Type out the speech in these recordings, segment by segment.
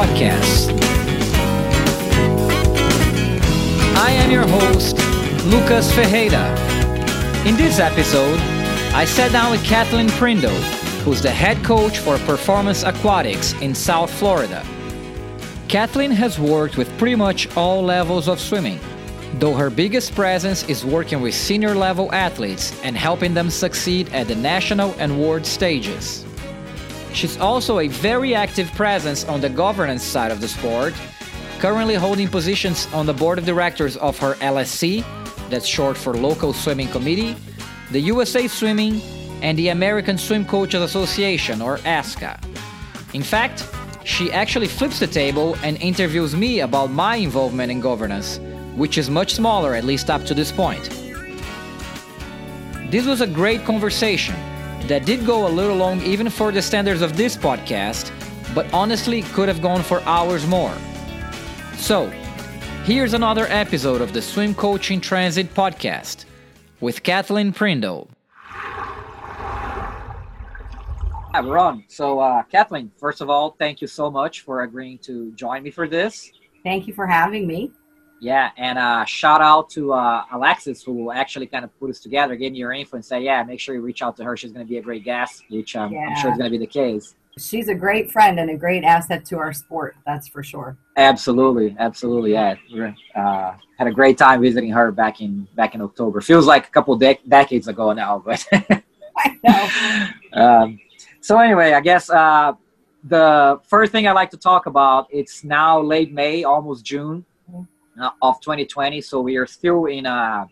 podcast. I am your host, Lucas Ferreira. In this episode, I sat down with Kathleen Prindle, who's the head coach for Performance Aquatics in South Florida. Kathleen has worked with pretty much all levels of swimming, though her biggest presence is working with senior level athletes and helping them succeed at the national and world stages. She's also a very active presence on the governance side of the sport, currently holding positions on the board of directors of her LSC, that's short for Local Swimming Committee, the USA Swimming, and the American Swim Coaches Association, or ASCA. In fact, she actually flips the table and interviews me about my involvement in governance, which is much smaller, at least up to this point. This was a great conversation that did go a little long even for the standards of this podcast, but honestly could have gone for hours more. So, here's another episode of the Swim Coaching Transit podcast with Kathleen Prindle. Hi, we're on. So, uh, Kathleen, first of all, thank you so much for agreeing to join me for this. Thank you for having me. Yeah, and uh, shout out to uh, Alexis, who actually kind of put us together, gave me your info, and say, yeah, make sure you reach out to her. She's going to be a great guest, which um, yeah. I'm sure is going to be the case. She's a great friend and a great asset to our sport. That's for sure. Absolutely, absolutely. Yeah, uh, had a great time visiting her back in back in October. Feels like a couple de- decades ago now, but I know. Um, so anyway, I guess uh, the first thing I like to talk about it's now late May, almost June of 2020. So we are still in a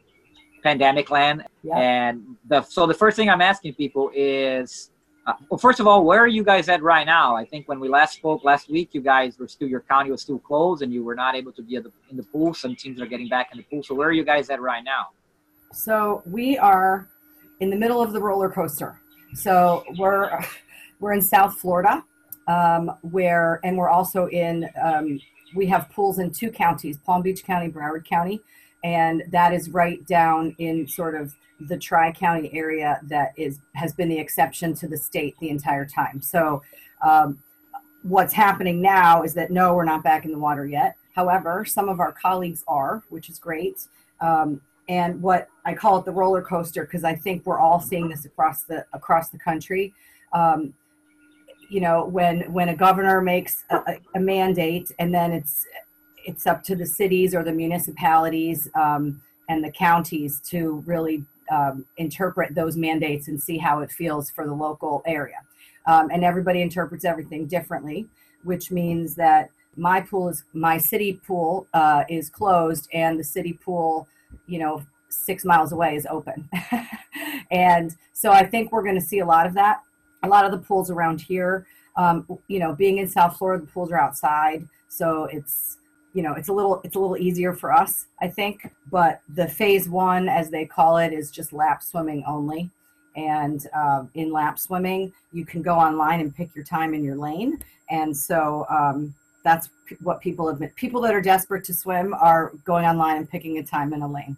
pandemic land, yeah. and the so the first thing I'm asking people is. Uh, well, first of all, where are you guys at right now? I think when we last spoke last week, you guys were still your county was still closed, and you were not able to be the, in the pool. Some teams are getting back in the pool. So where are you guys at right now? So we are in the middle of the roller coaster. So we're we're in South Florida, um, where and we're also in um, we have pools in two counties, Palm Beach County, Broward County, and that is right down in sort of the Tri County area that is has been the exception to the state the entire time. So. Um, what's happening now is that no, we're not back in the water yet. However, some of our colleagues are, which is great. Um, and what I call it the roller coaster because I think we're all seeing this across the across the country. Um, you know, when when a governor makes a, a, mandate, and then it's it's up to the cities or the municipalities um, and the counties to really um, interpret those mandates and see how it feels for the local area. Um, and everybody interprets everything differently, which means that my pool is my city pool uh, is closed, and the city pool you know, six miles away is open. and so I think we're going to see a lot of that. A lot of the pools around here, um, you know, being in South Florida, the pools are outside, so it's you know it's a little it's a little easier for us, I think. But the phase one, as they call it, is just lap swimming only. And um, in lap swimming, you can go online and pick your time in your lane. And so um, that's what people admit. People that are desperate to swim are going online and picking a time in a lane.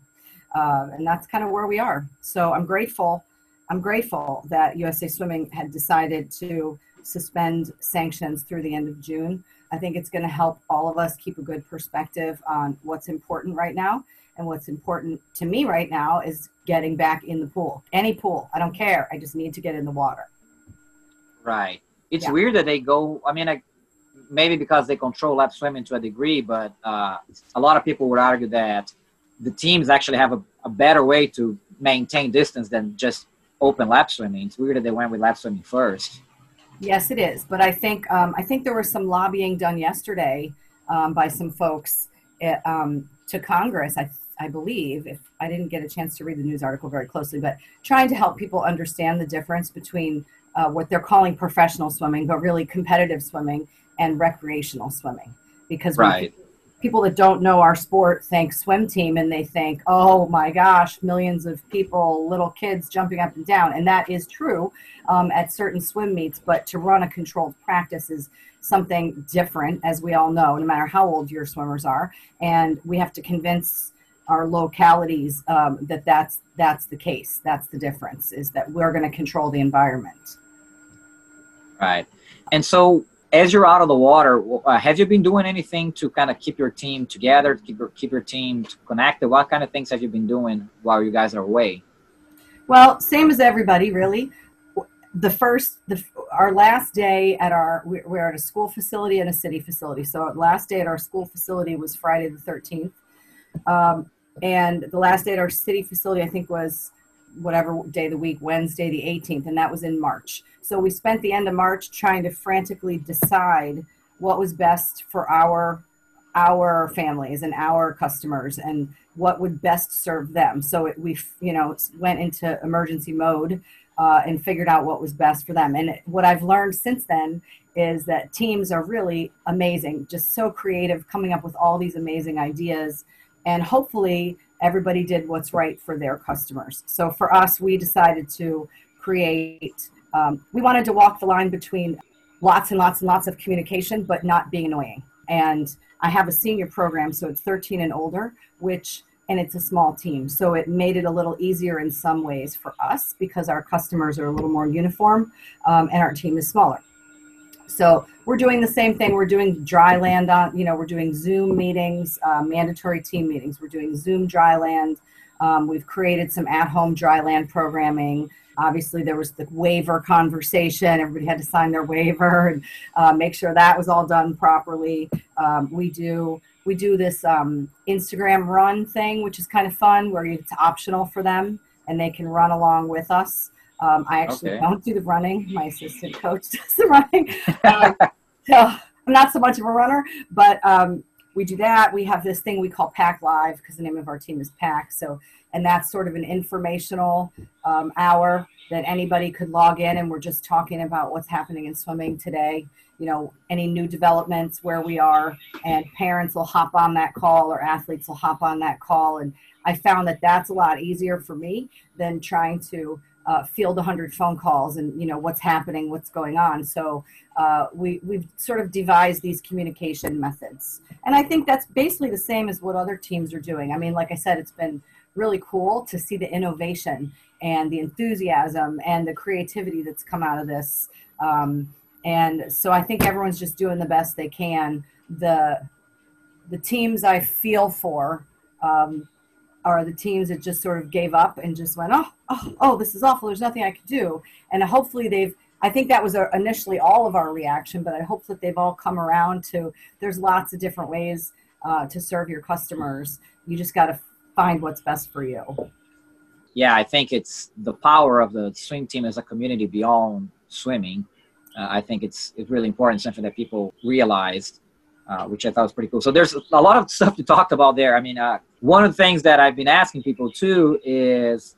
Uh, and that's kind of where we are. So I'm grateful. I'm grateful that USA Swimming had decided to suspend sanctions through the end of June. I think it's going to help all of us keep a good perspective on what's important right now. And what's important to me right now is getting back in the pool. Any pool, I don't care. I just need to get in the water. Right. It's yeah. weird that they go. I mean, I, maybe because they control lap swimming to a degree, but uh, a lot of people would argue that the teams actually have a, a, better way to maintain distance than just open lap swimming. It's weird that they went with lap swimming first. Yes, it is. But I think um, I think there was some lobbying done yesterday um, by some folks at, um, to Congress. I I believe if I didn't get a chance to read the news article very closely, but trying to help people understand the difference between uh, what they're calling professional swimming, but really competitive swimming, and recreational swimming because right. People that don't know our sport think swim team and they think oh my gosh millions of people little kids jumping up and down. And that is true um, at certain swim meets but to run a controlled practice is something different as we all know no matter how old your swimmers are. And we have to convince our localities um, that that's that's the case. That's the difference is that we're going to control the environment. Right. And so, as you're out of the water, uh, have you been doing anything to kind of keep your team together, to keep your, keep your team connected? What kind of things have you been doing while you guys are away? Well, same as everybody, really. The first, the our last day at our we're at a school facility and a city facility. So last day at our school facility was Friday the 13th, um, and the last day at our city facility I think was whatever day of the week, Wednesday the 18th, and that was in March. So we spent the end of March trying to frantically decide what was best for our our families and our customers and what would best serve them. So it, we, you know, went into emergency mode uh, and figured out what was best for them. And what I've learned since then is that teams are really amazing, just so creative, coming up with all these amazing ideas. And hopefully, everybody did what's right for their customers. So for us, we decided to create um, we wanted to walk the line between lots and lots and lots of communication, but not being annoying. And I have a senior program, so it's 13 and older, which and it's a small team. So it made it a little easier in some ways for us because our customers are a little more uniform um, and our team is smaller. So we're doing the same thing. We're doing dry land on, you know, we're doing Zoom meetings, uh, mandatory team meetings. We're doing Zoom dry land. Um, we've created some at home dry land programming. Obviously, there was the waiver conversation. Everybody had to sign their waiver and uh, make sure that was all done properly. Um, we do we do this um, Instagram run thing, which is kind of fun, where it's optional for them and they can run along with us. Um, I actually okay. don't do the running. My assistant coach does the running. Um, so I'm not so much of a runner, but um, we do that. We have this thing we call Pack Live because the name of our team is Pack. So and that's sort of an informational um, hour that anybody could log in and we're just talking about what's happening in swimming today you know any new developments where we are and parents will hop on that call or athletes will hop on that call and i found that that's a lot easier for me than trying to uh, field 100 phone calls and you know what's happening what's going on so uh, we, we've sort of devised these communication methods and i think that's basically the same as what other teams are doing i mean like i said it's been really cool to see the innovation and the enthusiasm and the creativity that's come out of this. Um, and so I think everyone's just doing the best they can. The the teams I feel for um, are the teams that just sort of gave up and just went, oh, oh, oh, this is awful. There's nothing I could do. And hopefully they've. I think that was initially all of our reaction, but I hope that they've all come around to. There's lots of different ways uh, to serve your customers. You just got to find what's best for you. Yeah, I think it's the power of the swim team as a community beyond swimming. Uh, I think it's it's really important, something that people realized, uh, which I thought was pretty cool. So there's a lot of stuff to talk about there. I mean, uh, one of the things that I've been asking people too is,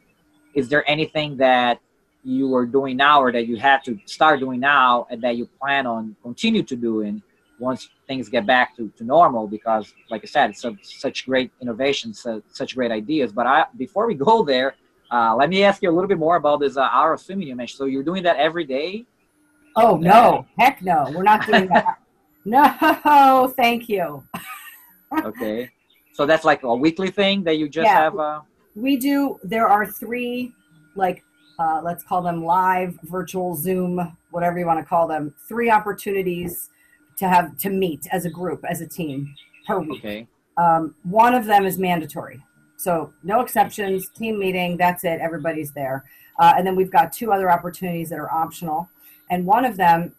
is there anything that you are doing now or that you have to start doing now and that you plan on continue to doing once things get back to, to normal? Because like i said it's a, such great innovations such great ideas. But i before we go there uh, let me ask you a little bit more about this uh, hour of swimming you mentioned. So you're doing that every day? Oh no. Heck no. We're not doing that no thank you okay so that's like a weekly thing that you just yeah, have uh... we do there are three like uh, let's call them live virtual zoom whatever you want to call them three opportunities to have to meet as a group as a team per week. Okay. Um, one of them is mandatory, so no exceptions. Team meeting, that's it. Everybody's there, uh, and then we've got two other opportunities that are optional, and one of them,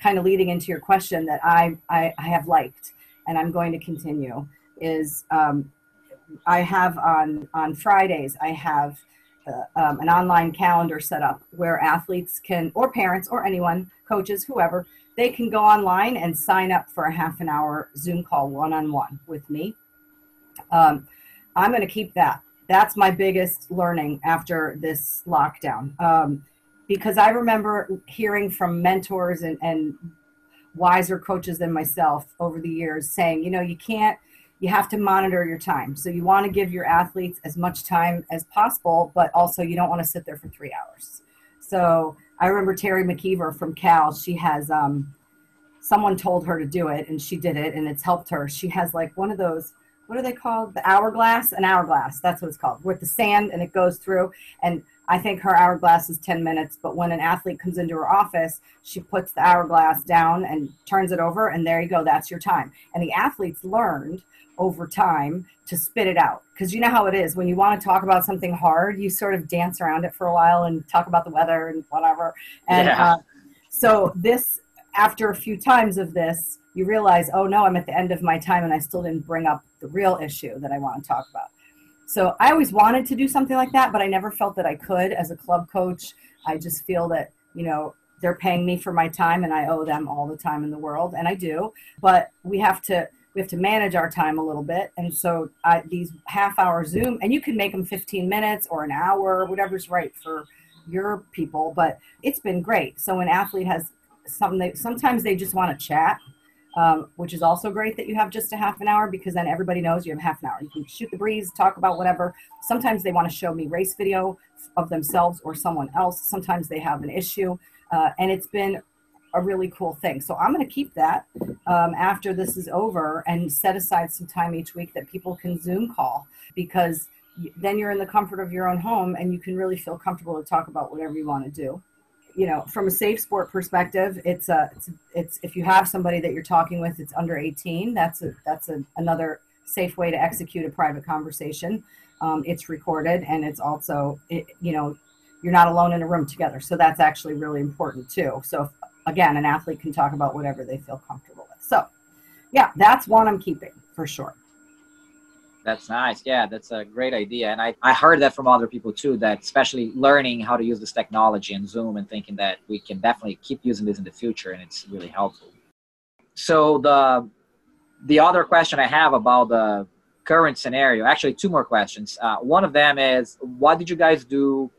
kind of leading into your question that I I, I have liked, and I'm going to continue is um, I have on on Fridays I have. Uh, um, an online calendar set up where athletes can, or parents, or anyone, coaches, whoever, they can go online and sign up for a half an hour Zoom call one on one with me. Um, I'm going to keep that. That's my biggest learning after this lockdown. Um, because I remember hearing from mentors and, and wiser coaches than myself over the years saying, you know, you can't, you have to monitor your time. So you want to give your athletes as much time as possible, but also you don't want to sit there for three hours. So I remember Teri McKeever from Cal. She has um, someone told her to do it, and she did it, and it's helped her. She has like one of those. What are they called? The hourglass, an hourglass. That's what it's called. With the sand, and it goes through. And I think her hourglass is 10 minutes, but when an athlete comes into her office, she puts the hourglass down and turns it over, and there you go, that's your time. And the athletes learned over time to spit it out. Because you know how it is when you want to talk about something hard, you sort of dance around it for a while and talk about the weather and whatever. And yeah. uh, so, this, after a few times of this, you realize, oh no, I'm at the end of my time and I still didn't bring up the real issue that I want to talk about. So I always wanted to do something like that, but I never felt that I could as a club coach. I just feel that, you know, they're paying me for my time and I owe them all the time in the world and I do, but we have to we have to manage our time a little bit. And so I, these half hour Zoom and you can make them 15 minutes or an hour, whatever's right for your people, but it's been great. So an athlete has something that sometimes they just want to chat um, which is also great that you have just a half an hour because then everybody knows you have half an hour. You can shoot the breeze, talk about whatever. Sometimes they want to show me race video of themselves or someone else. Sometimes they have an issue, uh, and it's been a really cool thing. So I'm going to keep that um, after this is over and set aside some time each week that people can Zoom call because then you're in the comfort of your own home and you can really feel comfortable to talk about whatever you want to do you know, from a safe sport perspective, it's a, it's, it's if you have somebody that you're talking with, it's under 18. That's a, that's a, another safe way to execute a private conversation. Um, it's recorded and it's also, it, you know, you're not alone in a room together. So that's actually really important too. So if, again, an athlete can talk about whatever they feel comfortable with. So yeah, that's one I'm keeping for sure. That's nice. Yeah, that's a great idea. And I, I heard that from other people too, that especially learning how to use this technology and Zoom and thinking that we can definitely keep using this in the future and it's really helpful. So the the other question I have about the current scenario, actually two more questions. Uh, one of them is what did you guys do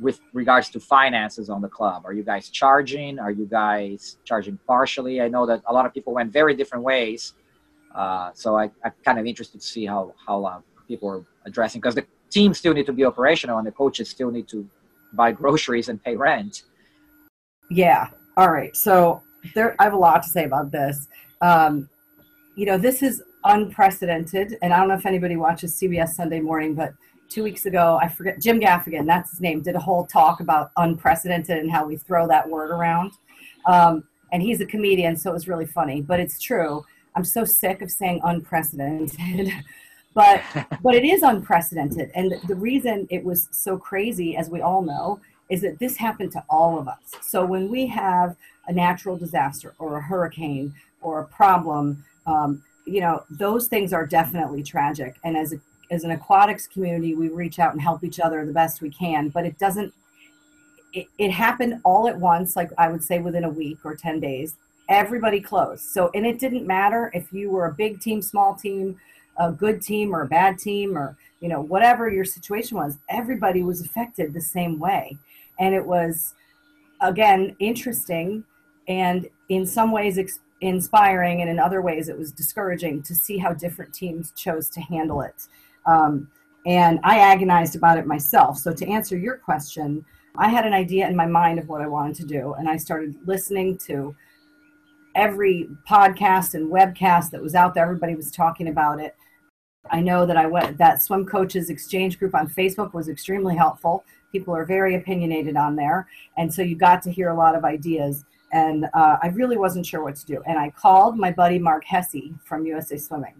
with regards to finances on the club? Are you guys charging? Are you guys charging partially? I know that a lot of people went very different ways uh, so I, I'm kind of interested to see how how uh, people are addressing because the teams still need to be operational and the coaches still need to buy groceries and pay rent. Yeah. All right. So there, I have a lot to say about this. Um, you know, this is unprecedented, and I don't know if anybody watches CBS Sunday Morning, but two weeks ago, I forget Jim Gaffigan, that's his name, did a whole talk about unprecedented and how we throw that word around. Um, and he's a comedian, so it was really funny, but it's true. I'm so sick of saying unprecedented. but but it is unprecedented. And the reason it was so crazy as we all know is that this happened to all of us. So when we have a natural disaster or a hurricane or a problem um, you know those things are definitely tragic. And as a as an aquatics community we reach out and help each other the best we can but it doesn't it, it happened all at once like i would say within a week or 10 days everybody closed. So, and it didn't matter if you were a big team, small team, a good team, or a bad team, or you know whatever your situation was. Everybody was affected the same way, and it was again interesting, and in some ways inspiring, and in other ways it was discouraging to see how different teams chose to handle it. Um, and I agonized about it myself. So, to answer your question, I had an idea in my mind of what I wanted to do, and I started listening to every podcast and webcast that was out there, everybody was talking about it. I know that I went that swim coaches exchange group on Facebook was extremely helpful. People are very opinionated on there, and so you got to hear a lot of ideas. And uh, I really wasn't sure what to do. And I called my buddy Mark Hesse from USA Swimming.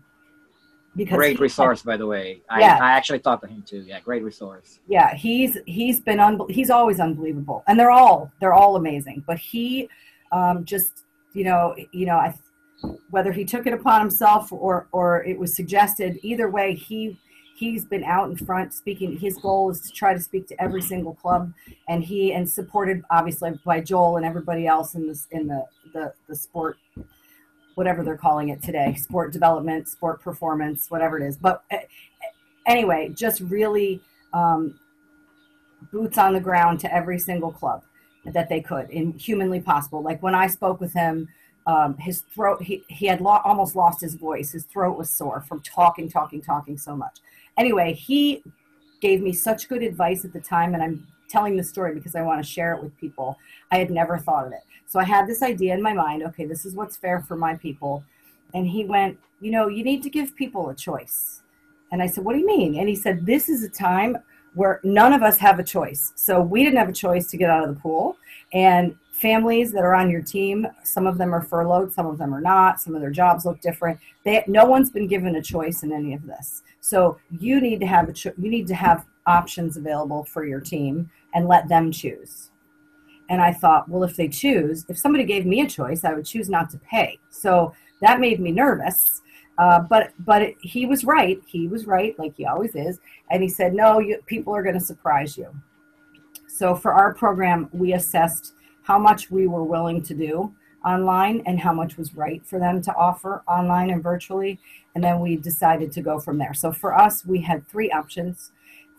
Because great resource, had, by the way. I, yeah. I actually talked to him too. Yeah, great resource. Yeah, he's he's been un- he's always unbelievable, and they're all they're all amazing. But he um, just you know, you know, I, whether he took it upon himself or or it was suggested, either way, he he's been out in front speaking. His goal is to try to speak to every single club, and he and supported obviously by Joel and everybody else in this in the the the sport whatever they're calling it today sport development sport performance whatever it is but eh, anyway just really um, boots on the ground to every single club that they could in humanly possible. Like when I spoke with him, um, his throat, he, he had lo- almost lost his voice. His throat was sore from talking, talking, talking so much. Anyway, he gave me such good advice at the time, and I'm telling the story because I want to share it with people. I had never thought of it. So I had this idea in my mind okay, this is what's fair for my people. And he went, You know, you need to give people a choice. And I said, What do you mean? And he said, This is a time where none of us have a choice. So we didn't have a choice to get out of the pool. And families that are on your team, some of them are furloughed, some of them are not, some of their jobs look different. They, no one's been given a choice in any of this. So you need to have a cho- you need to have options available for your team and let them choose. And I thought, well, if they choose, if somebody gave me a choice, I would choose not to pay. So that made me nervous. Uh, but but it, he was right. He was right, like he always is. And he said, no, you, people are going to surprise you. So for our program, we assessed how much we were willing to do online and how much was right for them to offer online and virtually. And then we decided to go from there. So for us, we had three options.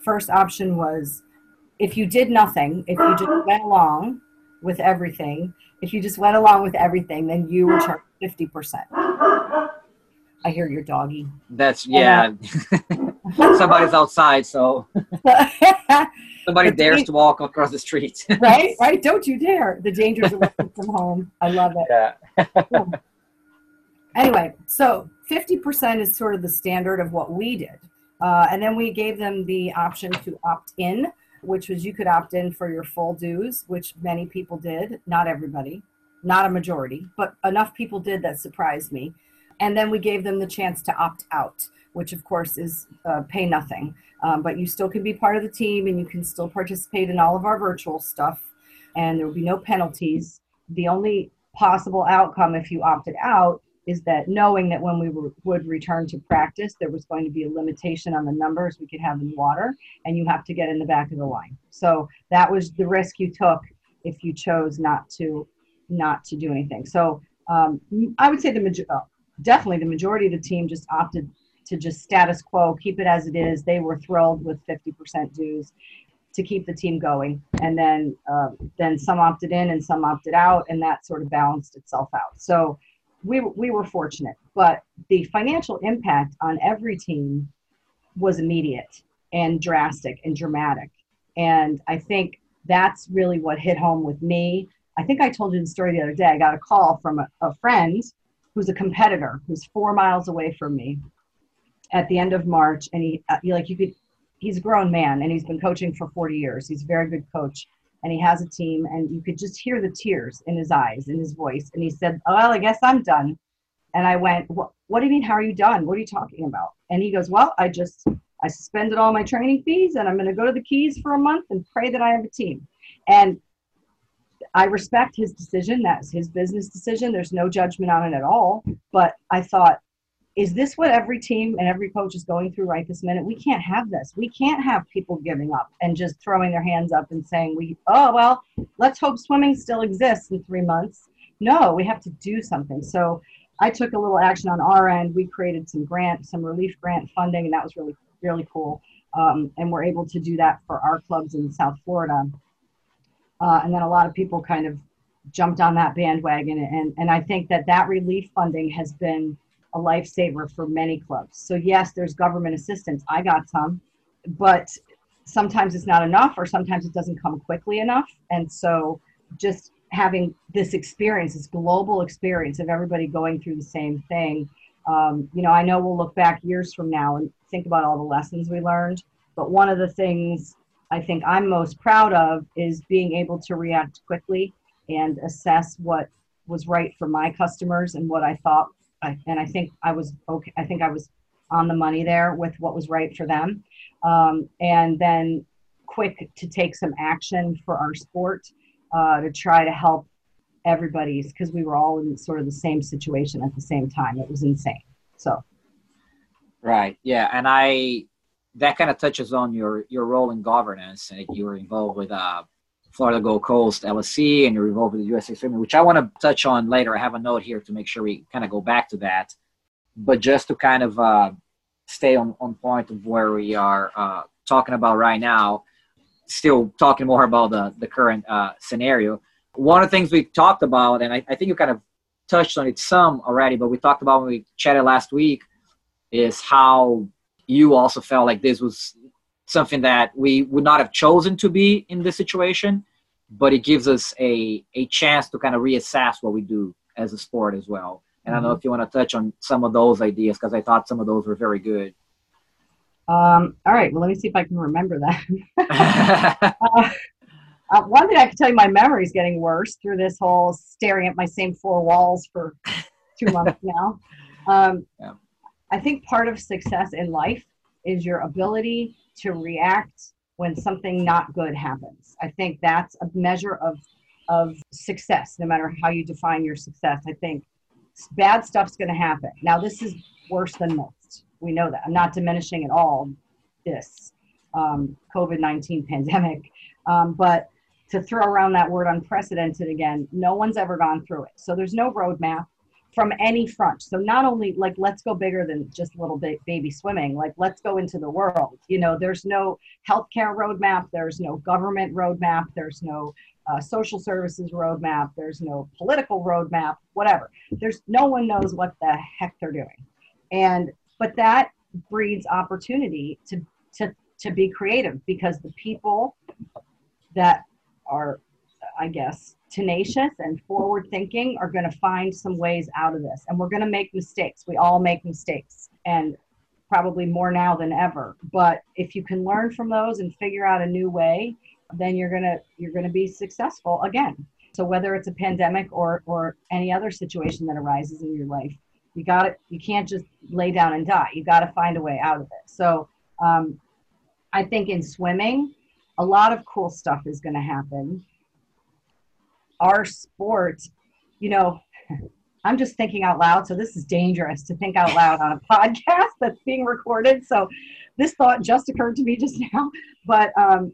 First option was if you did nothing, if you just went along with everything, if you just went along with everything, then you were charged 50%. I hear your doggy. That's, yeah. Somebody's outside, so somebody dares to walk across the street. right, right. Don't you dare. The dangers of working from home. I love it. Yeah. anyway, so 50% is sort of the standard of what we did. Uh, and then we gave them the option to opt in, which was you could opt in for your full dues, which many people did. Not everybody, not a majority, but enough people did that surprised me. And then we gave them the chance to opt out, which of course is uh, pay nothing. Um, but you still can be part of the team and you can still participate in all of our virtual stuff. And there will be no penalties. The only possible outcome if you opted out is that knowing that when we were, would return to practice, there was going to be a limitation on the numbers we could have in water, and you have to get in the back of the line. So that was the risk you took if you chose not to not to do anything. So um, I would say the major, uh, definitely the majority of the team just opted to just status quo, keep it as it is. They were thrilled with 50% dues to keep the team going, and then uh, then some opted in and some opted out, and that sort of balanced itself out. So we, we were fortunate, but the financial impact on every team was immediate and drastic and dramatic. And I think that's really what hit home with me. I think I told you the story the other day. I got a call from a, a friend who's a competitor who's four miles away from me at the end of March. And he, uh, he like, you could, he's a grown man and he's been coaching for 40 years. He's a very good coach and he has a team and you could just hear the tears in his eyes in his voice. And he said well i guess i'm done. And i went what, what do you mean how are you done? What are you talking about? And he goes well i just i suspended all my training fees and i'm going to go to the keys for a month and pray that i have a team. And i respect his decision that's his business decision there's no judgment on it at all but i thought is this what every team and every coach is going through right this minute? We can't have this. We can't have people giving up and just throwing their hands up and saying, "We oh well, let's hope swimming still exists in three months." No, we have to do something. So I took a little action on our end. We created some grant, some relief grant funding, and that was really really cool. Um, and we're able to do that for our clubs in South Florida. Uh, and then a lot of people kind of jumped on that bandwagon, and and I think that that relief funding has been a lifesaver for many clubs. So yes, there's government assistance. I got some, but sometimes it's not enough or sometimes it doesn't come quickly enough. And so just having this experience, this global experience of everybody going through the same thing, um, you know, I know we'll look back years from now and think about all the lessons we learned. But one of the things I think I'm most proud of is being able to react quickly and assess what was right for my customers and what I thought and I think I was okay. I think I was on the money there with what was right for them. Um, and then quick to take some action for our sport uh, to try to help everybody's because we were all in sort of the same situation at the same time. It was insane. So. Right. Yeah. And I, that kind of touches on your, your role in governance. and you were involved with uh, Florida Gold Coast LSC and you're involved with the USA Swimming, which I want to touch on later. I have a note here to make sure we kind of go back to that. But just to kind of uh, stay on, on point of where we are uh, talking about right now, still talking more about the, the current uh, scenario. One of the things we talked about, and I, I think you kind of touched on it some already, but we talked about when we chatted last week, is how you also felt like this was something that we would not have chosen to be in this situation, but it gives us a, a chance to kind of reassess what we do as a sport as well. And mm-hmm. I don't know mm-hmm. if you want to touch on some of those ideas because I thought some of those were very good. Um, all right. Well, let me see if I can remember that. uh, uh, one thing I can tell you, my memory is getting worse through this whole staring at my same four walls for two months now. Um, yeah. I think part of success in life is your ability to react when something not good happens. I think that's a measure of of success, no matter how you define your success. I think bad stuff's going to happen. Now, this is worse than most. We know that. I'm not diminishing at all this um, COVID 19 pandemic, um, but to throw around that word unprecedented again, no one's ever gone through it. So there's no roadmap from any front. So not only like let's go bigger than just little bit baby swimming, like let's go into the world. You know, there's no healthcare roadmap, there's no government roadmap, there's no uh, social services roadmap, there's no political roadmap, whatever. There's no one knows what the heck they're doing, and but that breeds opportunity to to to be creative because the people that are, I guess, tenacious and forward thinking are going to find some ways out of this. And we're going to make mistakes. We all make mistakes and probably more now than ever. But if you can learn from those and figure out a new way, then you're going to you're going to be successful again. So whether it's a pandemic or or any other situation that arises in your life, you got it. You can't just lay down and die. You got to find a way out of it. So um, I think in swimming, a lot of cool stuff is going to happen. Our sport, you know, I'm just thinking out loud. So this is dangerous to think out loud on a podcast that's being recorded. So this thought just occurred to me just now. But, um,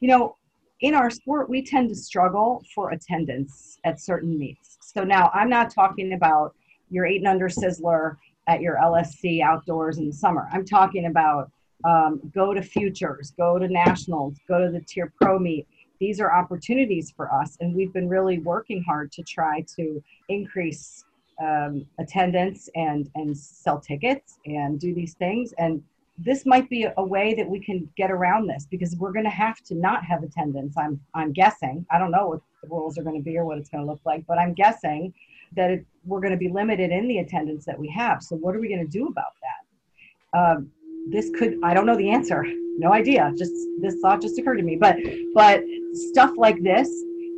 you know, in our sport, we tend to struggle for attendance at certain meets. So now I'm not talking about your eight and under sizzler at your LSC outdoors in the summer. I'm talking about um, go to futures, go to nationals, go to the TYR pro meet. These are opportunities for us, and we've been really working hard to try to increase um, attendance and and sell tickets and do these things. And this might be a way that we can get around this because we're going to have to not have attendance. I'm I'm guessing. I don't know what the rules are going to be or what it's going to look like, but I'm guessing that it, we're going to be limited in the attendance that we have. So what are we going to do about that? Um, this could i don't know the answer no idea just this thought just occurred to me but but stuff like this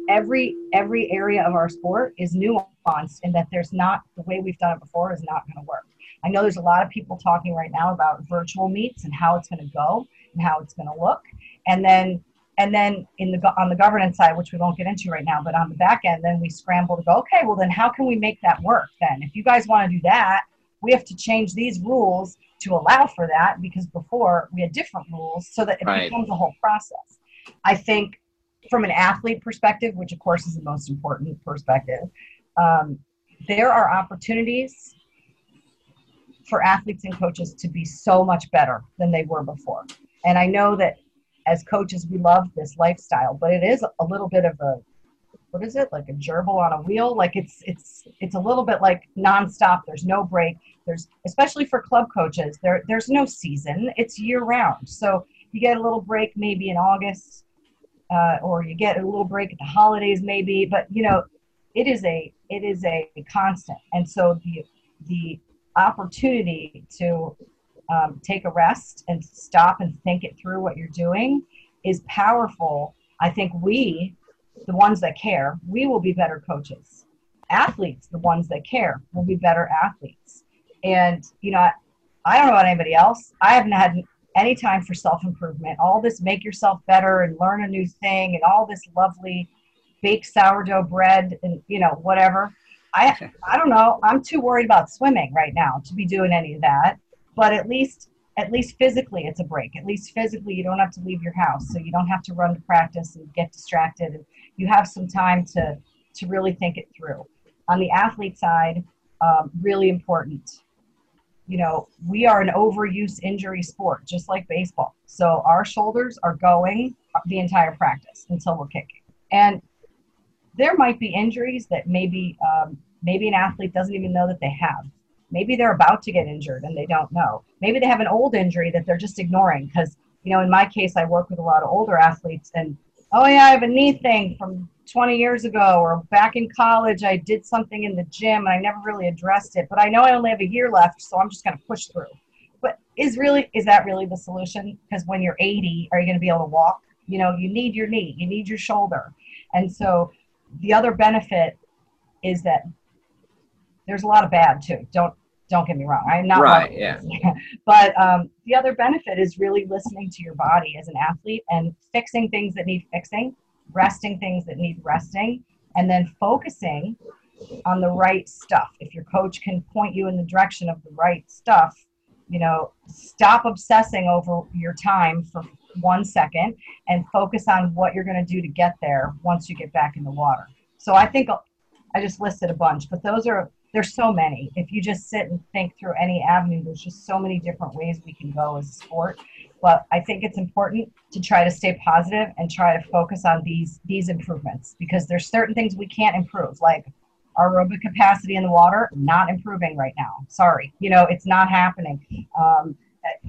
every every area of our sport is nuanced in that there's not the way we've done it before is not going to work. I know there's a lot of people talking right now about virtual meets and how it's going to go and how it's going to look. And then and then in the on the governance side which we won't get into right now but on the back end then we scramble to go okay well then how can we make that work then? If you guys want to do that we have to change these rules to allow for that because before we had different rules so that it right. becomes a whole process. I think from an athlete perspective, which of course is the most important perspective, um, there are opportunities for athletes and coaches to be so much better than they were before. And I know that as coaches, we love this lifestyle, but it is a little bit of a what is it like a gerbil on a wheel like it's it's it's a little bit like nonstop there's no break there's especially for club coaches there there's no season it's year round so you get a little break maybe in august uh, or you get a little break at the holidays maybe but you know it is a it is a constant and so the the opportunity to um, take a rest and stop and think it through what you're doing is powerful i think we the ones that care, we will be better coaches. Athletes, the ones that care, will be better athletes. And, you know, I, I don't know about anybody else. I haven't had any time for self improvement. All this make yourself better and learn a new thing and all this lovely baked sourdough bread and, you know, whatever. I, I don't know. I'm too worried about swimming right now to be doing any of that. But at least at least physically it's a break at least physically you don't have to leave your house so you don't have to run to practice and get distracted and you have some time to to really think it through on the athlete side um, really important you know we are an overuse injury sport just like baseball. So our shoulders are going the entire practice until we're kicking. And there might be injuries that maybe um, maybe an athlete doesn't even know that they have. Maybe they're about to get injured and they don't know. Maybe they have an old injury that they're just ignoring because, you know, in my case, I work with a lot of older athletes and, oh, yeah, I have a knee thing from 20 years ago or back in college, I did something in the gym and I never really addressed it, but I know I only have a year left, so I'm just going to push through. But is really is that really the solution? Because when you're 80, are you going to be able to walk? You know, you need your knee, you need your shoulder, and so the other benefit is that there's a lot of bad too. Don't don't get me wrong. I'm not right. Yeah. but um, the other benefit is really listening to your body as an athlete and fixing things that need fixing, resting things that need resting, and then focusing on the right stuff. If your coach can point you in the direction of the right stuff, you know, stop obsessing over your time for one second and focus on what you're going to do to get there once you get back in the water. So I think I just listed a bunch, but those are there's so many. If you just sit and think through any avenue, there's just so many different ways we can go as a sport. But I think it's important to try to stay positive and try to focus on these these improvements because there's certain things we can't improve, like our aerobic capacity in the water not improving right now. Sorry, you know it's not happening. Um,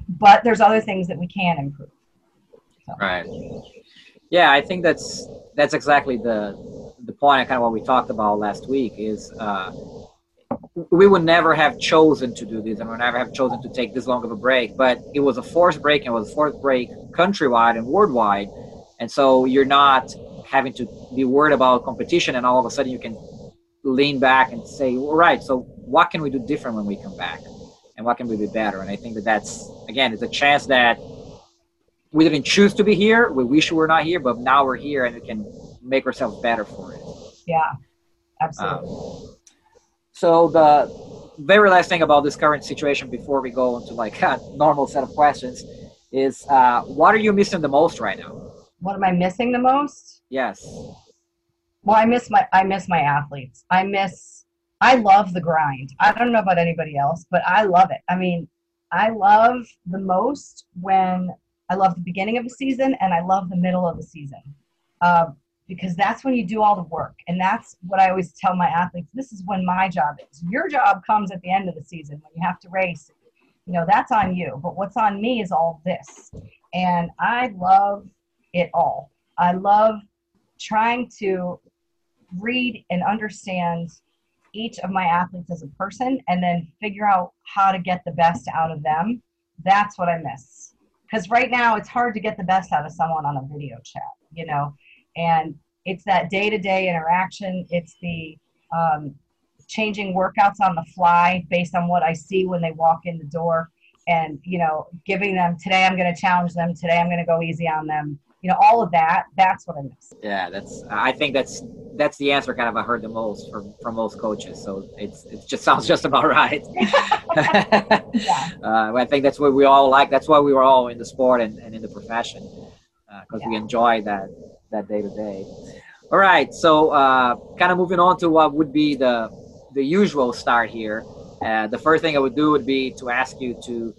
but there's other things that we can improve. So. Right. Yeah, I think that's that's exactly the the point. Kind of what we talked about last week is uh, we would never have chosen to do this and we would never have chosen to take this long of a break but it was a forced break and it was a forced break countrywide and worldwide and so you're not having to be worried about competition and all of a sudden you can lean back and say all right so what can we do different when we come back? And what can we do better? And i think that that's again it's a chance that we didn't choose to be here we wish we were not here but now we're here and we can make ourselves better for it. Yeah absolutely. Um, so the very last thing about this current situation before we go into like a normal set of questions is uh, what are you missing the most right now? What am I missing the most? Yes. Well, I miss my I miss my athletes. I miss I love the grind. I don't know about anybody else, but I love it. I mean, I love the most when I love the beginning of a season and I love the middle of the season. Uh, because that's when you do all the work. And that's what I always tell my athletes this is when my job is. Your job comes at the end of the season when you have to race. You know, that's on you. But what's on me is all this. And I love it all. I love trying to read and understand each of my athletes as a person and then figure out how to get the best out of them. That's what I miss. Because right now it's hard to get the best out of someone on a video chat, you know and it's that day-to-day interaction. It's the um, changing workouts on the fly based on what i see when they walk in the door and you know giving them today i'm going to challenge them. Today i'm going to go easy on them. You know all of that that's what i miss. Yeah that's i think that's that's the answer kind of i heard the most from from most coaches. So it's it just sounds just about right. Yeah. uh, i think that's what we all like. That's why we were all in the sport and, and in the profession because uh, yeah. we enjoy that that day to day. All right, so uh, kind of moving on to what would be the the usual start here. Uh, the first thing I would do would be to ask you to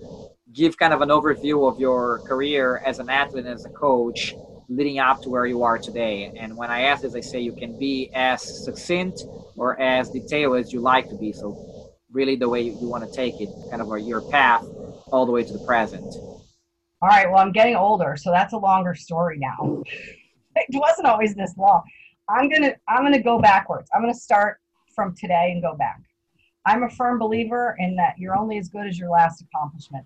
give kind of an overview of your career as an athlete and as a coach leading up to where you are today. And when I ask this, I say you can be as succinct or as detailed as you like to be. So really the way you, you want to take it, kind of your path all the way to the present. All right. Well, I'm getting older, so that's a longer story now. It wasn't always this long. I'm gonna I'm gonna go backwards. I'm gonna start from today and go back. I'm a firm believer in that you're only as good as your last accomplishment.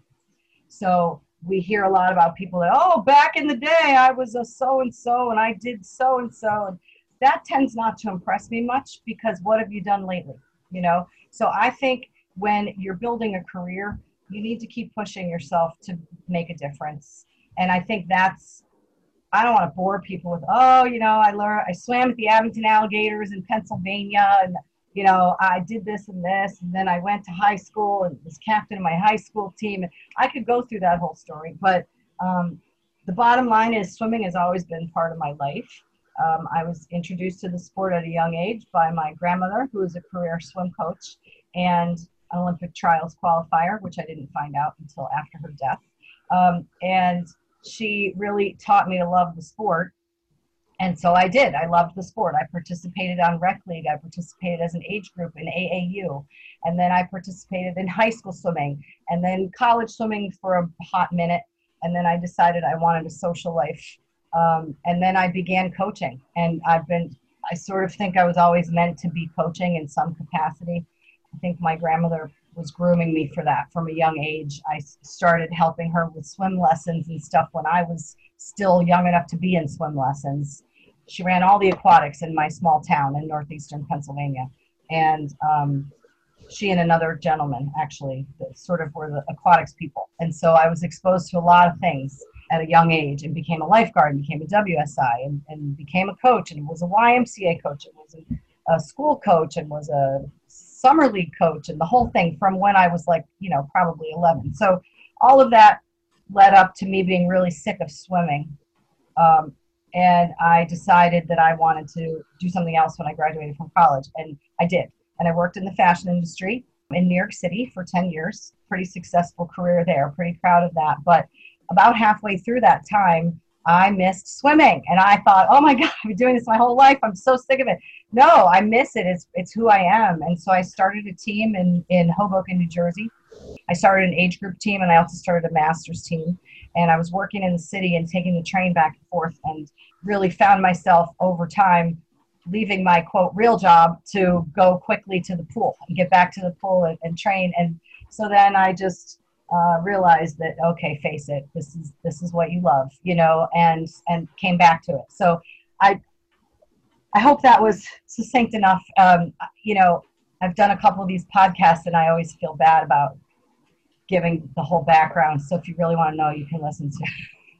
So we hear a lot about people that oh back in the day I was a so and so and I did so and so and that tends not to impress me much because what have you done lately? You know. So I think when you're building a career, you need to keep pushing yourself to make a difference. And I think that's I don't want to bore people with, oh, you know, I learned, I swam at the Abington Alligators in Pennsylvania, and you know, I did this and this, and then I went to high school and was captain of my high school team. And I could go through that whole story, but um, the bottom line is swimming has always been part of my life. Um, I was introduced to the sport at a young age by my grandmother, who was a career swim coach and an Olympic trials qualifier, which I didn't find out until after her death. Um, and she really taught me to love the sport. And so I did. I loved the sport. I participated on rec league. I participated as an age group in AAU. And then I participated in high school swimming and then college swimming for a hot minute. And then I decided I wanted a social life. Um, and then I began coaching. And I've been, I sort of think I was always meant to be coaching in some capacity. I think my grandmother was grooming me for that from a young age. I started helping her with swim lessons and stuff when I was still young enough to be in swim lessons. She ran all the aquatics in my small town in northeastern Pennsylvania. And um, she and another gentleman actually sort of were the aquatics people. And so I was exposed to a lot of things at a young age and became a lifeguard and became a WSI and, and became a coach and was a YMCA coach and was a, a school coach and was a summer league coach and the whole thing from when I was like, you know, probably 11. So all of that led up to me being really sick of swimming. Um, and I decided that I wanted to do something else when I graduated from college. And I did. And I worked in the fashion industry in New York City for 10 years. Pretty successful career there. Pretty proud of that. But about halfway through that time, I missed swimming. And I thought, oh my God, I've been doing this my whole life. I'm so sick of it. No, I miss it. It's, it's who I am. And so I started a team in, in Hoboken, New Jersey. I started an age group team and I also started a master's team. And I was working in the city and taking the train back and forth and really found myself over time leaving my quote real job to go quickly to the pool and get back to the pool and, and train. And so then I just uh, realized that okay, face it, this is this is what you love, you know, and and came back to it. So I I hope that was succinct enough. Um, you know, I've done a couple of these podcasts, and I always feel bad about giving the whole background. So if you really want to know, you can listen to.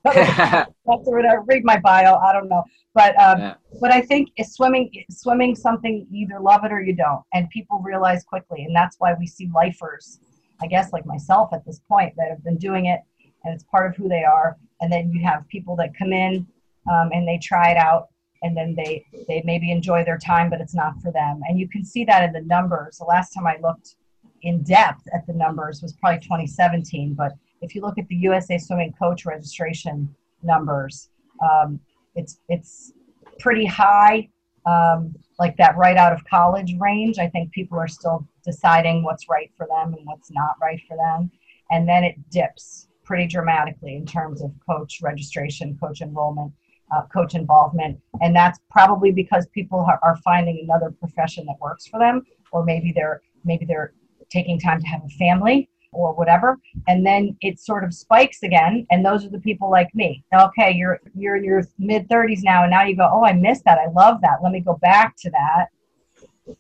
whatever, read my bio. I don't know, but um, yeah. but I think swimming swimming something you either love it or you don't, and people realize quickly, and that's why we see lifers I guess like myself at this point that have been doing it and it's part of who they are. And then you have people that come in um, and they try it out and then they they maybe enjoy their time, but it's not for them. And you can see that in the numbers. The last time I looked in depth at the numbers was probably 2017. But if you look at the USA Swimming Coach registration numbers, um, it's it's pretty high, um, like that right out of college range. I think people are still deciding what's right for them and what's not right for them. And then it dips pretty dramatically in terms of coach registration, coach enrollment, uh, coach involvement. And that's probably because people are, are finding another profession that works for them, or maybe they're maybe they're taking time to have a family or whatever and then it sort of spikes again and those are the people like me. Okay you're you're in your mid 30s now and now you go oh i missed that. I love that. Let me go back to that.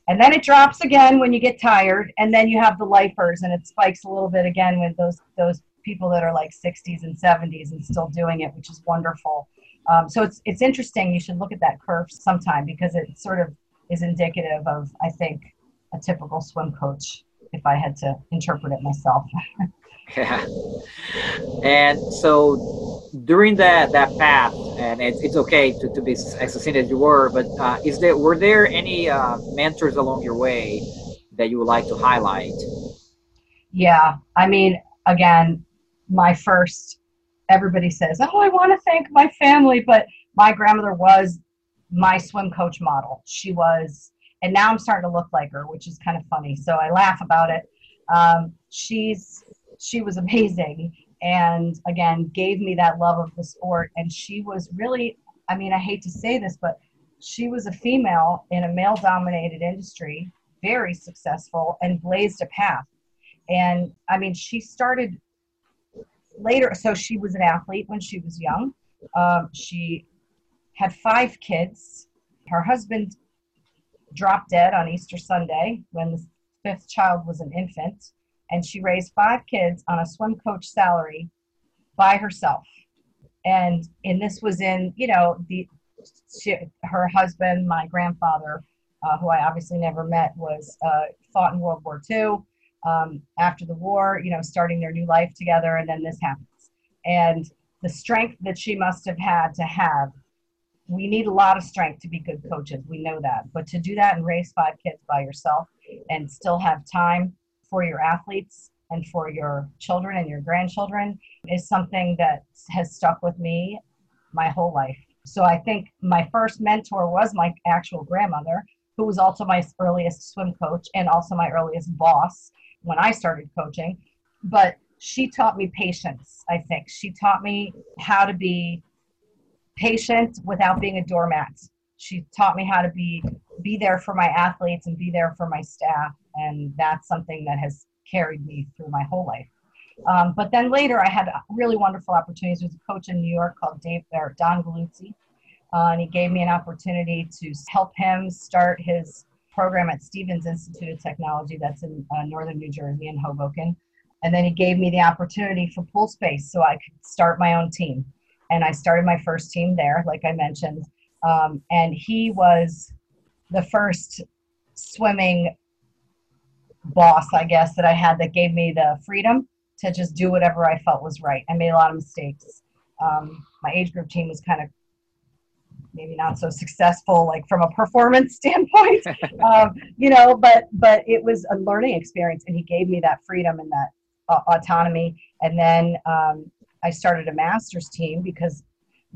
And then it drops again when you get tired and then you have the lifers and it spikes a little bit again with those those people that are like 60s and 70s and still doing it which is wonderful. Um, so it's it's interesting. You should look at that curve sometime because it sort of is indicative of i think a typical swim coach if i had to interpret it myself. Yeah and so during that that path and it's, it's okay to, to be as succinct as you were but uh, is there were there any uh, mentors along your way that you would like to highlight? Yeah i mean again my first everybody says oh i want to thank my family but my grandmother was my swim coach model. She was and now i'm starting to look like her which is kind of funny. So i laugh about it. Um, she's she was amazing and again gave me that love of the sport. And she was really i mean i hate to say this but she was a female in a male dominated industry very successful and blazed a path. And i mean she started later so she was an athlete when she was young. Um, she had five kids. Her husband dropped dead on easter sunday when the fifth child was an infant and she raised five kids on a swim coach salary by herself. And and this was in you know the she, her husband, my grandfather, uh, who I obviously never met, was uh, fought in World War II. Um, after the war, you know, starting their new life together, and then this happens. And the strength that she must have had to have we need a lot of strength to be good coaches. We know that. But to do that and raise five kids by yourself and still have time for your athletes and for your children and your grandchildren is something that has stuck with me my whole life. So I think my first mentor was my actual grandmother, who was also my earliest swim coach and also my earliest boss when I started coaching. But she taught me patience, I think. She taught me how to be patient without being a doormat. She taught me how to be be there for my athletes and be there for my staff and that's something that has carried me through my whole life. Um, but then later, I had really wonderful opportunities. There was a coach in New York called Dave or Don Galuzzi, uh, and he gave me an opportunity to help him start his program at Stevens Institute of Technology, that's in uh, northern New Jersey in Hoboken. And then he gave me the opportunity for pool space so I could start my own team. And I started my first team there, like I mentioned. Um, and he was the first swimming boss, I guess, that I had that gave me the freedom to just do whatever I felt was right. I made a lot of mistakes. Um, my age group team was kind of maybe not so successful, like from a performance standpoint, um, you know. But but it was a learning experience, and he gave me that freedom and that uh, autonomy. And then um, I started a master's team because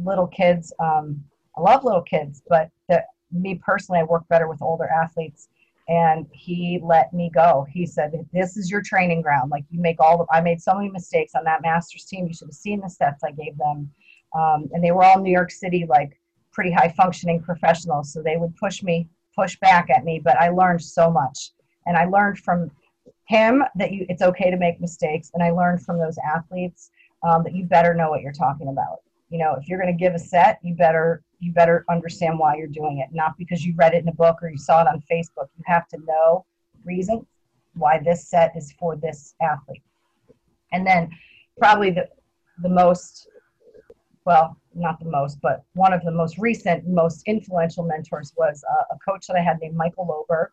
little kids. Um, I love little kids, but the, me personally, I work better with older athletes and he let me go. He said, "This is your training ground. Like you make all the. I made so many mistakes on that masters team. You should have seen the sets I gave them, um, and they were all New York City, like pretty high functioning professionals. So they would push me, push back at me. But I learned so much, and I learned from him that you it's okay to make mistakes, and I learned from those athletes um, that you better know what you're talking about. You know, if you're going to give a set, you better you better understand why you're doing it, not because you read it in a book or you saw it on Facebook. You have to know reasons why this set is for this athlete. And then probably the the most well, not the most, but one of the most recent, most influential mentors was a, a coach that I had named Michael Lohberg.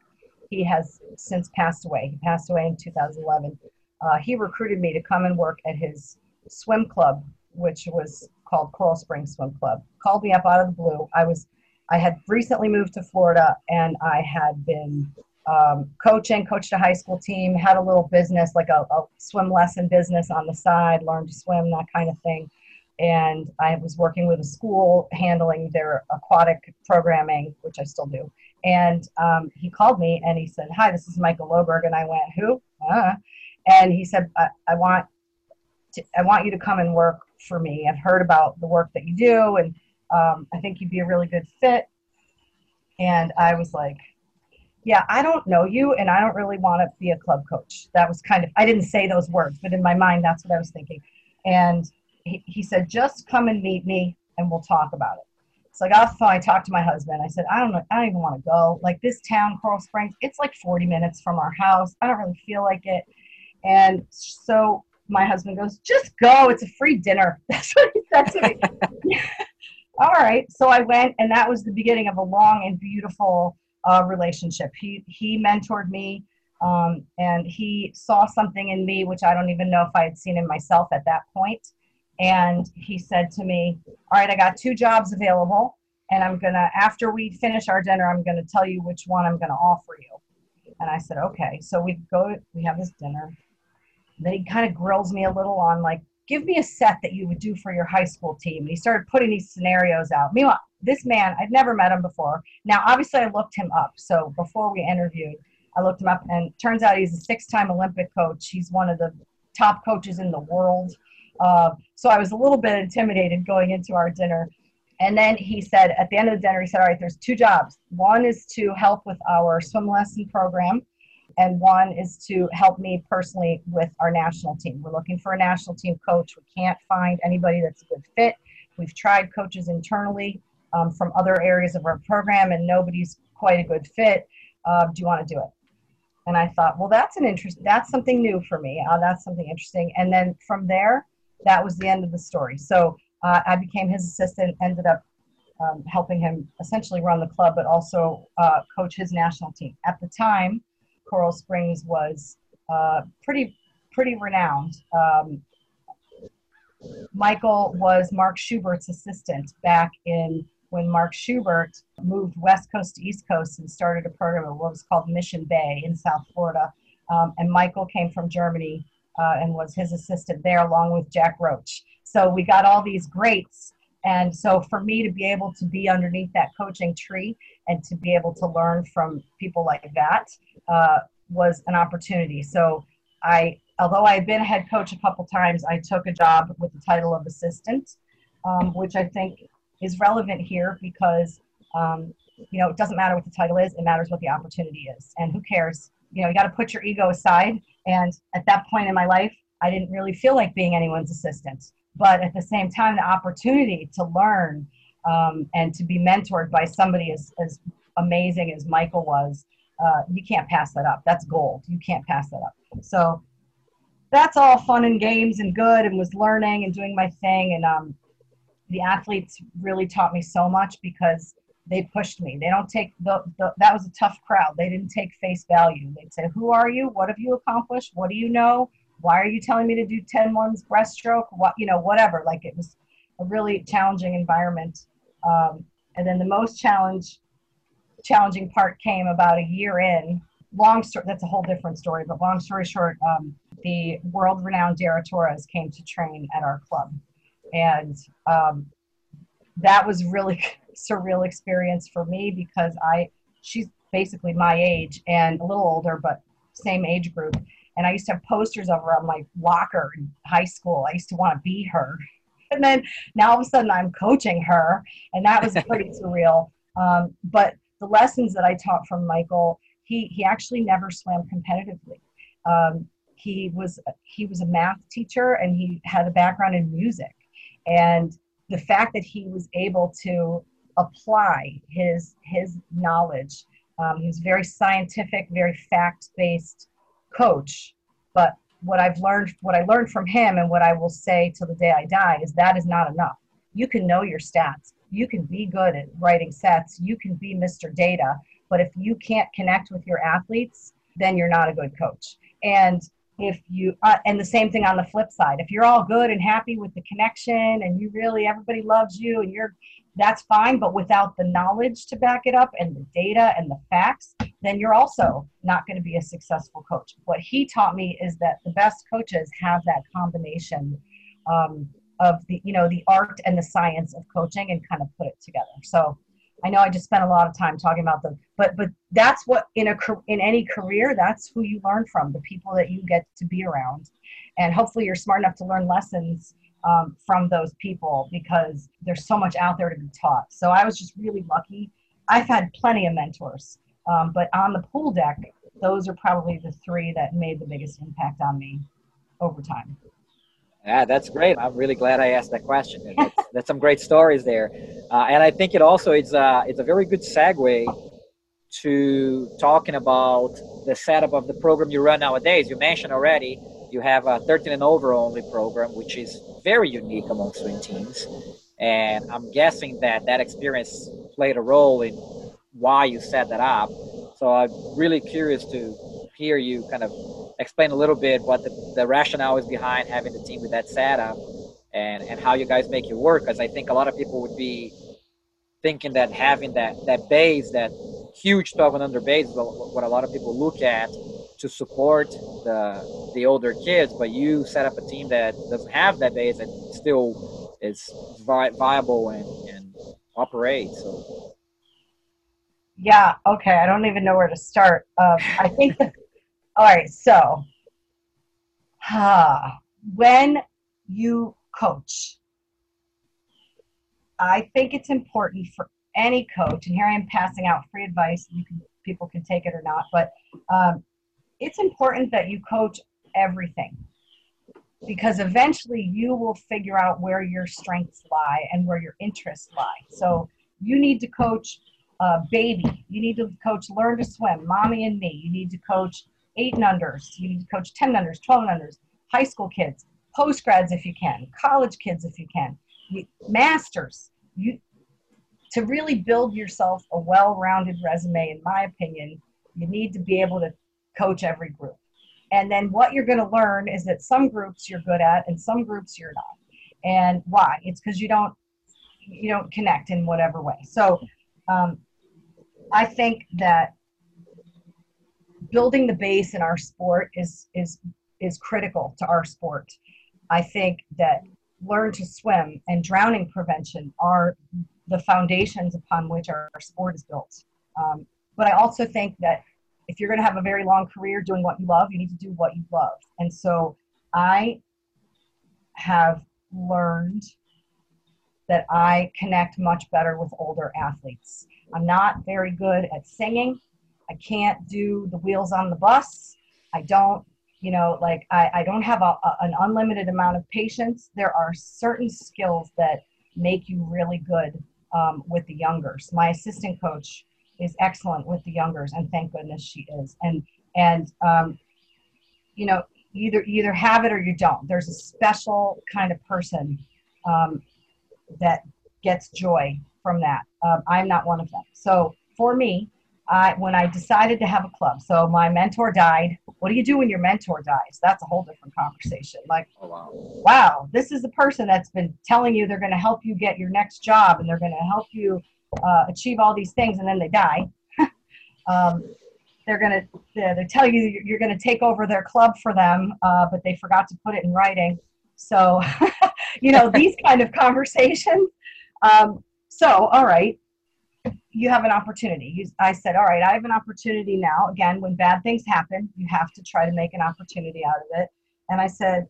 He has since passed away. He passed away in 2011. Uh, he recruited me to come and work at his swim club, which was called Coral Springs Swim Club. Called me up out of the blue. I was, I had recently moved to Florida, and I had been um, coaching, coached a high school team, had a little business, like a, a swim lesson business on the side, learned to swim, that kind of thing. And I was working with a school handling their aquatic programming, which I still do. And um, he called me and he said, "Hi, this is Michael Lohberg." And I went, "Who?" Uh, and he said, I, I want to, I want you to come and work for me. I've heard about the work that you do, and um, I think you'd be a really good fit. And I was like, yeah, I don't know you, and I don't really want to be a club coach. That was kind of, I didn't say those words, but in my mind, that's what I was thinking. And he, he said, just come and meet me, and we'll talk about it. So I got off the phone. I talked to my husband. I said, I don't know. I don't even want to go. Like this town, Coral Springs, it's like 40 minutes from our house. I don't really feel like it. And so my husband goes, just go. It's a free dinner. That's what he said to me. All right. So I went, and that was the beginning of a long and beautiful uh, relationship. He he mentored me, um, and he saw something in me which I don't even know if I had seen in myself at that point. And he said to me, "All right, I got two jobs available, and I'm gonna after we finish our dinner, I'm gonna tell you which one I'm gonna offer you." And I said, "Okay." So we go. We have this dinner then he kind of grills me a little on like, give me a set that you would do for your high school team. And he started putting these scenarios out. Meanwhile, this man, I'd never met him before. Now, obviously, I looked him up. So before we interviewed, I looked him up, and turns out he's a six-time Olympic coach. He's one of the top coaches in the world. Uh, so I was a little bit intimidated going into our dinner. And then he said, at the end of the dinner, he said, All right, there's two jobs. One is to help with our swim lesson program and one is to help me personally with our national team. We're looking for a national team coach. We can't find anybody that's a good fit. We've tried coaches internally um, from other areas of our program, and nobody's quite a good fit. Uh, do you want to do it? And I thought, well, that's an interest. That's something new for me. Uh, that's something interesting. And then from there, that was the end of the story. So uh, I became his assistant. Ended up um, helping him essentially run the club, but also uh, coach his national team. At the time, Coral Springs was uh, pretty pretty renowned. Um, Michael was Mark Schubert's assistant back in when Mark Schubert moved West Coast to East Coast and started a program at what was called Mission Bay in South Florida. Um, and Michael came from Germany uh, and was his assistant there along with Jack Roach. So we got all these greats and so for me to be able to be underneath that coaching tree and to be able to learn from people like that uh, was an opportunity. So I, although I had been a head coach a couple times, I took a job with the title of assistant, um, which I think is relevant here because um, you know it doesn't matter what the title is; it matters what the opportunity is. And who cares you know, you got to put your ego aside. And at that point in my life, I didn't really feel like being anyone's assistant. But at the same time, the opportunity to learn um, and to be mentored by somebody as, as amazing as Michael was, uh, you can't pass that up. That's gold. You can't pass that up. So that's all fun and games and good and was learning and doing my thing. And um, the athletes really taught me so much because they pushed me. They don't take the, the, that was a tough crowd. They didn't take face value. They'd say, Who are you? What have you accomplished? What do you know? Why are you telling me to do 10 ones breaststroke? What, you know, whatever. Like it was a really challenging environment. Um, and then the most challenge, challenging part came about a year in. Long story, that's a whole different story, but long story short, um, the world renowned Dara Torres came to train at our club. And um, that was really surreal experience for me because I, she's basically my age and a little older, but same age group. And I used to have posters of her on my locker in high school. I used to want to be her. And then now all of a sudden I'm coaching her, and that was pretty surreal. Um, but the lessons that I taught from Michael, he, he actually never swam competitively. Um, he was he was a math teacher and he had a background in music and the fact that he was able to apply his his knowledge um, he was very scientific very fact-based coach but what i've learned what i learned from him and what i will say till the day i die is that is not enough. You can know your stats. You can be good at writing sets. You can be mr data but if you can't connect with your athletes then you're not a good coach. And if you uh, and the same thing on the flip side. If you're all good and happy with the connection and you really everybody loves you and you're that's fine but without the knowledge to back it up and the data and the facts then you're also not going to be a successful coach what he taught me is that the best coaches have that combination um, of the you know the art and the science of coaching and kind of put it together so I know I just spent a lot of time talking about them, but but that's what in a in any career, that's who you learn from, the people that you get to be around, and hopefully you're smart enough to learn lessons um, from those people because there's so much out there to be taught. So I was just really lucky. I've had plenty of mentors, um, but on the pool deck, those are probably the three that made the biggest impact on me over time. Yeah, that's great. I'm really glad I asked that question. That's, that's some great stories there, uh, and I think it also is uh, it's a very good segue to talking about the setup of the program you run nowadays. You mentioned already you have a 13 and over only program, which is very unique among swim teams, and I'm guessing that that experience played a role in why you set that up. So I'm really curious to hear you kind of explain a little bit what the, the rationale is behind having the team with that setup and, and how you guys make it work. Because I think a lot of people would be thinking that having that, that base, that huge 12 and under base, is what a lot of people look at to support the the older kids. But you set up a team that doesn't have that base and still is vi- viable and, and operates. So. Yeah. Okay. I don't even know where to start. Um, I think all right, so uh, when you coach, I think it's important for any coach, and here I am passing out free advice. You can people can take it or not, but um, it's important that you coach everything because eventually you will figure out where your strengths lie and where your interests lie. So you need to coach uh, baby. You need to coach learn to swim, mommy and me. You need to coach eight and unders. You need to coach 10 and unders, 12 and unders, high school kids, post grads if you can, college kids if you can, you, masters. You, to really build yourself a well rounded resume, in my opinion, you need to be able to coach every group. And then what you're going to learn is that some groups you're good at and some groups you're not. And why? It's because you don't you don't connect in whatever way. So um, I think that building the base in our sport is is is critical to our sport. I think that learn to swim and drowning prevention are the foundations upon which our, our sport is built. Um, but I also think that if you're going to have a very long career doing what you love, you need to do what you love. And so I have learned that I connect much better with older athletes. I'm not very good at singing I can't do the wheels on the bus. I don't, you know, like I, I don't have a, a, an unlimited amount of patience. There are certain skills that make you really good um, with the youngers. My assistant coach is excellent with the youngers, and thank goodness she is. And and um, you know, either either have it or you don't. There's a special kind of person um, that gets joy from that. Um, I'm not one of them. So for me, I, when I decided to have a club, so my mentor died. What do you do when your mentor dies? That's a whole different conversation. Like, oh, wow. wow, this is the person that's been telling you they're going to help you get your next job and they're going to help you uh, achieve all these things, and then they die. um, they're going to they tell you you're going to take over their club for them, uh, but they forgot to put it in writing. So, you know, these kind of conversations. Um, so, all right, you have an opportunity. You, I said, all right, I have an opportunity now. Again, when bad things happen, you have to try to make an opportunity out of it. And I said,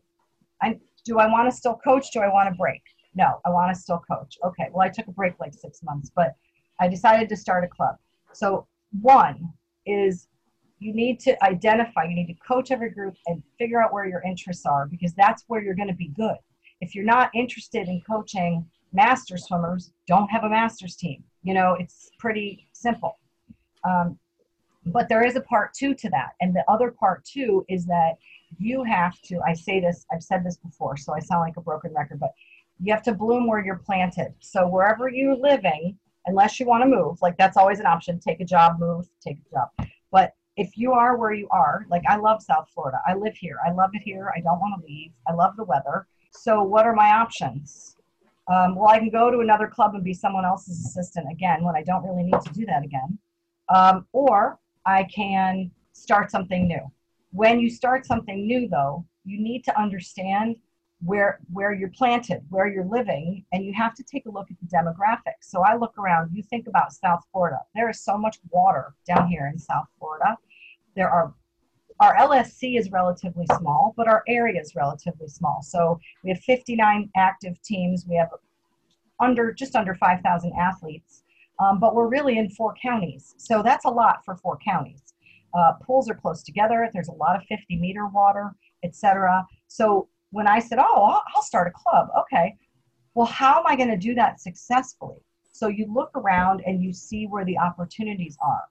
I, do I want to still coach? Do I want to break? No, I want to still coach. Okay, well, I took a break like six months, but I decided to start a club. So, one is you need to identify, you need to coach every group and figure out where your interests are because that's where you're going to be good. If you're not interested in coaching master swimmers, don't have a master's team you know, it's pretty simple. Um, but there is a part two to that. And the other part two is that you have to, I say this, I've said this before, so I sound like a broken record, but you have to bloom where you're planted. So wherever you're living, unless you want to move, like that's always an option, take a job, move, take a job. But if you are where you are, like I love South Florida, I live here, I love it here, I don't want to leave, I love the weather. So what are my options? Um, well, I can go to another club and be someone else's assistant again when I don't really need to do that again. Um, or I can start something new. When you start something new, though, you need to understand where where you're planted, where you're living, and you have to take a look at the demographics. So I look around. You think about South Florida. There is so much water down here in South Florida. There are our LSC is relatively small, but our area is relatively small. So we have 59 active teams. We have under just under 5,000 athletes, um, but we're really in four counties. So that's a lot for four counties. Uh, pools are close together. There's a lot of 50 meter water, etc. So when I said, "Oh, I'll, I'll start a club," okay. Well, how am I going to do that successfully? So you look around and you see where the opportunities are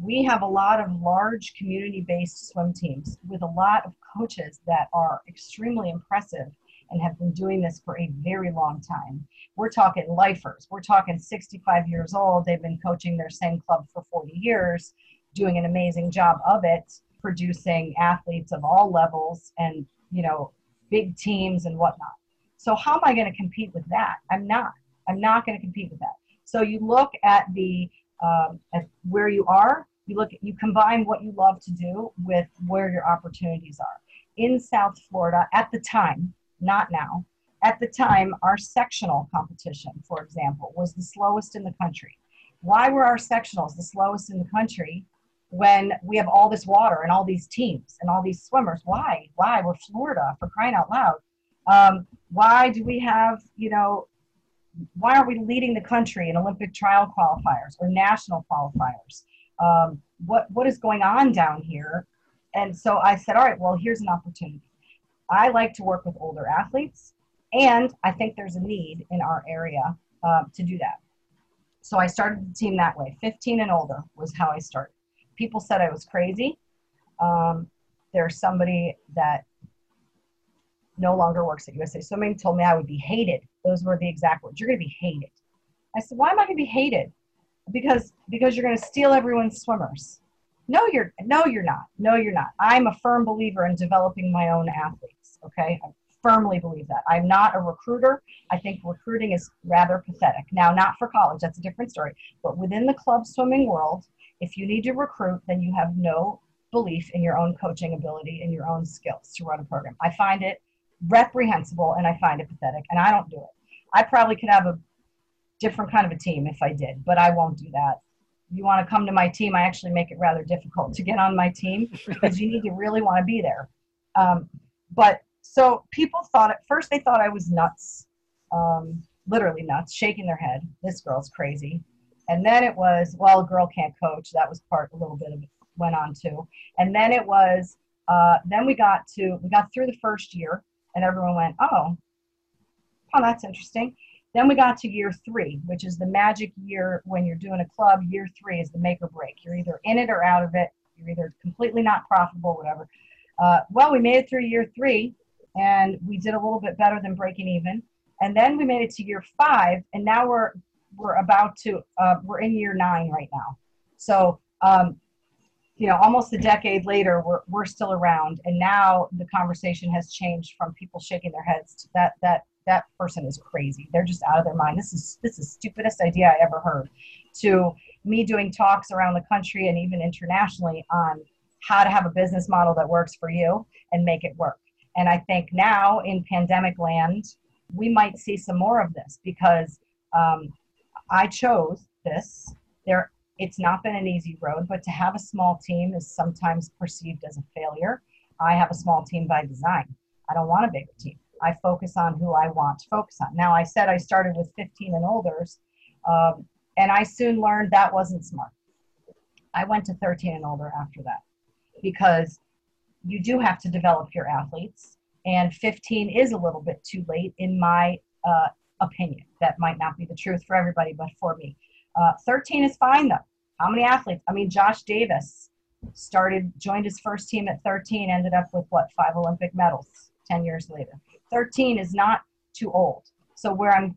we have a lot of large community based swim teams with a lot of coaches that are extremely impressive and have been doing this for a very long time. We're talking lifers, we're talking 65 years old, they've been coaching their same club for 40 years, doing an amazing job of it, producing athletes of all levels and, you know, big teams and whatnot. So, how am I going to compete with that? I'm not. I'm not going to compete with that. So, you look at the um, at where you are. You look, at, you combine what you love to do with where your opportunities are. In South Florida, at the time, not now, at the time, our sectional competition, for example, was the slowest in the country. Why were our sectionals the slowest in the country when we have all this water and all these teams and all these swimmers? Why? Why? We're Florida for crying out loud. Um, why do we have, you know, why aren't we leading the country in Olympic trial qualifiers or national qualifiers? Um, what what is going on down here? And so I said, all right, well, here's an opportunity. I like to work with older athletes, and I think there's a need in our area uh, to do that. So I started the team that way. 15 and older was how I started. People said I was crazy. Um, there's somebody that no longer works at USA Swimming told me I would be hated those were the exact words. You're going to be hated. I said, why am I going to be hated? Because because you're going to steal everyone's swimmers. No, you're no, you're not. No, you're not. I'm a firm believer in developing my own athletes. Okay, I firmly believe that. I'm not a recruiter. I think recruiting is rather pathetic. Now, not for college. That's a different story. But within the club swimming world, if you need to recruit, then you have no belief in your own coaching ability and your own skills to run a program. I find it reprehensible and I find it pathetic, and I don't do it. I probably could have a different kind of a team if I did, but I won't do that. You want to come to my team, I actually make it rather difficult to get on my team because you need to really want to be there. Um, but so people thought at first they thought I was nuts, um, literally nuts, shaking their head. This girl's crazy. And then it was, well, a girl can't coach. That was part, a little bit of it went on too. And then it was, uh, then we got to, we got through the first year and everyone went, oh, oh, that's interesting. Then we got to year three, which is the magic year when you're doing a club. Year three is the make or break. You're either in it or out of it. You're either completely not profitable, whatever. Uh, well, we made it through year three and we did a little bit better than breaking even. And then we made it to year five, and now we're we're about to uh, we're in year nine right now. So um, you know, almost a decade later, we're we're still around, and now the conversation has changed from people shaking their heads to that that that person is crazy. They're just out of their mind. This is this is stupidest idea I ever heard. To me doing talks around the country and even internationally on how to have a business model that works for you and make it work. And I think now in pandemic land, we might see some more of this because um, I chose this. There, it's not been an easy road, but to have a small team is sometimes perceived as a failure. I have a small team by design. I don't want a bigger team. I focus on who I want to focus on. Now, I said I started with 15 and olders, um, and I soon learned that wasn't smart. I went to 13 and older after that because you do have to develop your athletes, and 15 is a little bit too late, in my uh, opinion. That might not be the truth for everybody, but for me. Uh, 13 is fine though. How many athletes? I mean, Josh Davis started, joined his first team at 13, ended up with what, five Olympic medals 10 years later. 13 is not too old. So, where I'm,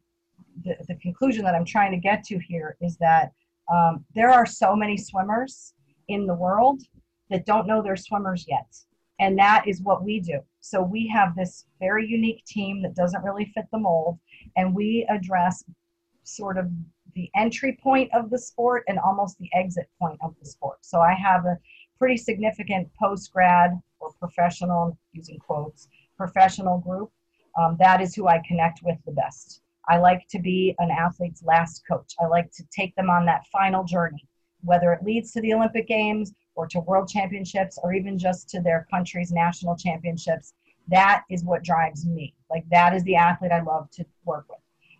the, the conclusion that I'm trying to get to here is that um, there are so many swimmers in the world that don't know they're swimmers yet. And that is what we do. So we have this very unique team that doesn't really fit the mold, and we address sort of the entry point of the sport and almost the exit point of the sport. So I have a pretty significant post grad or professional, using quotes, professional group. Um, that is who I connect with the best. I like to be an athlete's last coach. I like to take them on that final journey, whether it leads to the Olympic Games or to world championships or even just to their country's national championships. That is what drives me. Like, that is the athlete I love to work with.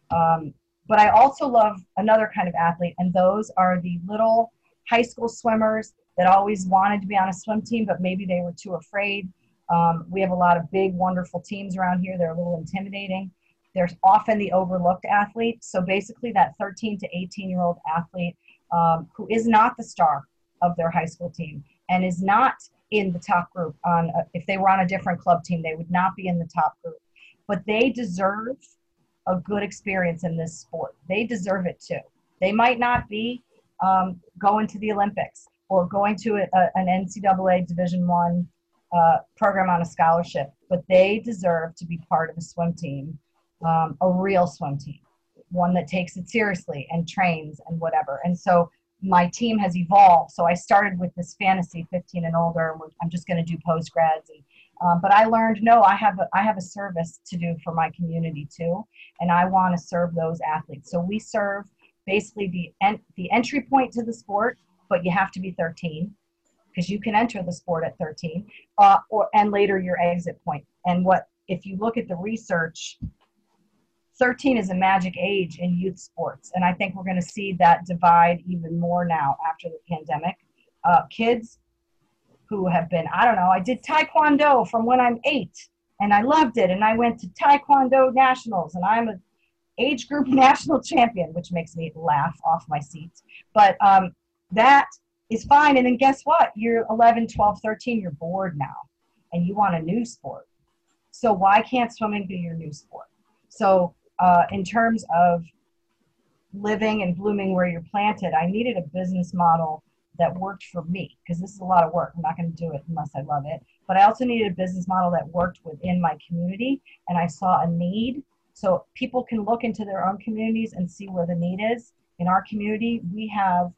Um, but I also love another kind of athlete, and those are the little high school swimmers that always wanted to be on a swim team, but maybe they were too afraid. Um, we have a lot of big, wonderful teams around here. They're a little intimidating. There's often the overlooked athlete. So basically, that 13 to 18 year old athlete um, who is not the star of their high school team and is not in the top group on a, if they were on a different club team they would not be in the top group but they deserve a good experience in this sport they deserve it too they might not be um, going to the olympics or going to a, a, an ncaa division one uh, program on a scholarship but they deserve to be part of a swim team um, a real swim team one that takes it seriously and trains and whatever and so my team has evolved. So I started with this fantasy 15 and older. I'm just going to do post grads. And, um, but I learned no, I have a, I have a service to do for my community too, and I want to serve those athletes. So we serve basically the en- the entry point to the sport, but you have to be 13 because you can enter the sport at 13, uh, or and later your exit point. And what if you look at the research 13 is a magic age in youth sports. And I think we're going to see that divide even more now after the pandemic. Uh, kids who have been, I don't know, I did Taekwondo from when I'm eight and I loved it. And I went to Taekwondo Nationals and I'm a age group national champion, which makes me laugh off my seat. But um, that is fine. And then guess what? You're 11, 12, 13, you're bored now and you want a new sport. So why can't swimming be your new sport? So uh, in terms of living and blooming where you're planted, I needed a business model that worked for me because this is a lot of work. I'm not going to do it unless I love it. But I also needed a business model that worked within my community, and I saw a need. So people can look into their own communities and see where the need is. In our community, we have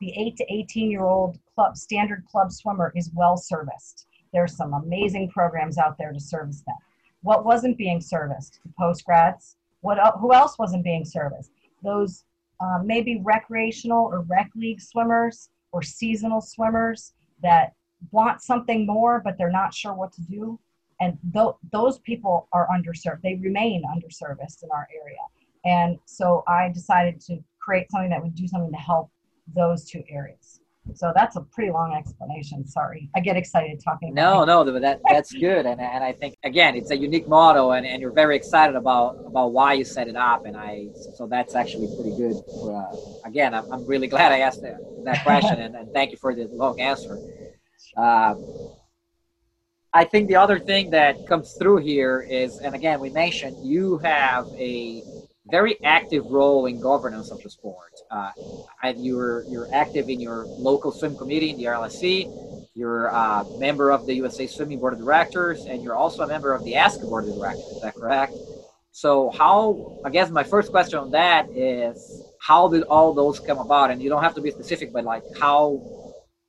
the 8 to 18 year old club standard club swimmer is well serviced. There's some amazing programs out there to service them. What wasn't being serviced? The post grads, what who else wasn't being serviced? Those uh, maybe recreational or rec league swimmers or seasonal swimmers that want something more, but they're not sure what to do. And th- those people are underserved. They remain underserviced in our area. And so I decided to create something that would do something to help those two areas. So that's a pretty long explanation. Sorry, I get excited talking. No, no, that that's good, and and I think again it's a unique model, and, and you're very excited about about why you set it up, and I so that's actually pretty good. For, uh, again, I'm, I'm really glad I asked that, that question, and, and thank you for the long answer. Uh, I think the other thing that comes through here is, and again, we mentioned you have a very active role in governance of the sport. Uh, you're you're active in your local swim committee in the our LSC. You're a member of the USA Swimming Board of Directors, and you're also a member of the ASCA Board of Directors. Is that correct? So, how? I guess my first question on that is, how did all those come about? And you don't have to be specific, but like how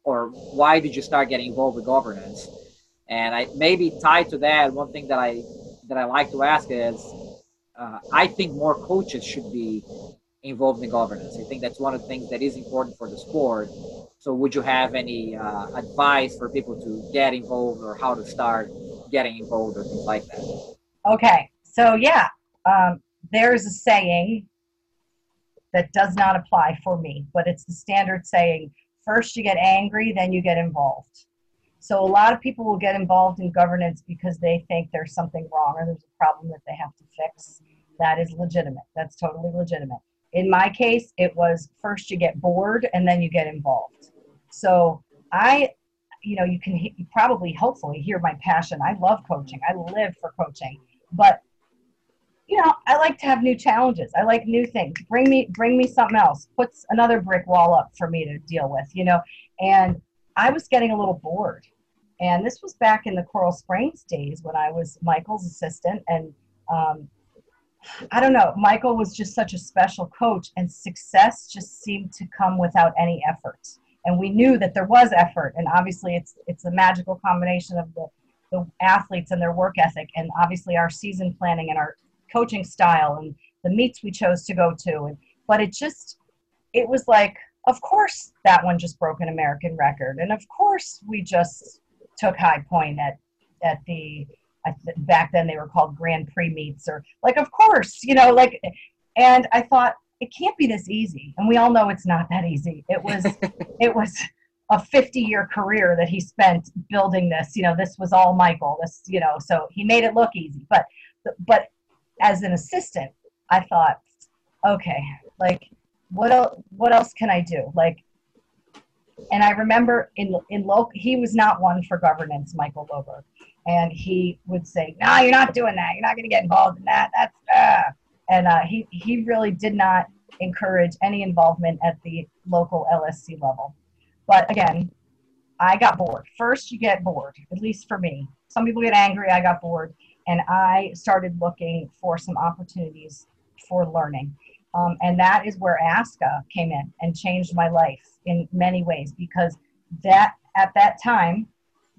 or why did you start getting involved with governance? And I maybe tied to that, one thing that I that I like to ask is, uh, I think more coaches should be involved in governance. I think that's one of the things that is important for the sport. So, would you have any uh, advice for people to get involved or how to start getting involved or things like that? Okay, so yeah, um, there's a saying that does not apply for me, but it's the standard saying first you get angry, then you get involved. So a lot of people will get involved in governance because they think there's something wrong or there's a problem that they have to fix. That is legitimate. That's totally legitimate. In my case, it was first you get bored and then you get involved. So I, you know, you can you probably hopefully hear my passion. I love coaching. I live for coaching. But you know, I like to have new challenges. I like new things. Bring me bring me something else. Puts another brick wall up for me to deal with, you know. And I was getting a little bored. And this was back in the Coral Springs days when I was Michael's assistant. And um, I don't know, Michael was just such a special coach, and success just seemed to come without any effort. And we knew that there was effort, and obviously, it's it's a magical combination of the the athletes and their work ethic, and obviously our season planning and our coaching style and the meets we chose to go to and but it just it was like of course that one just broke an american record and of course we just took high point at at the back then they were called grand prix meets or like of course you know like and i thought it can't be this easy. And we all know it's not that easy. It was it was a 50 year career that he spent building this you know this was all michael this you know so he made it look easy. But but as an assistant, I thought, okay, like what else, what else can I do? Like, and I remember in in local, he was not one for governance, Michael Lober, and he would say, "No, you're not doing that. You're not going to get involved in that. That's uh. and uh, he he really did not encourage any involvement at the local LSC level. But again, I got bored. First, you get bored, at least for me. Some people get angry. I got bored and I started looking for some opportunities for learning. Um, and that is where ASCA came in and changed my life in many ways because that at that time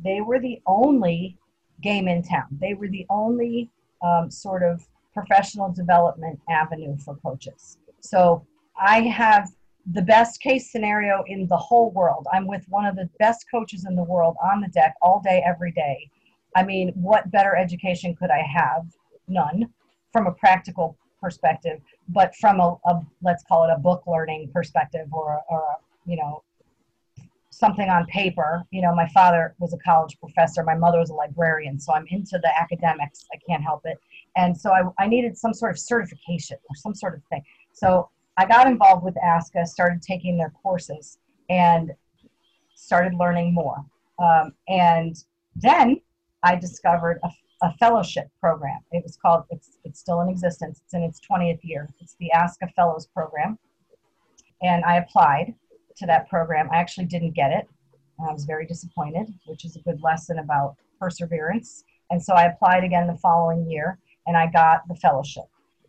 they were the only game in town. They were the only um, sort of professional development avenue for coaches. So I have the best case scenario in the whole world. I'm with one of the best coaches in the world on the deck all day, every day. I mean, what better education could I have? None from a practical perspective, but from a, a let's call it a book learning perspective or, or a, you know, something on paper. You know, my father was a college professor, my mother was a librarian, so I'm into the academics. I can't help it. And so I, I needed some sort of certification or some sort of thing. So I got involved with ASCA, started taking their courses, and started learning more. Um, and then I discovered a, a, fellowship program. It was called, it's, it's still in existence, it's in its 20th year. It's the ASCA Fellows Program. And I applied to that program. I actually didn't get it. I was very disappointed, which is a good lesson about perseverance. And so I applied again the following year and I got the fellowship.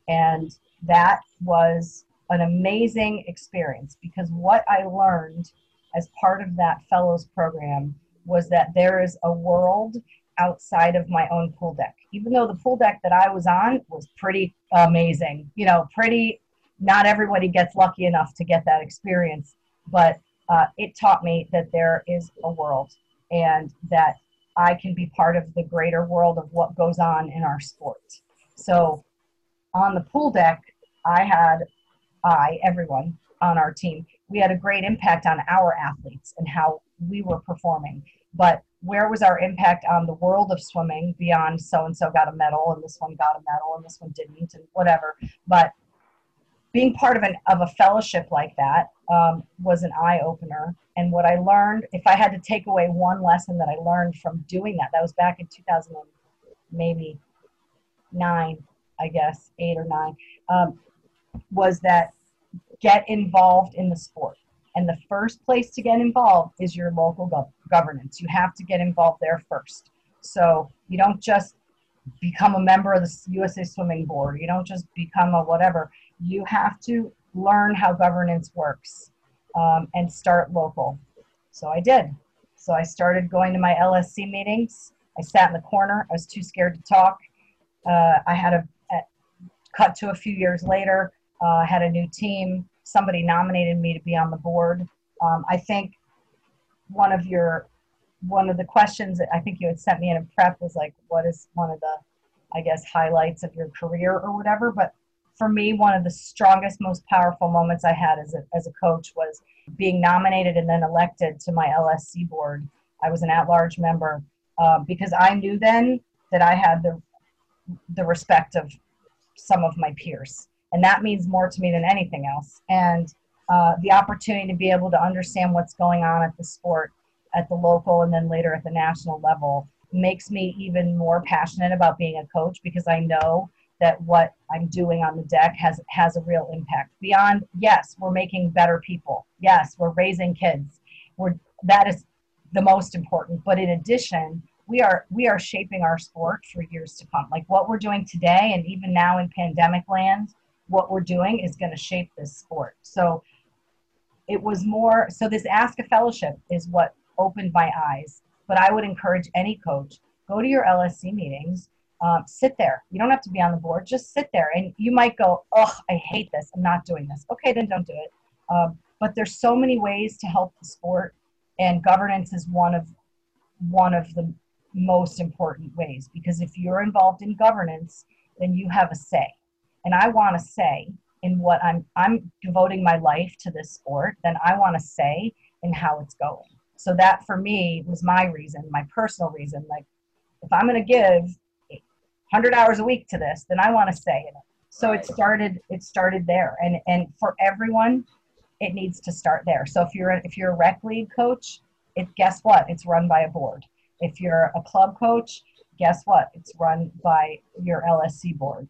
And that was an amazing experience because what I learned as part of that fellows program was that there is a world outside of my own pool deck. Even though the pool deck that I was on was pretty amazing, you know, pretty, not everybody gets lucky enough to get that experience, but uh, it taught me that there is a world and that I can be part of the greater world of what goes on in our sport. So on the pool deck, I had, I, everyone, on our team, we had a great impact on our athletes and how we were performing. But where was our impact on the world of swimming beyond so and so got a medal and this one got a medal and this one didn't and whatever? But being part of an of a fellowship like that um, was an eye opener. And what I learned, if I had to take away one lesson that I learned from doing that, that was back in 2000, maybe nine, I guess, eight or nine, um, was that get involved in the sport. And the first place to get involved is your local gov- governance. You have to get involved there first. So you don't just become a member of the USA Swimming Board. You don't just become a whatever. You have to learn how governance works um, and start local. So I did. So I started going to my LSC meetings. I sat in the corner. I was too scared to talk. Uh, I had a, a, cut to a few years later. Uh, had a new team. Somebody nominated me to be on the board. Um, I think one of your one of the questions that I think you had sent me in a prep was like, what is one of the, I guess, highlights of your career or whatever. But for me, one of the strongest, most powerful moments I had as a, as a coach was being nominated and then elected to my LSC board. I was an at large member uh, because I knew then that I had the the respect of some of my peers. And that means more to me than anything else. And uh, the opportunity to be able to understand what's going on at the sport at the local and then later at the national level makes me even more passionate about being a coach because I know that what I'm doing on the deck has has a real impact. Beyond yes, we're making better people. Yes, we're raising kids. We're that is the most important. But in addition, we are we are shaping our sport for years to come. Like what we're doing today, and even now in pandemic land, what we're doing is going to shape this sport. So it was more. So this ASCA Fellowship is what opened my eyes. But I would encourage any coach go to your LSC meetings. Um, sit there. You don't have to be on the board. Just sit there, and you might go, "Oh, I hate this. I'm not doing this." Okay, then don't do it. Um, but there's so many ways to help the sport, and governance is one of one of the most important ways because if you're involved in governance, then you have a say. And I want to say in what I'm I'm devoting my life to this sport, then I want to say in how it's going. So that for me was my reason, my personal reason. Like if I'm going to give 100 hours a week to this, then I want to say in it. So it started it started there. And and for everyone it needs to start there. So if you're a, if you're a rec league coach, it guess what? It's run by a board. If you're a club coach, guess what? It's run by your LSC board.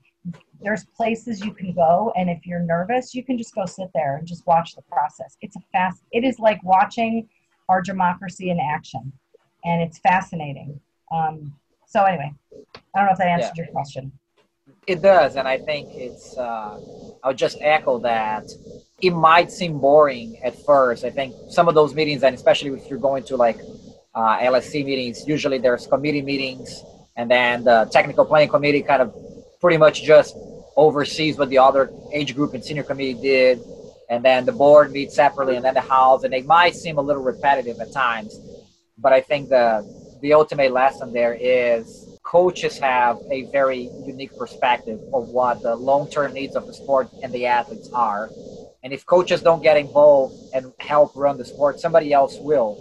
There's places you can go, and if you're nervous, you can just go sit there and just watch the process. It's a fast. It is like watching our democracy in action, and it's fascinating. Um, so anyway, I don't know if that answered yeah. your question. It does, and I think it's. Uh, I'll just echo that. It might seem boring at first. I think some of those meetings, and especially if you're going to like uh, LSC meetings. Usually there's committee meetings, and then the technical planning committee kind of pretty much just oversees what the other age group and senior committee did, and then the board meets separately, and then the house, and they might seem a little repetitive at times, but I think the the ultimate lesson there is coaches have a very unique perspective of what the long-term needs of the sport and the athletes are. And if coaches don't get involved and help run the sport, somebody else will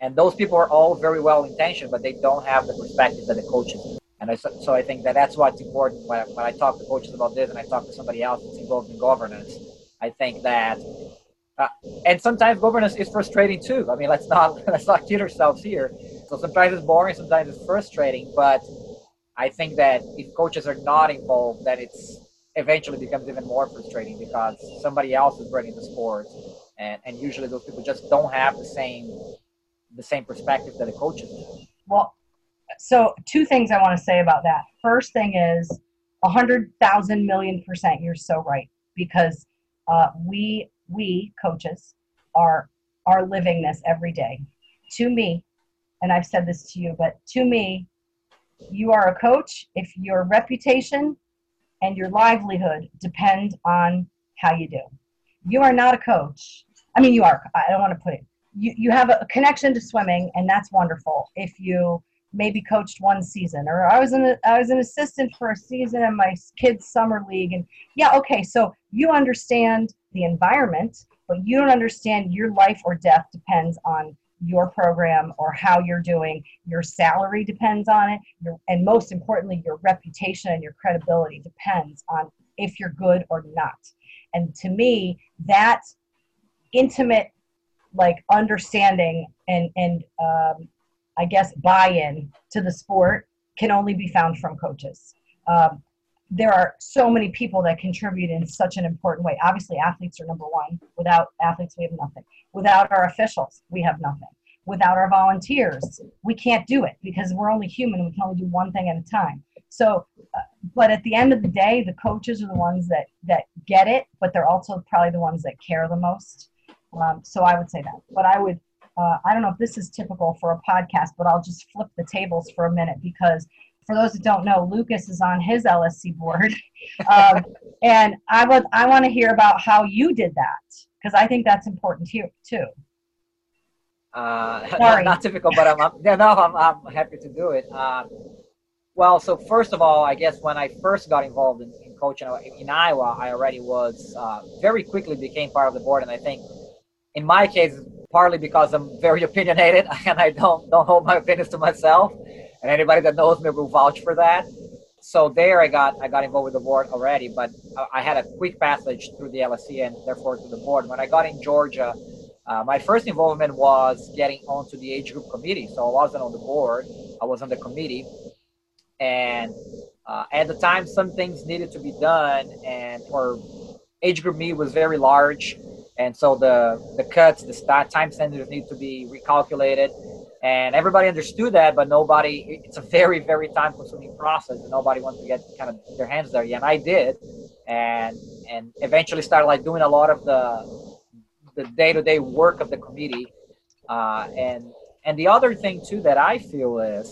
and those people are all very well intentioned, but they don't have the perspective that the coaches do. And I, so I think that that's what's important when when I talk to coaches about this and I talk to somebody else that's involved in governance. I think that, uh, and sometimes governance is frustrating too. I mean, let's not let's not kid ourselves here. So sometimes it's boring, sometimes it's frustrating. But I think that if coaches are not involved, then it's eventually becomes even more frustrating because somebody else is running the sport, and and usually those people just don't have the same the same perspective that the coach is. Well, so two things I want to say about that. First thing is a hundred thousand million percent. You're so right because uh, we we coaches are are living this every day. To me, and I've said this to you, but to me, you are a coach if your reputation and your livelihood depend on how you do. You are not a coach. I mean, you are. I don't want to put it you, you have a connection to swimming and that's wonderful if you maybe coached one season or I was an I was an assistant for a season in my kids summer league and yeah okay so you understand the environment but you don't understand your life or death depends on your program or how you're doing. Your salary depends on it. Your, and most importantly, your reputation and your credibility depends on if you're good or not. And to me, that intimate, like understanding and, and um, I guess buy in to the sport can only be found from coaches. Um, there are so many people that contribute in such an important way. Obviously, athletes are number one. Without athletes, we have nothing. Without our officials, we have nothing. Without our volunteers, we can't do it because we're only human. We can only do one thing at a time. So, uh, but at the end of the day, the coaches are the ones that that get it, but they're also probably the ones that care the most. Um, so I would say that. But I would, uh, I don't know if this is typical for a podcast, but I'll just flip the tables for a minute because for those that don't know, Lucas is on his LSC board, um, and I would I want to hear about how you did that because I think that's important here too. Uh, not, not, typical, but I'm, I'm yeah, no, I'm, I'm happy to do it. Uh, well, so first of all, I guess when I first got involved in, in coaching in Iowa, I already was uh, very quickly became part of the board, and I think in my case, partly because I'm very opinionated and I don't don't hold my opinions to myself and anybody that knows me will vouch for that. So there, I got I got involved with the board already, but I had a quick passage through the LSC and therefore to the board. When I got in Georgia, uh, my first involvement was getting onto the age group committee. So I wasn't on the board; I was on the committee, and uh, at the time, some things needed to be done, and for age group me was very large, and so the the cuts, the time standards need to be recalculated. And everybody understood that but nobody it's a very very time consuming process and nobody wants to get kind of their hands yeah and i did. And and eventually started like doing a lot of the the day-to-day work of the committee. Uh, and and the other thing too that i feel is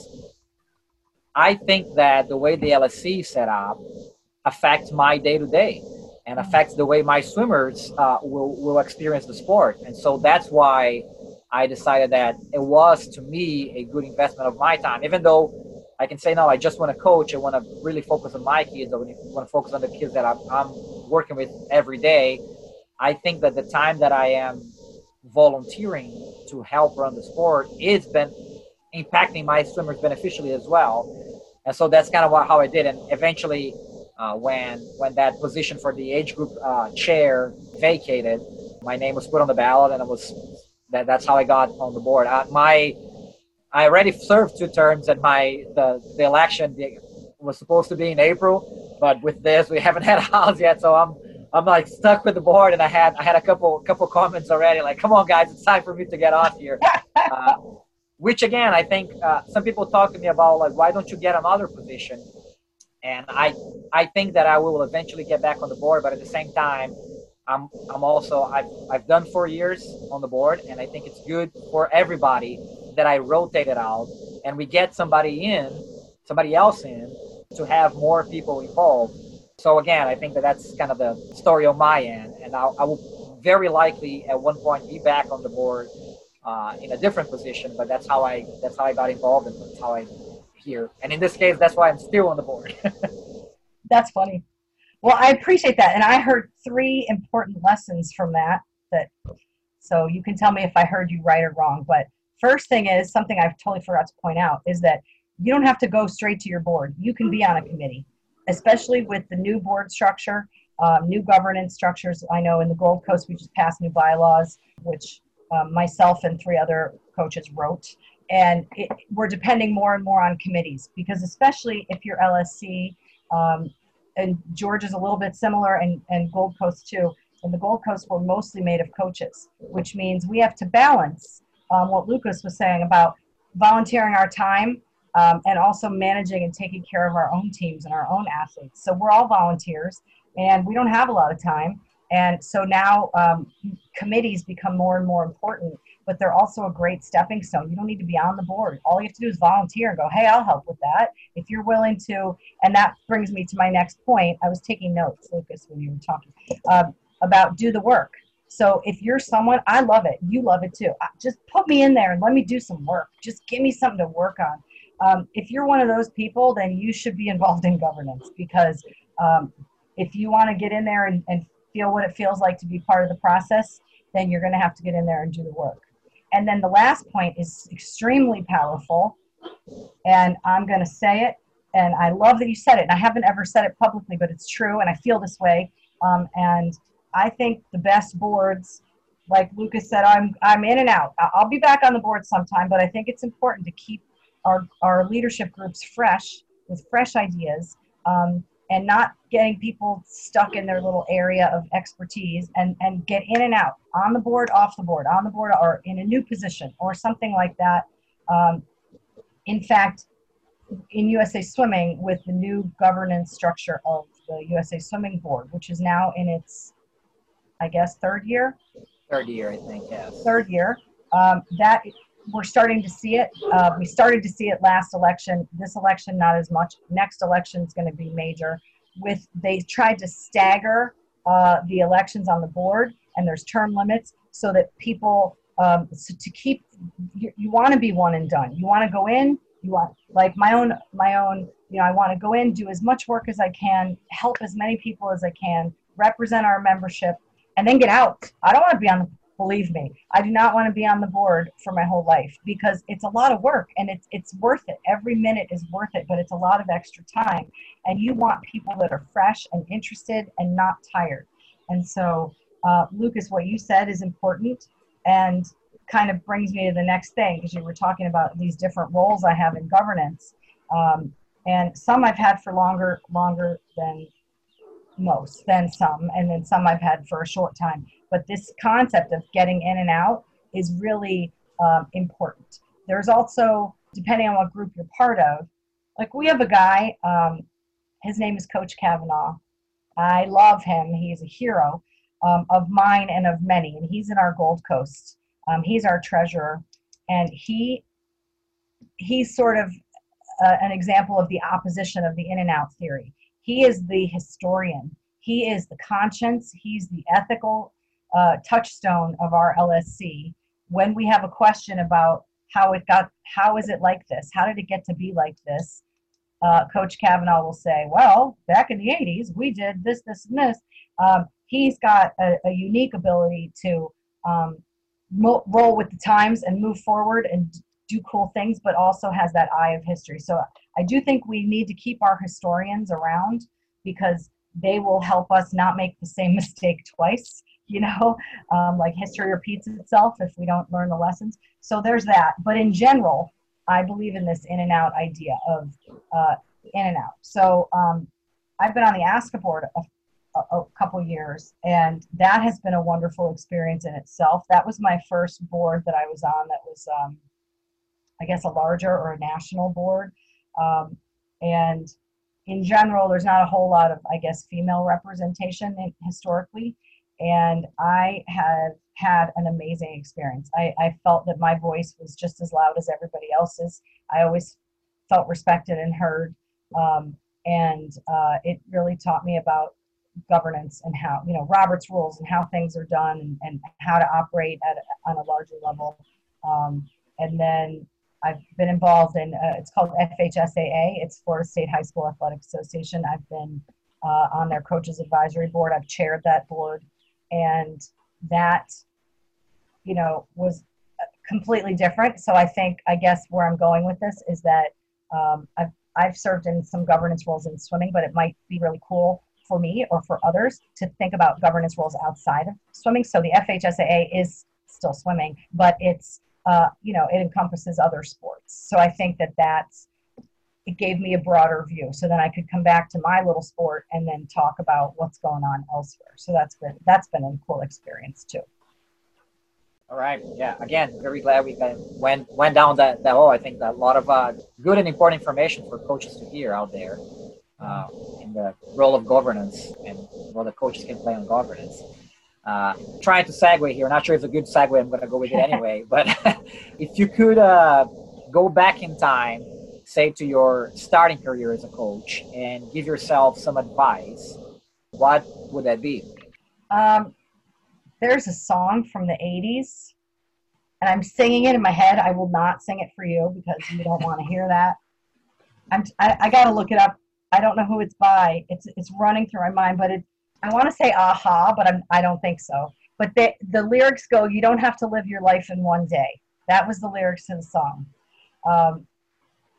i think that the way the lsc set up affects my day-to-day and affects the way my swimmers uh, will, will experience the sport and so that's why I decided that it was to me a good investment of my time, even though I can say no, I just want to coach. I want to really focus on my kids. I want to focus on the kids that I'm, I'm working with every day. I think that the time that I am volunteering to help run the sport is been impacting my swimmers beneficially as well. And so that's kind of how I did. And eventually, uh, when when that position for the age group uh, chair vacated, my name was put on the ballot, and I was that that's how I got on the board. Uh, my I already served two terms, and my the the election was supposed to be in April, but with this we haven't had a house yet, so I'm I'm like stuck with the board, and I had I had a couple couple comments already, like, come on guys, it's time for me to get off here. Uh, which again, I think uh, some people talk to me about like, why don't you get another position? And I I think that I will eventually get back on the board, but at the same time, I'm I'm also I've I've done four years on the board, and I think it's good for everybody that I rotate it out and we get somebody in, somebody else in, to have more people involved. So again, I think that that's kind of the story on my end, and I'll, I will very likely at one point be back on the board uh, in a different position. But that's how I that's how I got involved, and that's how I And in this case, that's why I'm still on the board. that's funny. Well, I appreciate that, and I heard three important lessons from that. That so you can tell me if I heard you right or wrong. But first thing is something I've totally forgot to point out is that you don't have to go straight to your board. You can be on a committee, especially with the new board structure, um, new governance structures. I know in the Gold Coast we just passed new bylaws, which um, myself and three other coaches wrote. And it, we're depending more and more on committees because, especially if you're LSC, um, and George is a little bit similar, and, and Gold Coast too. And the Gold Coast were mostly made of coaches, which means we have to balance um, what Lucas was saying about volunteering our time um, and also managing and taking care of our own teams and our own athletes. So we're all volunteers, and we don't have a lot of time. And so now um, committees become more and more important but they're also a great stepping stone. You don't need to be on the board. All you have to do is volunteer and go, hey, I'll help with that. If you're willing to, and that brings me to my next point. I was taking notes, Lucas, when you were talking uh, about do the work. So if you're someone, I love it. You love it too. Just put me in there and let me do some work. Just give me something to work on. Um, if you're one of those people, then you should be involved in governance because um, if you want to get in there and, and feel what it feels like to be part of the process, then you're going to have to get in there and do the work. And then the last point is extremely powerful. And I'm going to say it. And I love that you said it. And I haven't ever said it publicly, but it's true. And I feel this way. Um, and I think the best boards, like Lucas said, I'm, I'm in and out. I'll be back on the board sometime, but I think it's important to keep our, our leadership groups fresh with fresh ideas um, and not getting people stuck in their little area of expertise and, and get in and out on the board, off the board, on the board, or in a new position or something like that. Um, in fact, in USA Swimming, with the new governance structure of the USA Swimming Board, which is now in its, I guess, third year. Third year, I think, yes. Third year. Um, that we're starting to see it. Uh, we started to see it last election. This election, not as much. Next election is going to be major. With they tried to stagger uh, the elections on the board, and there's term limits so that people um, so to keep you, you want to be one and done. You want to go in. You want like my own my own. You know, I want to go in, do as much work as I can, help as many people as I can, represent our membership, and then get out. I don't want to be on the believe me i do not want to be on the board for my whole life because it's a lot of work and it's it's worth it. Every minute is worth it but it's a lot of extra time. And you want people that are fresh and interested and not tired. And so uh, lucas what you said is important and kind of brings me to the next thing because you were talking about these different roles i have in governance. Um, and some i've had for longer longer than most than some and then some i've had for a short time but this concept of getting in and out is really um, important. There's also, depending on what group you're part of, like we have a guy, um, his name is Coach Kavanaugh. I love him. He's a hero um, of mine and of many, and he's in our Gold Coast. Um, he's our treasurer, and he he's sort of uh, an example of the opposition of the in and out theory. He is the historian. He is the conscience. He's the ethical uh, touchstone of our LSC. When we have a question about how it got, how is it like this? How did it get to be like this? Uh, Coach Kavanaugh will say, well, back in the 80s, we did this, this, and this. Um, he's got a, a, unique ability to um, mo- roll with the times and move forward and do cool things, but also has that eye of history. So I do think we need to keep our historians around because they will help us not make the same mistake twice you know, um, like history repeats itself if we don't learn the lessons. So there's that. But in general, I believe in this in and out idea of uh, in and out. So um, I've been on the ASCA board a, a, a couple years, and that has been a wonderful experience in itself. That was my first board that I was on that was, um, I guess, a larger or a national board. Um, and in general, there's not a whole lot of, I guess, female representation in, historically and I have had an amazing experience. I, I felt that my voice was just as loud as everybody else's. I always felt respected and heard, um, and uh, it really taught me about governance and how you know Robert's rules and how things are done and, and how to operate at on a larger level. Um, and then I've been involved in uh, it's called FHSAA. It's Florida State High School Athletic Association. I've been uh, on their coaches advisory board. I've chaired that board and that you know was completely different. So i think i guess where i'm going with this is that um, I've, I've served in some governance roles in swimming but it might be really cool for me or for others to think about governance roles outside of swimming. So the fhsaa is still swimming but it's uh, you know it encompasses other sports. So i think that that's it gave me a broader view so then i could come back to my little sport and then talk about what's going on elsewhere. So that's been that's been a cool experience too. All right. Yeah again very glad we went went down that that hole. I think that a lot of uh, good and important information for coaches to hear out there uh, in the role of governance and what the coaches can play on governance. Uh, trying to segue here. Not sure if it's a good segue i'm going to go with it anyway but if you could uh, go back in time say to your starting career as a coach and give yourself some advice, what would that be? Um, there's a song from the 80s, and I'm singing it in my head. I will not sing it for you because you don't want to hear that. I'm, I, I got to look it up. I don't know who it's by. It's, it's running through my mind, but it, I want to say aha, but I'm, I don't think so. but they, the lyrics go, "You don't have to live your life in one day." That was the lyrics to the song. Um,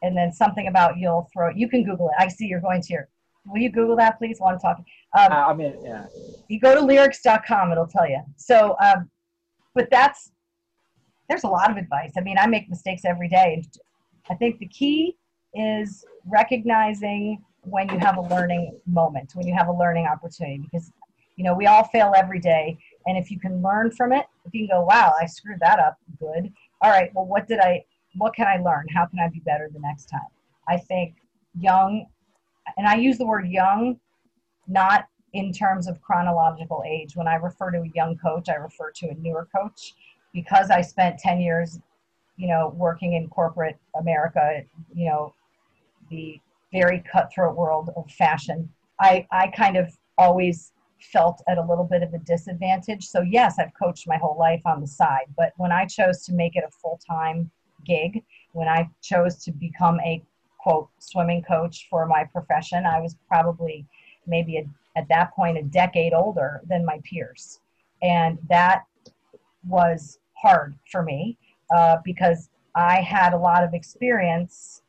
and then something about you'll throw. it. You can Google it. I see you're going to your. Will you Google that, please, while I'm talking? Um, Uh, I mean, yeah. you go to lyrics.com it'll tell you so um, but that's there's a lot of advice i mean i make mistakes every day i think the key is recognizing when you have a learning moment when you have a learning opportunity because you know we all fail every day and if you can learn from it if you can go wow i screwed that up good all right well what did i what can i learn how can i be better the next time i think young and i use the word young not in terms of chronological age. When I refer to a young coach, I refer to a newer coach because I spent 10 years, you know, working in corporate America, you know, the very cutthroat world of fashion. I, I kind of always felt at a little bit of a disadvantage. So, yes, I've coached my whole life on the side, but when I chose to make it a full time gig, when I chose to become a quote swimming coach for my profession, I was probably maybe a, at that point a decade older than my peers. And that was hard for me uh, because I had a lot of experience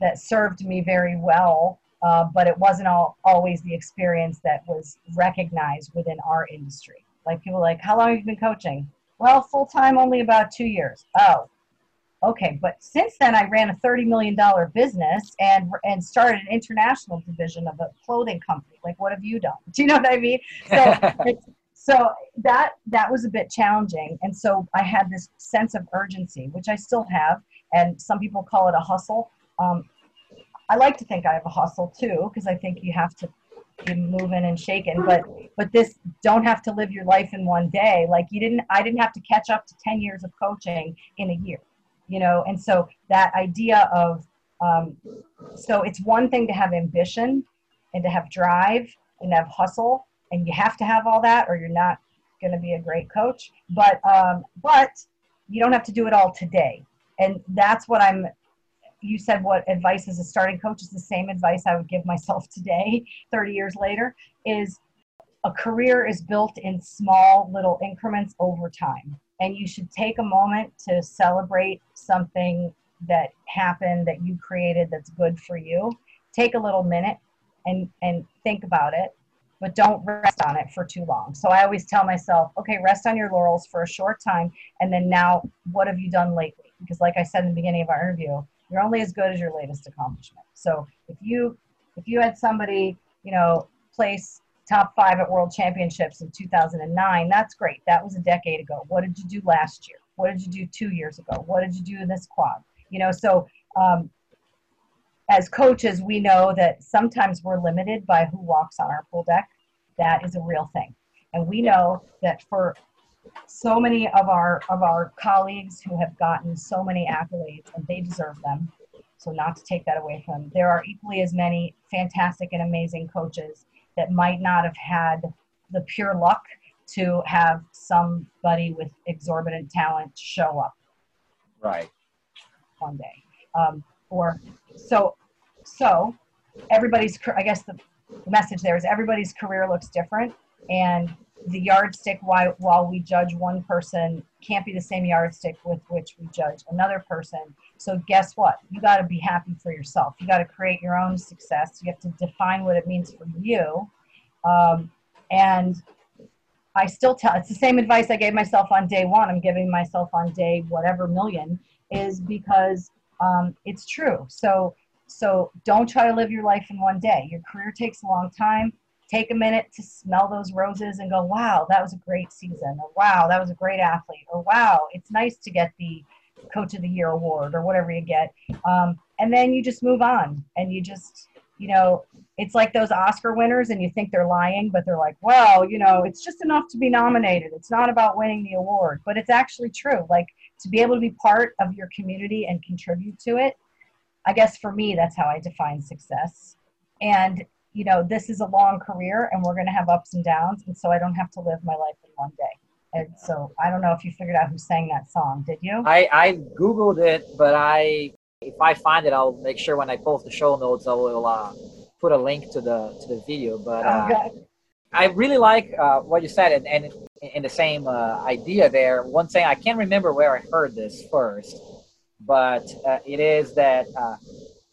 that served me very well, uh, but it wasn't all, always the experience that was recognized within our industry. Like people like, how long have you been coaching? Well, full time, only about two years. Oh, okay. But since then, I ran a thirty million dollar business and and started an international division of a clothing company. Like, what have you done? Do you know what I mean? So so that that was a bit challenging, and so I had this sense of urgency, which I still have, and some people call it a hustle. Um, I like to think I have a hustle too, because I think you have to moving and shaking. But but this don't have to live your life in one day. Like you didn't, I didn't have to catch up to ten years of coaching in a year, you know. And so that idea of um, so it's one thing to have ambition and to have drive and have hustle, and you have to have all that, or you're not going to be a great coach. But um, but you don't have to do it all today, and that's what I'm you said what advice as a starting coach is the same advice I would give myself today, 30 years later, is a career is built in small little increments over time. And you should take a moment to celebrate something that happened that you created that's good for you. Take a little minute and, and think about it, but don't rest on it for too long. So I always tell myself, okay, rest on your laurels for a short time. And then now, what have you done lately? Because, like I said in the beginning of our interview, you're only as good as your latest accomplishment. So if you if you had somebody, you know, place top five at world championships in 2009, that's great. That was a decade ago. What did you do last year? What did you do two years ago? What did you do in this quad? You know, so um, as coaches, we know that sometimes we're limited by who walks on our pool deck. That is a real thing, and we know that for so many of our of our colleagues who have gotten so many accolades and they deserve them. So not to take that away from them. There are equally as many fantastic and amazing coaches that might not have had the pure luck to have somebody with exorbitant talent show up Right. one day. Um, or so so everybody's i guess the, the message there is everybody's career looks different and the yardstick while, while we judge one person can't be the same yardstick with which we judge another person. So guess what? You got to be happy for yourself. You got to create your own success. You have to define what it means for you. Um, and i still tell it's the same advice i gave myself on day one. I'm giving myself on day whatever million is because um, it's true. So so don't try to live your life in one day. Your career takes a long time take a minute to smell those roses and go, wow, that was a great season, or wow, that was a great athlete, or wow, it's nice to get the coach of the year award or whatever you get. Um, and then you just move on and you just, you know, it's like those Oscar winners and you think they're lying, but they're like, well, you know, it's just enough to be nominated. It's not about winning the award, but it's actually true. Like to be able to be part of your community and contribute to it. I guess for me, that's how I define success. And you know, this is a long career and we're going to have ups and downs. And so I don't have to live my life in one day. And so I don't know if you figured out who sang that song. Did you? I, I Googled it, but I if I find it, I'll make sure when I post the show notes, I will uh, put a link to the to the video. But uh, Okay. I really like uh, what you said, and, and in the same uh, idea there. One thing I can't remember where I heard this first, but uh, it is that uh,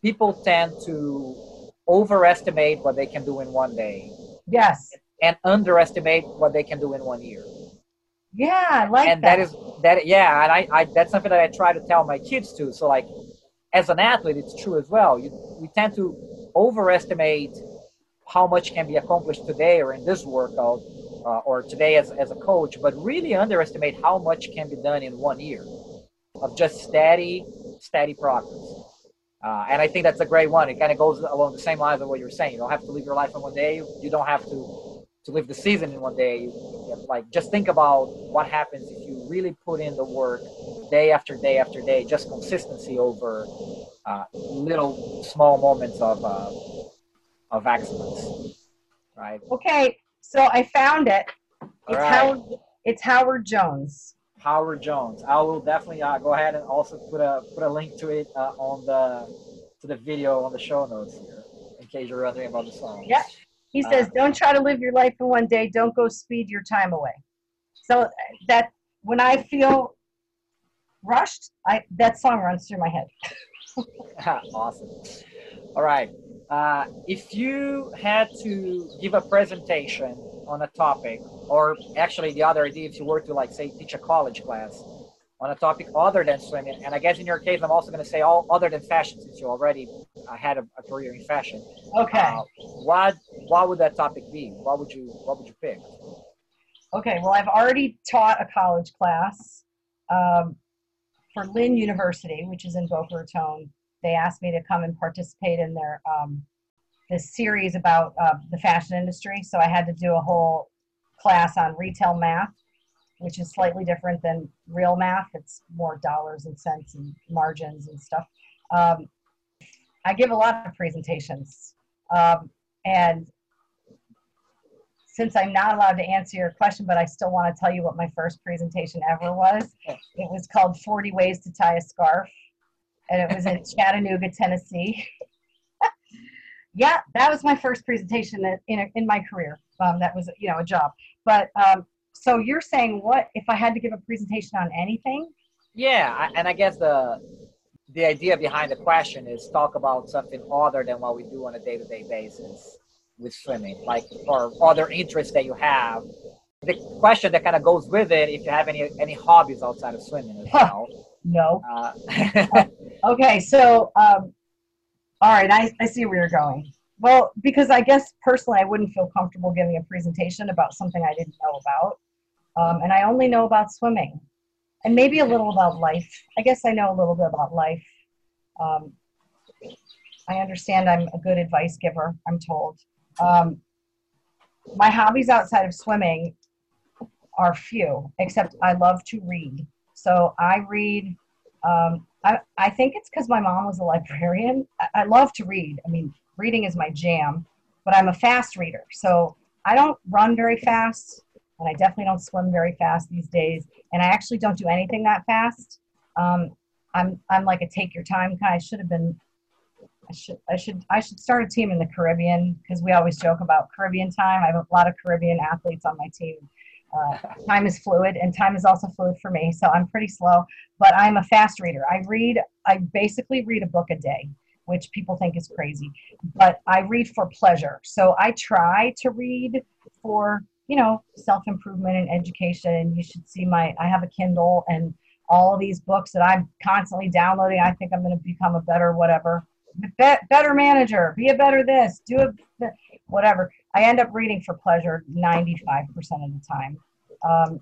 people tend to overestimate what they can do in one day Yes. and underestimate what they can do in one year. Yeah, I like and that. that is that yeah and I, I that's something that i try to tell my kids too so like as an athlete it's true as well you, we tend to overestimate how much can be accomplished today or in this workout uh, or today as, as a coach but really underestimate how much can be done in one year of just steady steady progress uh, and i think that's a great one it kind of goes along the same lines of what you're saying you don't have to live your life in one day you don't have to to live the season in one day. You, like just think about what happens if you really put in the work day after day after day, just consistency over uh, little small moments of uh, of excellence, right? Okay, so I found it. It's right. Howard. It's Howard Jones. Howard Jones. I will definitely uh, go ahead and also put a put a link to it uh, on the to the video on the show notes here, in case you're wondering about the song. Yeah. He Uh, says, "Don't try to live your life in one day. Don't go speed your time away." So that when I feel rushed, I that song runs through my head. awesome. All right. Uh, if you had to give a presentation on a topic, or actually the other idea, if you were to like say teach a college class on a topic other than swimming, and I guess in your case, I'm also going to say all other than fashion, since you already uh, had a, a career in fashion. Okay. Uh, what what would that topic be? What would you what would you pick? Okay. Well, I've already taught a college class um, for Lynn University, which is in Boca Raton. They asked me to come and participate in their um, this series about uh, the fashion industry. So I had to do a whole class on retail math, which is slightly different than real math. It's more dollars and cents and margins and stuff. Um, I give a lot of presentations, um, and since I'm not allowed to answer your question, but I still want to tell you what my first presentation ever was. It was called 40 Ways to Tie a Scarf, and it was in Chattanooga, Tennessee. yeah, that was my first presentation in, in, in my career. Um, that was, you know, a job. But um, so you're saying what if I had to give a presentation on anything? Yeah, I, and I guess the the idea behind the question is talk about something other than what we do on a day to day basis with swimming, like or other interests that you have. The question that kind of goes with it, if you have any any hobbies outside of swimming as well. No. Uh, Okay, so um, all right, I, I see where you're going. Well, because I guess personally, I wouldn't feel comfortable giving a presentation about something I didn't know about, um, and I only know about swimming, and maybe a little about life. I guess I know a little bit about life. Um, I understand I'm a good advice giver. I'm told. Um, my hobbies outside of swimming are few, except I love to read. So I read. Um, I, I think it's because my mom was a librarian. I, I love to read. I mean, reading is my jam, but I'm a fast reader. So I don't run very fast, and I definitely don't swim very fast these days. And I actually don't do anything that fast. Um, I'm I'm like a take your time kind. I should have been. I should I should I should start a team in the Caribbean because we always joke about Caribbean time. I have a lot of Caribbean athletes on my team. Uh, time is fluid, and time is also fluid for me. So I'm pretty slow, but I'm a fast reader. I read. I basically read a book a day, which people think is crazy, but I read for pleasure. So I try to read for you know self improvement and education. And you should see my. I have a Kindle and all these books that I'm constantly downloading. I think I'm going to become a better whatever, be- better manager, be a better this, do a whatever. I end up reading for pleasure 95% of the time. Um,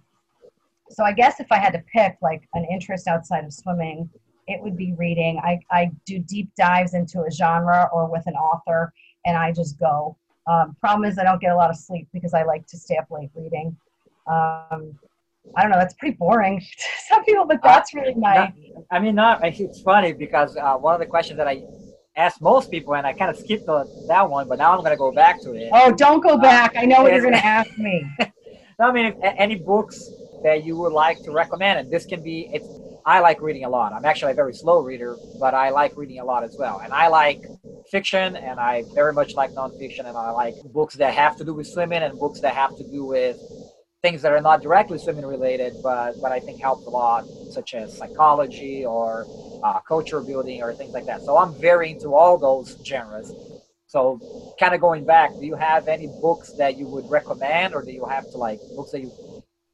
so I guess if I had to pick like an interest outside of swimming, it would be reading. I, I do deep dives into a genre or with an author, and I just go. Um, problem is, I don't get a lot of sleep because I like to stay up late reading. Um, I don't know. That's pretty boring to some people, but that's really my. I mean, not. It's funny because uh, one of the questions that I ask most people, and I kind of skipped the, that one, but now I'm going to go back to it. Oh, don't go um, back. I know what you're going to ask me. No, I mean, if, any books that you would like to recommend, and this can be. It's. I like reading a lot. I'm actually a very slow reader, but I like reading a lot as well, and I like fiction and I very much like nonfiction and I like books that have to do with swimming and books that have to do with things that are not directly swimming related, but but I think helped a lot, such as psychology or uh, culture building or things like that. So I'm very into all those genres. So kind of going back, do you have any books that you would recommend, or do you have to like books that you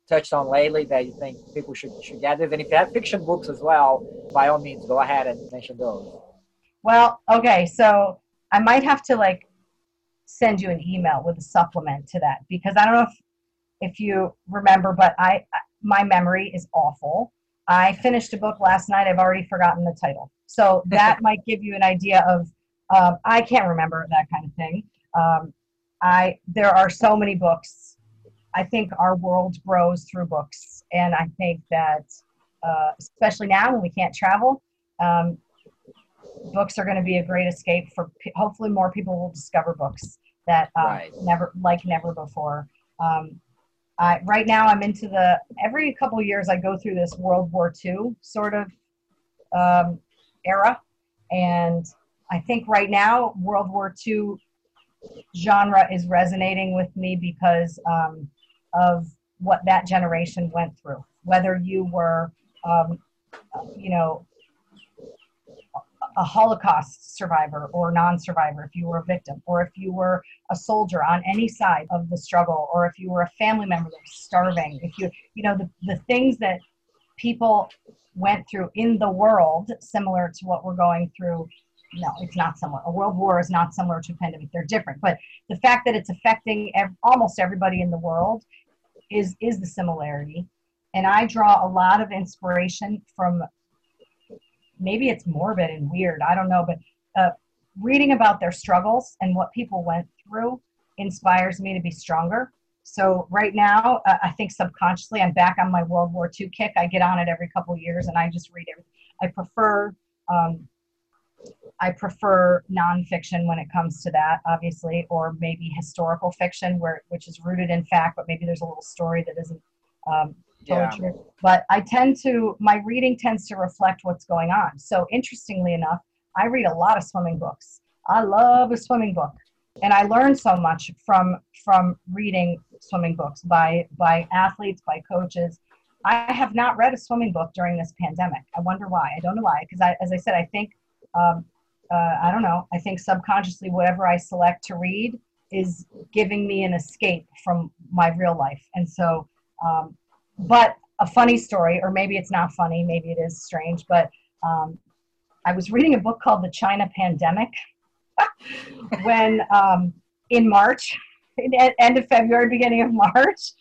touched on lately that you think people should should get? And if you have fiction books as well, by all means, go ahead and mention those. Well, okay, so I might have to like send you an email with a supplement to that because I don't know if if you remember, but I my memory is awful. I finished a book last night. I've already forgotten the title, so that might give you an idea of. Um, I can't remember that kind of thing. Um, I there are so many books. I think our world grows through books, and I think that uh, especially now when we can't travel, um, books are going to be a great escape for. Hopefully, more people will discover books that um, right. never like never before. Um, uh, right now, I'm into the every couple years I go through this World War II sort of um, era, and I think right now World War II genre is resonating with me because um, of what that generation went through. Whether you were, um, you know, a Holocaust survivor or non-survivor, if you were a victim, or if you were a soldier on any side of the struggle, or if you were a family member that was starving, if you, you know, the, the things that people went through in the world, similar to what we're going through. No, it's not similar. A world war is not similar to a pandemic. They're different. But the fact that it's affecting ev- almost everybody in the world is is the similarity. And I draw a lot of inspiration from maybe it's morbid and weird. I don't know, but uh, reading about their struggles and what people went through inspires me to be stronger. So right now, uh, I think subconsciously I'm back on my World War II kick. I get on it every couple years and I just read it. I prefer um, I prefer nonfiction when it comes to that, obviously, or maybe historical fiction, where which is rooted in fact, but maybe there's a little story that isn't um, poetry. Yeah. But I tend to, my reading tends to reflect what's going on. So interestingly enough, I read a lot of swimming books. I love a swimming book. And I learn so much from from reading swimming books by by athletes, by coaches. I have not read a swimming book during this pandemic. I wonder why. I don't know why. Because I, as I said, I think um, uh, I don't know. I think subconsciously, whatever I select to read is giving me an escape from my real life. And so um, but a funny story, or maybe it's not funny, maybe it is strange, but um, I was reading a book called The China Pandemic when um, in March, end of February, beginning of March.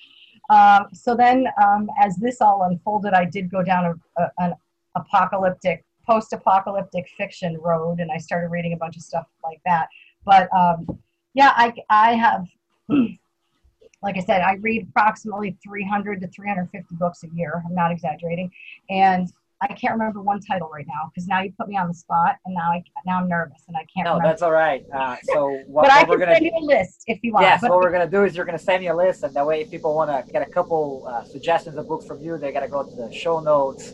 Um, so then, um, as this all unfolded, I did go down a, a, an apocalyptic, post-apocalyptic fiction road, and I started reading a bunch of stuff like that. But um, yeah, I, I have like I said, I read approximately 300 to 350 books a year. I'm not exaggerating. And I can't remember one title right now because now you put me on the spot, and now I now I'm nervous and I can't. No, remember. that's all right. Uh, so what, but I can gonna, send you a list if you want. Yes, what we're gonna do is you're gonna send me a list, and that way, if people want to get a couple uh, suggestions of books from you, they gotta go to the show notes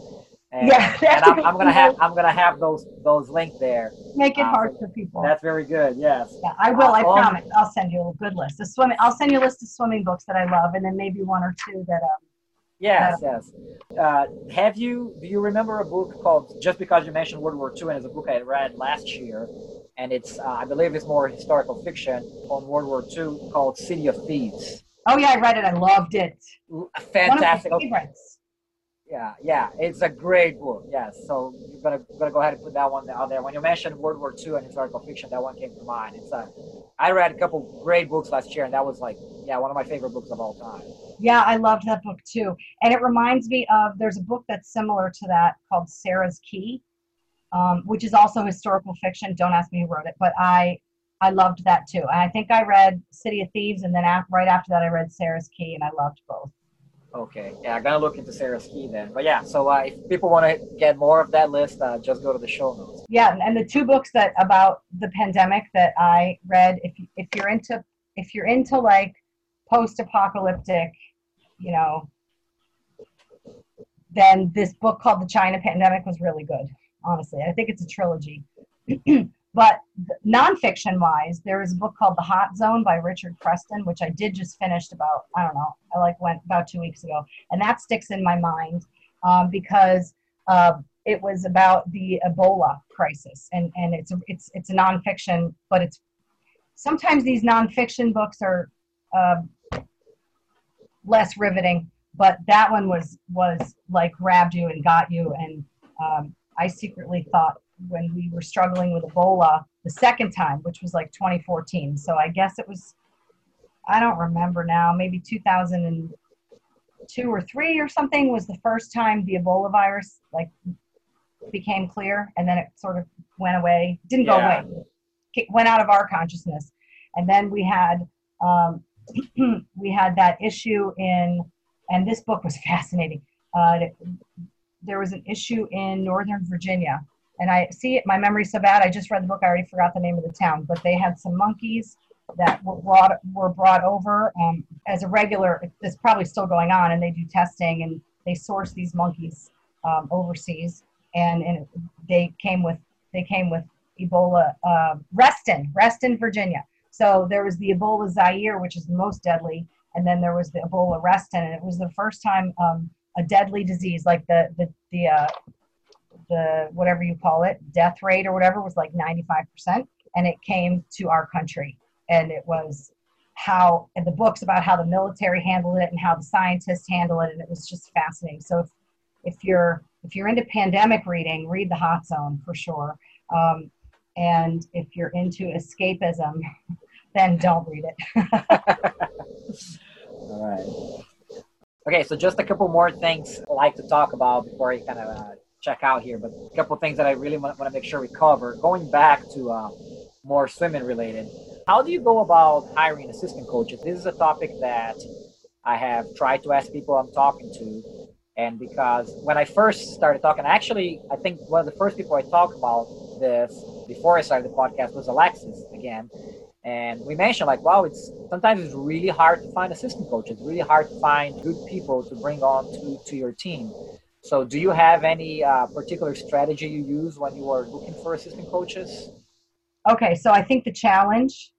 and, yeah, and I'm, I'm, gonna have I'm gonna have those those linked there. Make it uh, hard for people. That's very good. Yes. Yeah, I will. I um, promise. I'll send you a good list. of swimming. I'll send you a list of swimming books that I love, and then maybe one or two that um. Yes, that, yes. Uh, have you? Do you remember a book called? Just because you mentioned World War II, and it's a book I read last year, and it's uh, I believe it's more historical fiction on World War II called City of Thieves. Oh yeah, I read it. I loved it. Fantastic. One of my favorites yeah, yeah, it's a great book. Yes, so you're gonna gonna go ahead and put that one out there. When you mentioned World War II and historical fiction, that one came to mind. It's a, I read a couple great books last year, and that was like, yeah, one of my favorite books of all time. Yeah, I loved that book too, and it reminds me of there's a book that's similar to that called Sarah's Key, um, which is also historical fiction. Don't ask me who wrote it, but I I loved that too. And I think I read City of Thieves, and then after, right after that, I read Sarah's Key, and I loved both. Okay, yeah, I'm gonna look into Sarah's key then. But yeah, so uh, if people want to get more of that list, uh, just go to the show notes. Yeah, and the two books that about the pandemic that I read, if if you're into if you're into like post-apocalyptic, you know, then this book called The China Pandemic was really good. Honestly, I think it's a trilogy. but nonfiction wise, there is a book called The Hot Zone by Richard Preston, which I did just finished about, I don't know, I like went about two weeks ago. And that sticks in my mind um, because uh, it was about the Ebola crisis. And, and it's, it's, it's a nonfiction, but it's sometimes these nonfiction books are uh, less riveting, but that one was, was like grabbed you and got you. And um, I secretly thought when we were struggling with Ebola the second time, which was like 2014. So I guess it was, I don't remember now, maybe 2002 or three or something was the first time the Ebola virus like became clear, and then it sort of went away. Didn't go away. It went out of our consciousness, and then we had um, we had that issue in, and this book was fascinating. Uh, there was an issue in Northern Virginia and I see it, my memory's so bad. I just read the book. I already forgot the name of the town, but they had some monkeys that were brought were brought over um, as a regular. It's probably still going on, and they do testing and they source these monkeys um, overseas, and, and they came with they came with Ebola uh, Reston, Reston, Virginia. So there was the Ebola Zaire, which is the most deadly, and then there was the Ebola Reston, and it was the first time um, a deadly disease like the the the uh, the whatever you call it death rate or whatever was like 95% and it came to our country. And it was how and the books about how the military handled it and how the scientists handle it and it was just fascinating. So if, if you're if you're into pandemic reading read the hot zone for sure. Um, and if you're into escapism then don't read it. All right. Okay so just a couple more things i like to talk about before i kind of uh, check out here, but a couple things that I really want, want to make sure we cover. Going back to uh, more swimming related, how do you go about hiring assistant coaches? This is a topic that I have tried to ask people I'm talking to. And because when I first started talking, actually, I think one of the first people I talked about this before I started the podcast was Alexis again. And we mentioned like, wow, it's sometimes it's really hard to find assistant coaches. Really hard to find good people to bring on to, to your team. So, do you have any uh, particular strategy you use when you are looking for assistant coaches? Okay, so I think the challenge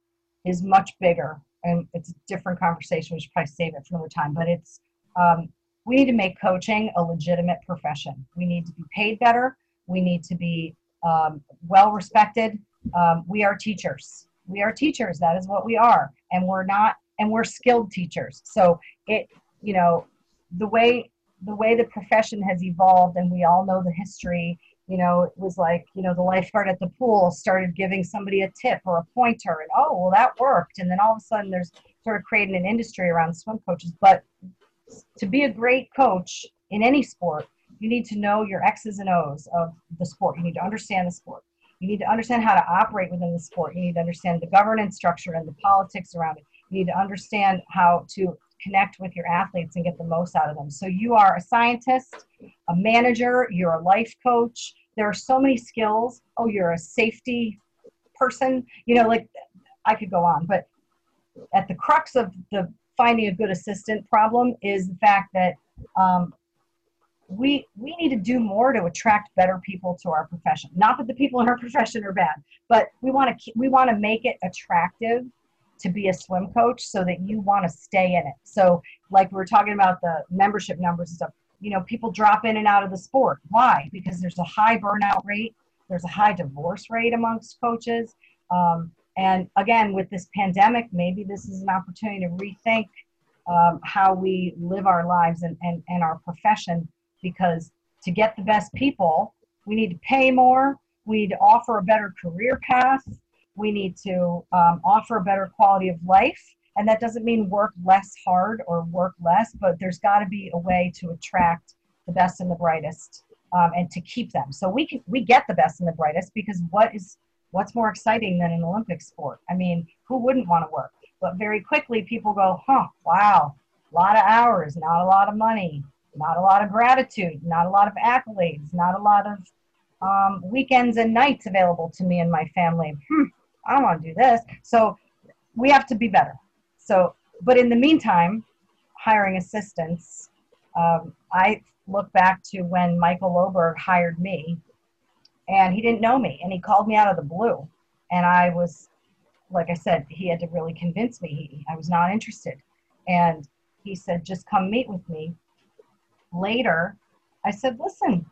is much bigger, and it's a different conversation. We should probably save it for another time. But it's um, we need to make coaching a legitimate profession. We need to be paid better. We need to be um, well respected. Um, we are teachers. We are teachers. That is what we are, and we're not, and we're skilled teachers. So it, you know, the way the way the profession has evolved, and we all know the history, you know, it was like, you know, the lifeguard at the pool started giving somebody a tip or a pointer, and oh, well, that worked. And then all of a sudden, there's sort of creating an industry around swim coaches. But to be a great coach in any sport, you need to know your X's and O's of the sport. You need to understand the sport. You need to understand how to operate within the sport. You need to understand the governance structure and the politics around it. You need to understand how to connect with your athletes and get the most out of them. So you are a scientist, a manager, you're a life coach. There are so many skills. Oh, you're a safety person. You know, like I could go on, but at the crux of the finding a good assistant problem is the fact that um, we we need to do more to attract better people to our profession. Not that the people in our profession are bad, but we want to we want to make it attractive to be a swim coach so that you want to stay in it. So, like we were talking about the membership numbers and stuff, you know, people drop in and out of the sport. Why? Because there's a high burnout rate, there's a high divorce rate amongst coaches. Um, and again, with this pandemic, maybe this is an opportunity to rethink um, how we live our lives and, and, and our profession because to get the best people, we need to pay more, we need to offer a better career path, we need to um, offer a better quality of life. And that doesn't mean work less hard or work less, but there's got to be a way to attract the best and the brightest um, and to keep them. So we can, we get the best and the brightest because what is what's more exciting than an Olympic sport? I mean, who wouldn't want to work? But very quickly, people go, "Huh, wow, a lot of hours, not a lot of money, not a lot of gratitude, not a lot of accolades, not a lot of um, weekends and nights available to me and my family. Hmm, I don't want to do this. So we have to be better. So, but in the meantime, hiring assistants, um, I look back to when Michael Lohberg hired me and he didn't know me and he called me out of the blue and I was, like I said, he had to really convince me he, I was not interested. And he said, just come meet with me. Later, I said, listen,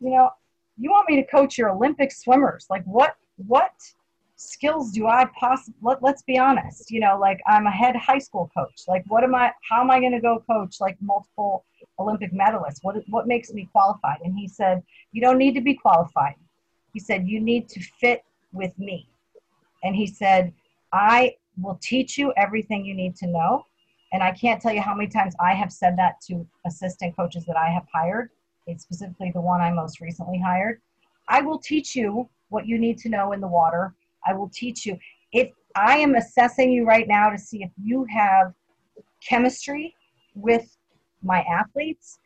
you know, you want me to coach your Olympic swimmers? Like, what, what skills do I possibly, let, let's be honest, you know, like I'm a head high school coach. Like, what am I, how am I going to go coach like multiple Olympic medalists? What, what makes me qualified? And he said, you don't need to be qualified. He said, you need to fit with me. And he said, I will teach you everything you need to know. And I can't tell you how many times I have said that to assistant coaches that I have hired, it's specifically the one I most recently hired. I will teach you what you need to know in the water. I will teach you. If I am assessing you right now to see if you have chemistry with my athletes,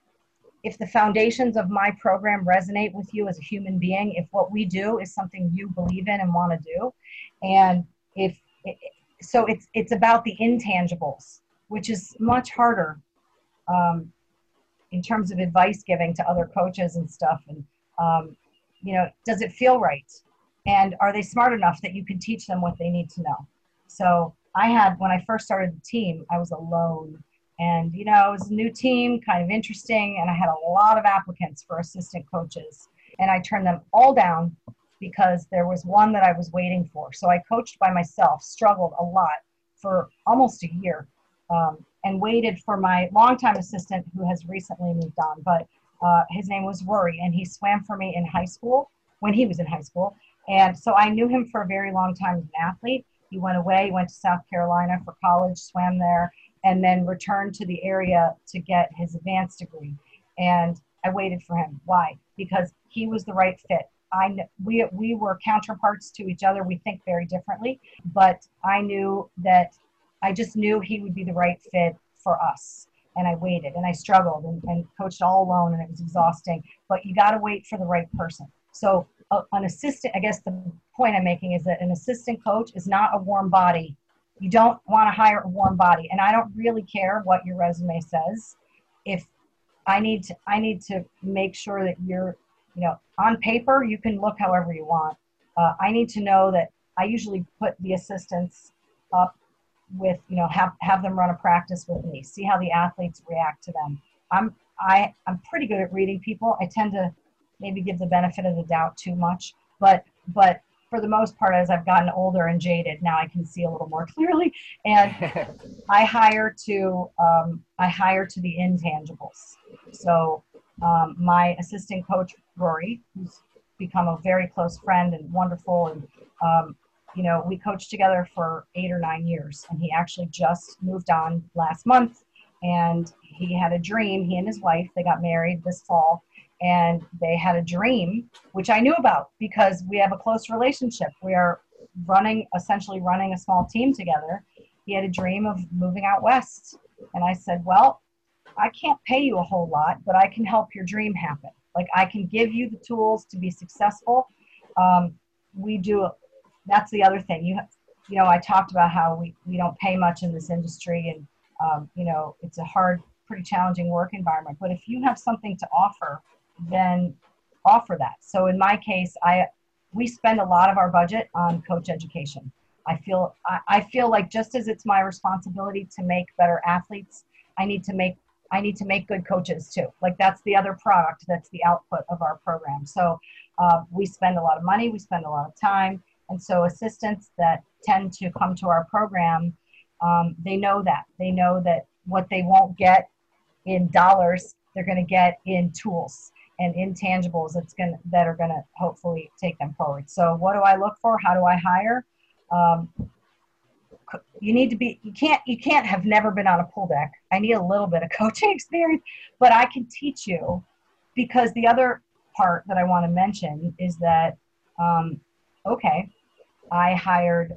if the foundations of my program resonate with you as a human being, if what we do is something you believe in and want to do, and if so, it's it's about the intangibles, which is much harder um, in terms of advice giving to other coaches and stuff. And um, you know, does it feel right? And are they smart enough that you can teach them what they need to know? So I had when I first started the team, I was alone and, you know, it was a new team, kind of interesting. And I had a lot of applicants for assistant coaches. And I turned them all down because there was one that I was waiting for. So I coached by myself, struggled a lot for almost a year, um, and waited for my longtime assistant who has recently moved on. But uh, his name was Rory, and he swam for me in high school when he was in high school. And so I knew him for a very long time as an athlete. He went away, went to South Carolina for college, swam there, and then returned to the area to get his advanced degree. And I waited for him. Why? Because he was the right fit. I we we were counterparts to each other. We think very differently, but I knew that I just knew he would be the right fit for us. And I waited and I struggled and, and coached all alone and it was exhausting. But you got to wait for the right person. So an assistant, I guess the point I'm making is that an assistant coach is not a warm body you don't want to hire a warm body. And I don't really care what your resume says. If I need to, I need to make sure that you're, you know, on paper, you can look however you want. Uh, I need to know that I usually put the assistants up with, you know, have, have them run a practice with me, see how the athletes react to them. I'm, I, I'm pretty good at reading people. I tend to maybe give the benefit of the doubt too much, but, but for the most part, as I've gotten older and jaded, now I can see a little more clearly. And I hire to um, I hire to the intangibles. So um, my assistant coach Rory, who's become a very close friend and wonderful, and um, you know we coached together for eight or nine years, and he actually just moved on last month, and he had a dream. He and his wife they got married this fall, and they had a dream which i knew about because we have a close relationship. We are running essentially running a small team together. He had a dream of moving out west. And i said well i can't pay you a whole lot but i can help your dream happen. Like i can give you the tools to be successful. Um, we do that's the other thing. You you know i talked about how we, we don't pay much in this industry and um, you know it's a hard pretty challenging work environment. But if you have something to offer then offer that. So in my case, I we spend a lot of our budget on coach education. I feel I, I feel like just as it's my responsibility to make better athletes, I need to make I need to make good coaches too. Like that's the other product, that's the output of our program. So uh, we spend a lot of money, we spend a lot of time, and so assistants that tend to come to our program, um, they know that they know that what they won't get in dollars, they're going to get in tools and intangibles that's going that are going to hopefully take them forward. So what do I look for? How do I hire? Um, you need to be you can't you can't have never been on a pool deck. I need a little bit of coaching experience, but I can teach you because the other part that I want to mention is that um, okay, I hired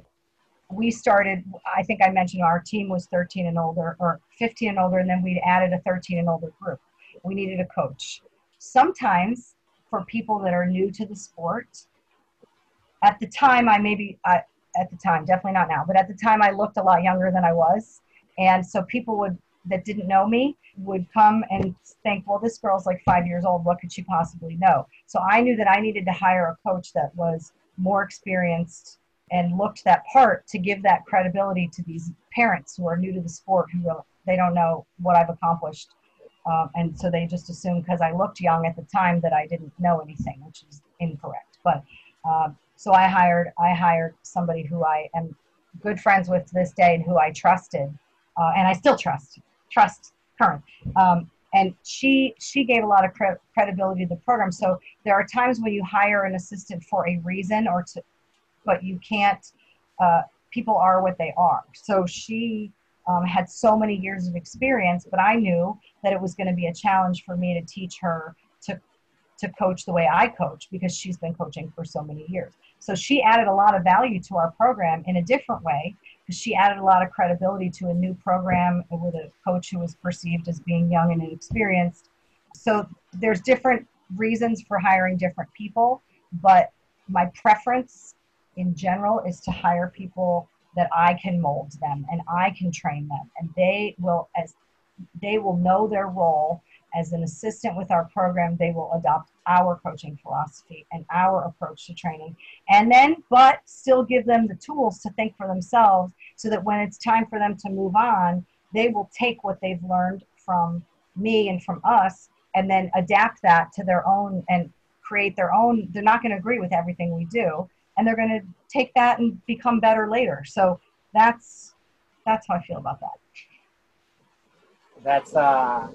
we started i think i mentioned our team was 13 and older or 15 and older and then we added a 13 and older group we needed a coach sometimes for people that are new to the sport, at the time I maybe I, at the time definitely not now, but at the time I looked a lot younger than I was, and so people would that didn't know me would come and think, well, this girl's like five years old. What could she possibly know? So I knew that I needed to hire a coach that was more experienced and looked that part to give that credibility to these parents who are new to the sport who don't, they don't know what I've accomplished. Um, and so they just assumed because I looked young at the time that I didn't know anything, which is incorrect. But um, so I hired I hired somebody who I am good friends with to this day and who I trusted, uh, and I still trust trust current. Um, and she she gave a lot of cre- credibility to the program. So there are times when you hire an assistant for a reason, or to, but you can't. Uh, people are what they are. So she um, had so many years of experience, but I knew that it was going to be a challenge for me to teach her to to coach the way I coach because she's been coaching for so many years. So she added a lot of value to our program in a different way because she added a lot of credibility to a new program with a coach who was perceived as being young and inexperienced. So there's different reasons for hiring different people, but my preference in general is to hire people that I can mold them and I can train them. And they will as they will know their role. As an assistant with our program they will adopt our coaching philosophy and our approach to training. And then but still give them the tools to think for themselves so that when it's time for them to move on they will take what they've learned from me and from us and then adapt that to their own and create their own. They're not going to agree with everything we do and they're going to take that and become better later. So that's that's how I feel about that. That's uh,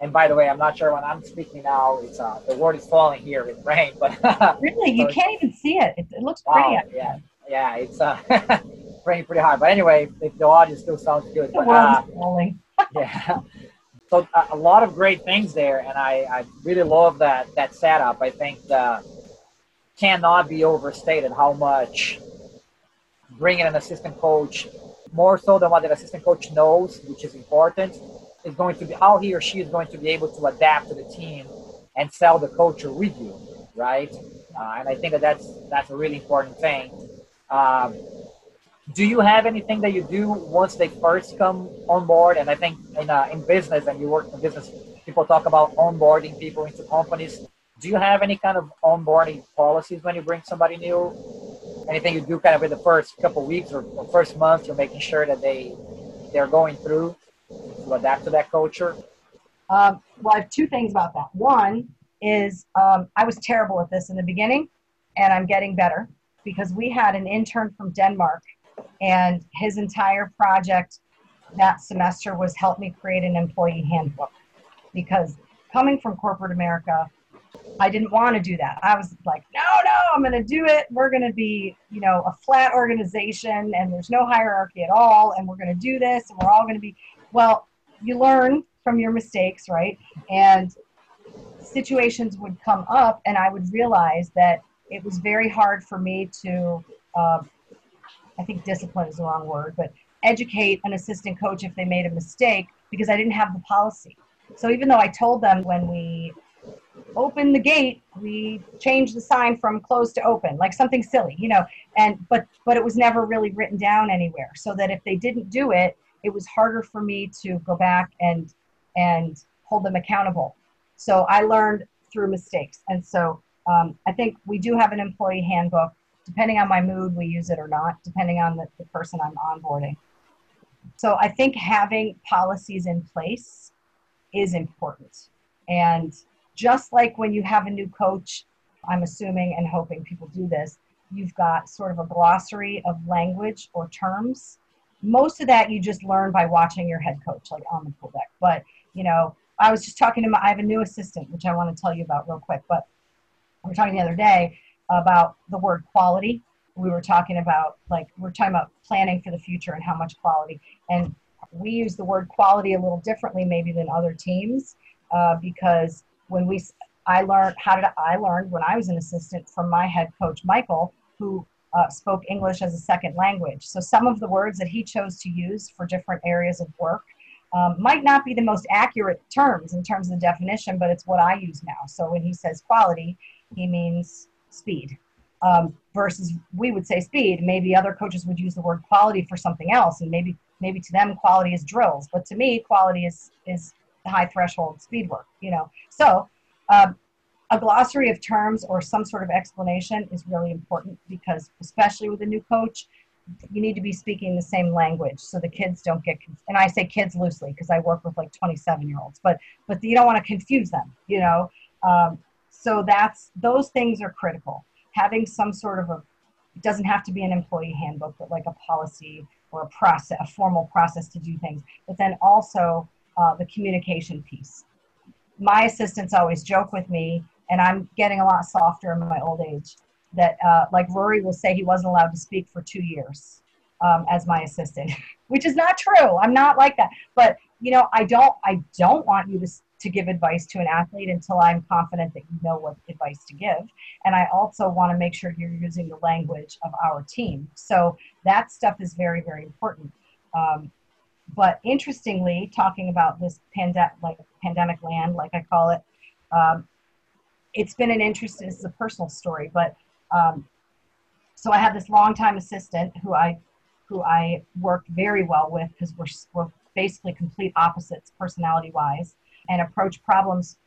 and by the way, I'm not sure when I'm speaking now. It's uh, the word is falling here with rain, but really, you so can't even see it. It, it looks pretty. Wow, yeah, yeah, it's uh, raining pretty hard. But anyway, if the audio still sounds good, the but uh, falling. yeah. So uh, a lot of great things there, and I, I really love that that setup. I think the cannot be overstated how much bringing an assistant coach more so than what the assistant coach knows, which is important, is going to be how he or she is going to be able to adapt to the team and sell the culture with you, right? Uh, and I think that that's that's a really important thing. Um, do you have anything that you do once they first come on board? And I think in uh, in business and you work in business, people talk about onboarding people into companies do you have any kind of onboarding policies when you bring somebody new? Anything you do kind of in the first couple weeks or, or first month, you're making sure that they they're going through to adapt to that culture? Um, well, I have two things about that. One is um, I was terrible at this in the beginning, and I'm getting better because we had an intern from Denmark, and his entire project that semester was help me create an employee handbook. Because coming from corporate America, I didn't want to do that. I was like, no, no, I'm going to do it. We're going to be, you know, a flat organization and there's no hierarchy at all. And we're going to do this and we're all going to be, well, you learn from your mistakes, right? And situations would come up and I would realize that it was very hard for me to, uh, I think discipline is the wrong word, but educate an assistant coach if they made a mistake because I didn't have the policy. So even though I told them when we open the gate we changed the sign from closed to open like something silly you know and but but it was never really written down anywhere. So that if they didn't do it it was harder for me to go back and and hold them accountable. So i learned through mistakes. And so um, i think we do have an employee handbook. Depending on my mood we use it or not depending on the, the person i'm onboarding. So i think having policies in place is important. And just like when you have a new coach, I'm assuming and hoping people do this, you've got sort of a glossary of language or terms. Most of that you just learn by watching your head coach, like on the pool deck. But, you know, I was just talking to my, I have a new assistant, which I want to tell you about real quick. But we were talking the other day about the word quality. We were talking about, like, we're talking about planning for the future and how much quality. And we use the word quality a little differently, maybe, than other teams uh, because when we I learned how did I learned when I was an assistant from my head coach Michael, who uh, spoke English as a second language. So some of the words that he chose to use for different areas of work um, might not be the most accurate terms in terms of the definition, but it's what I use now. So when he says quality, he means speed. Um, versus we would say speed. Maybe other coaches would use the word quality for something else, and maybe maybe to them quality is drills, but to me quality is is high threshold speed work, you know. So um, a glossary of terms or some sort of explanation is really important because especially with a new coach you need to be speaking the same language so the kids don't get and i say kids loosely because i work with like 27 year olds but but you don't want to confuse them you know um, so that's those things are critical having some sort of a it doesn't have to be an employee handbook but like a policy or a process a formal process to do things but then also uh, the communication piece my assistants always joke with me and i'm getting a lot softer in my old age that uh, like rory will say he wasn't allowed to speak for two years um, as my assistant which is not true i'm not like that but you know i don't i don't want you to to give advice to an athlete until I'm confident that you know what advice to give. And I also want to make sure you're using the language of our team. So that stuff is very, very important. Um, but interestingly, talking about this pandemic, like pandemic land, like I call it, um, it's been an interest. This is a personal story, but um, so I have this longtime assistant who I who I worked very well with because we're we're basically complete opposites personality wise and approach problems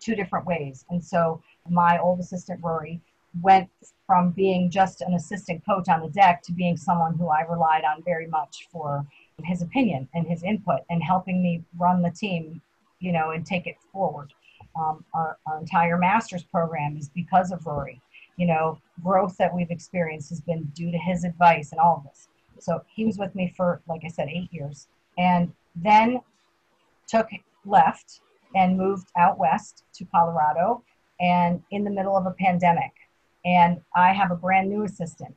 two different ways. And so my old assistant, Rory, went from being just an assistant coach on the deck to being someone who I relied on very much for his opinion and his input and helping me run the team, you know, and take it forward. Um, our, our entire master's program is because of Rory. You know, growth that we've experienced has been due to his advice and all of this. So he was with me for, like I said, eight years, and then took left and moved out west to Colorado and in the middle of a pandemic. And I have a brand new assistant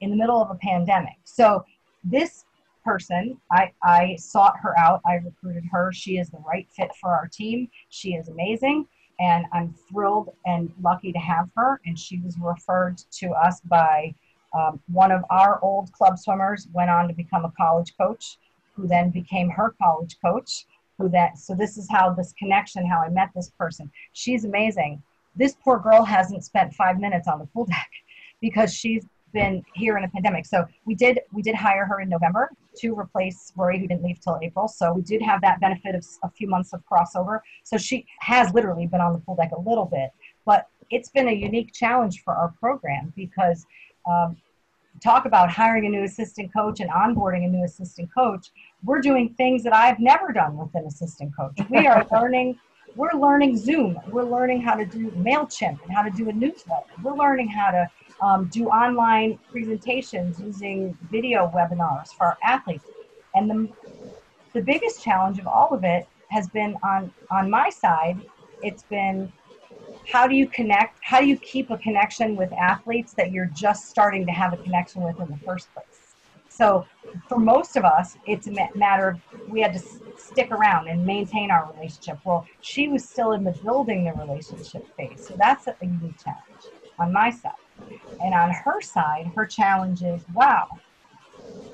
in the middle of a pandemic. So this person, I, I sought her out. I recruited her. She is the right fit for our team. She is amazing. And I'm thrilled and lucky to have her. And she was referred to us by um, one of our old club swimmers, went on to become a college coach, who then became her college coach who that so this is how this connection how i met this person she's amazing this poor girl hasn't spent five minutes on the pool deck because she's been here in a pandemic so we did we did hire her in november to replace rory who didn't leave till april so we did have that benefit of a few months of crossover so she has literally been on the pool deck a little bit but it's been a unique challenge for our program because um, talk about hiring a new assistant coach and onboarding a new assistant coach, we're doing things that I've never done with an assistant coach. We are learning, we're learning Zoom. We're learning how to do MailChimp and how to do a newsletter. We're learning how to um, do online presentations using video webinars for our athletes. And the, the biggest challenge of all of it has been on, on my side, it's been how do you connect how do you keep a connection with athletes that you're just starting to have a connection with in the first place? So for most of us it's a matter of we had to stick around and maintain our relationship. Well she was still in the building the relationship phase so that's a unique challenge on my side and on her side her challenge is wow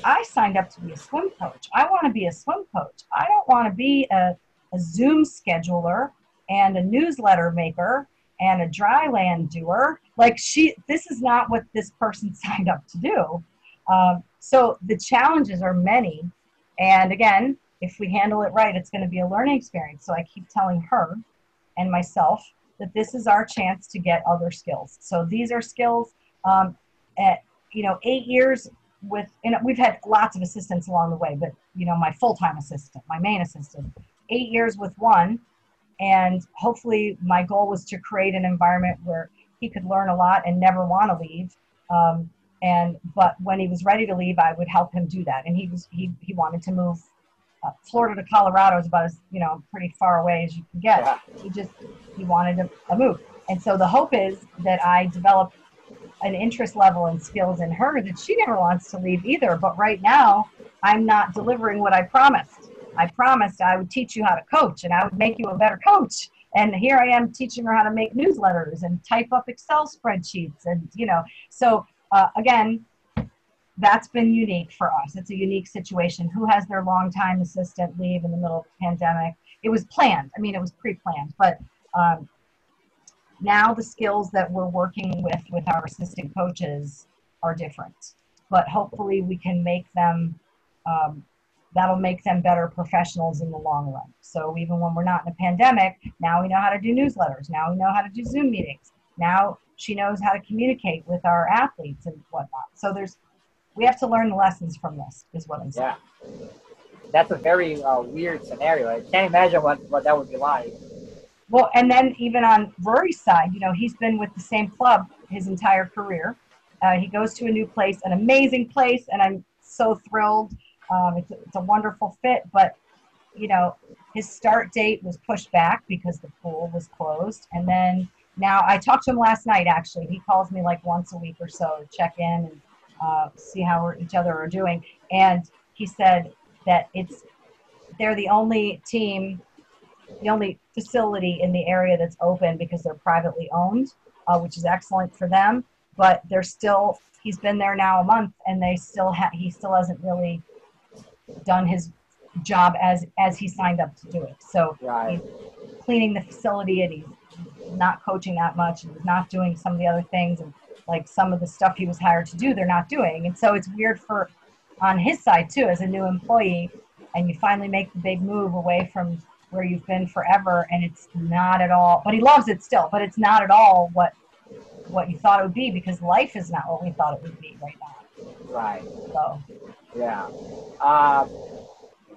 i signed up to be a swim coach i want to be a swim coach i don't want to be a, a zoom scheduler and a newsletter maker and a dry land doer. Like she, this is not what this person signed up to do. Um, so the challenges are many. And again, if we handle it right, it's going to be a learning experience. So I keep telling her and myself that this is our chance to get other skills. So these are skills um, at, you know, eight years with, and we've had lots of assistants along the way, but, you know, my full-time assistant, my main assistant, eight years with one, and hopefully, my goal was to create an environment where he could learn a lot and never want to leave. Um, and but when he was ready to leave, I would help him do that. And he was he he wanted to move. Uh, Florida to Colorado is about as you know pretty far away as you can get. Yeah. He just he wanted a, a move, and so the hope is that I develop an interest level and skills in her that she never wants to leave either. But right now, I'm not delivering what I promised. I promised I would teach you how to coach and I would make you a better coach. And here I am teaching her how to make newsletters and type up Excel spreadsheets. And, you know, so uh, again, that's been unique for us. It's a unique situation. Who has their longtime assistant leave in the middle of the pandemic? It was planned. I mean, it was pre-planned, but um, now the skills that we're working with with our assistant coaches are different. But hopefully, we can make them um, that'll make them better professionals in the long run. So even when we're not in a pandemic, now we know how to do newsletters. Now we know how to do Zoom meetings. Now she knows how to communicate with our athletes and whatnot. So there's, we have to learn the lessons from this, is what I'm saying. Yeah. That's a very uh, weird scenario. I can't imagine what, what that would be like. Well, and then even on Rory's side, you know, he's been with the same club his entire career. Uh, he goes to a new place, an amazing place, and I'm so thrilled. Um, it's, a, it's a wonderful fit, but you know, his start date was pushed back because the pool was closed, and then now I talked to him last night. Actually, he calls me like once a week or so to check in and uh, see how each other are doing, and he said that it's they're the only team the only facility in the area that's open because they're privately owned, uh, which is excellent for them. But they're still he's been there now a month, and they still ha- he still hasn't really done his job as as he signed up to do it. So right. he's cleaning the facility, and he's not coaching that much, and he's not doing some of the other things, and like some of the stuff he was hired to do, they're not doing. And so it's weird for on his side too, as a new employee, and you finally make the big move away from where you've been forever and it's not at all but he loves it still but it's not at all what what you thought it would be because life is not what we thought it would be right now. Right. So. Yeah. Uh,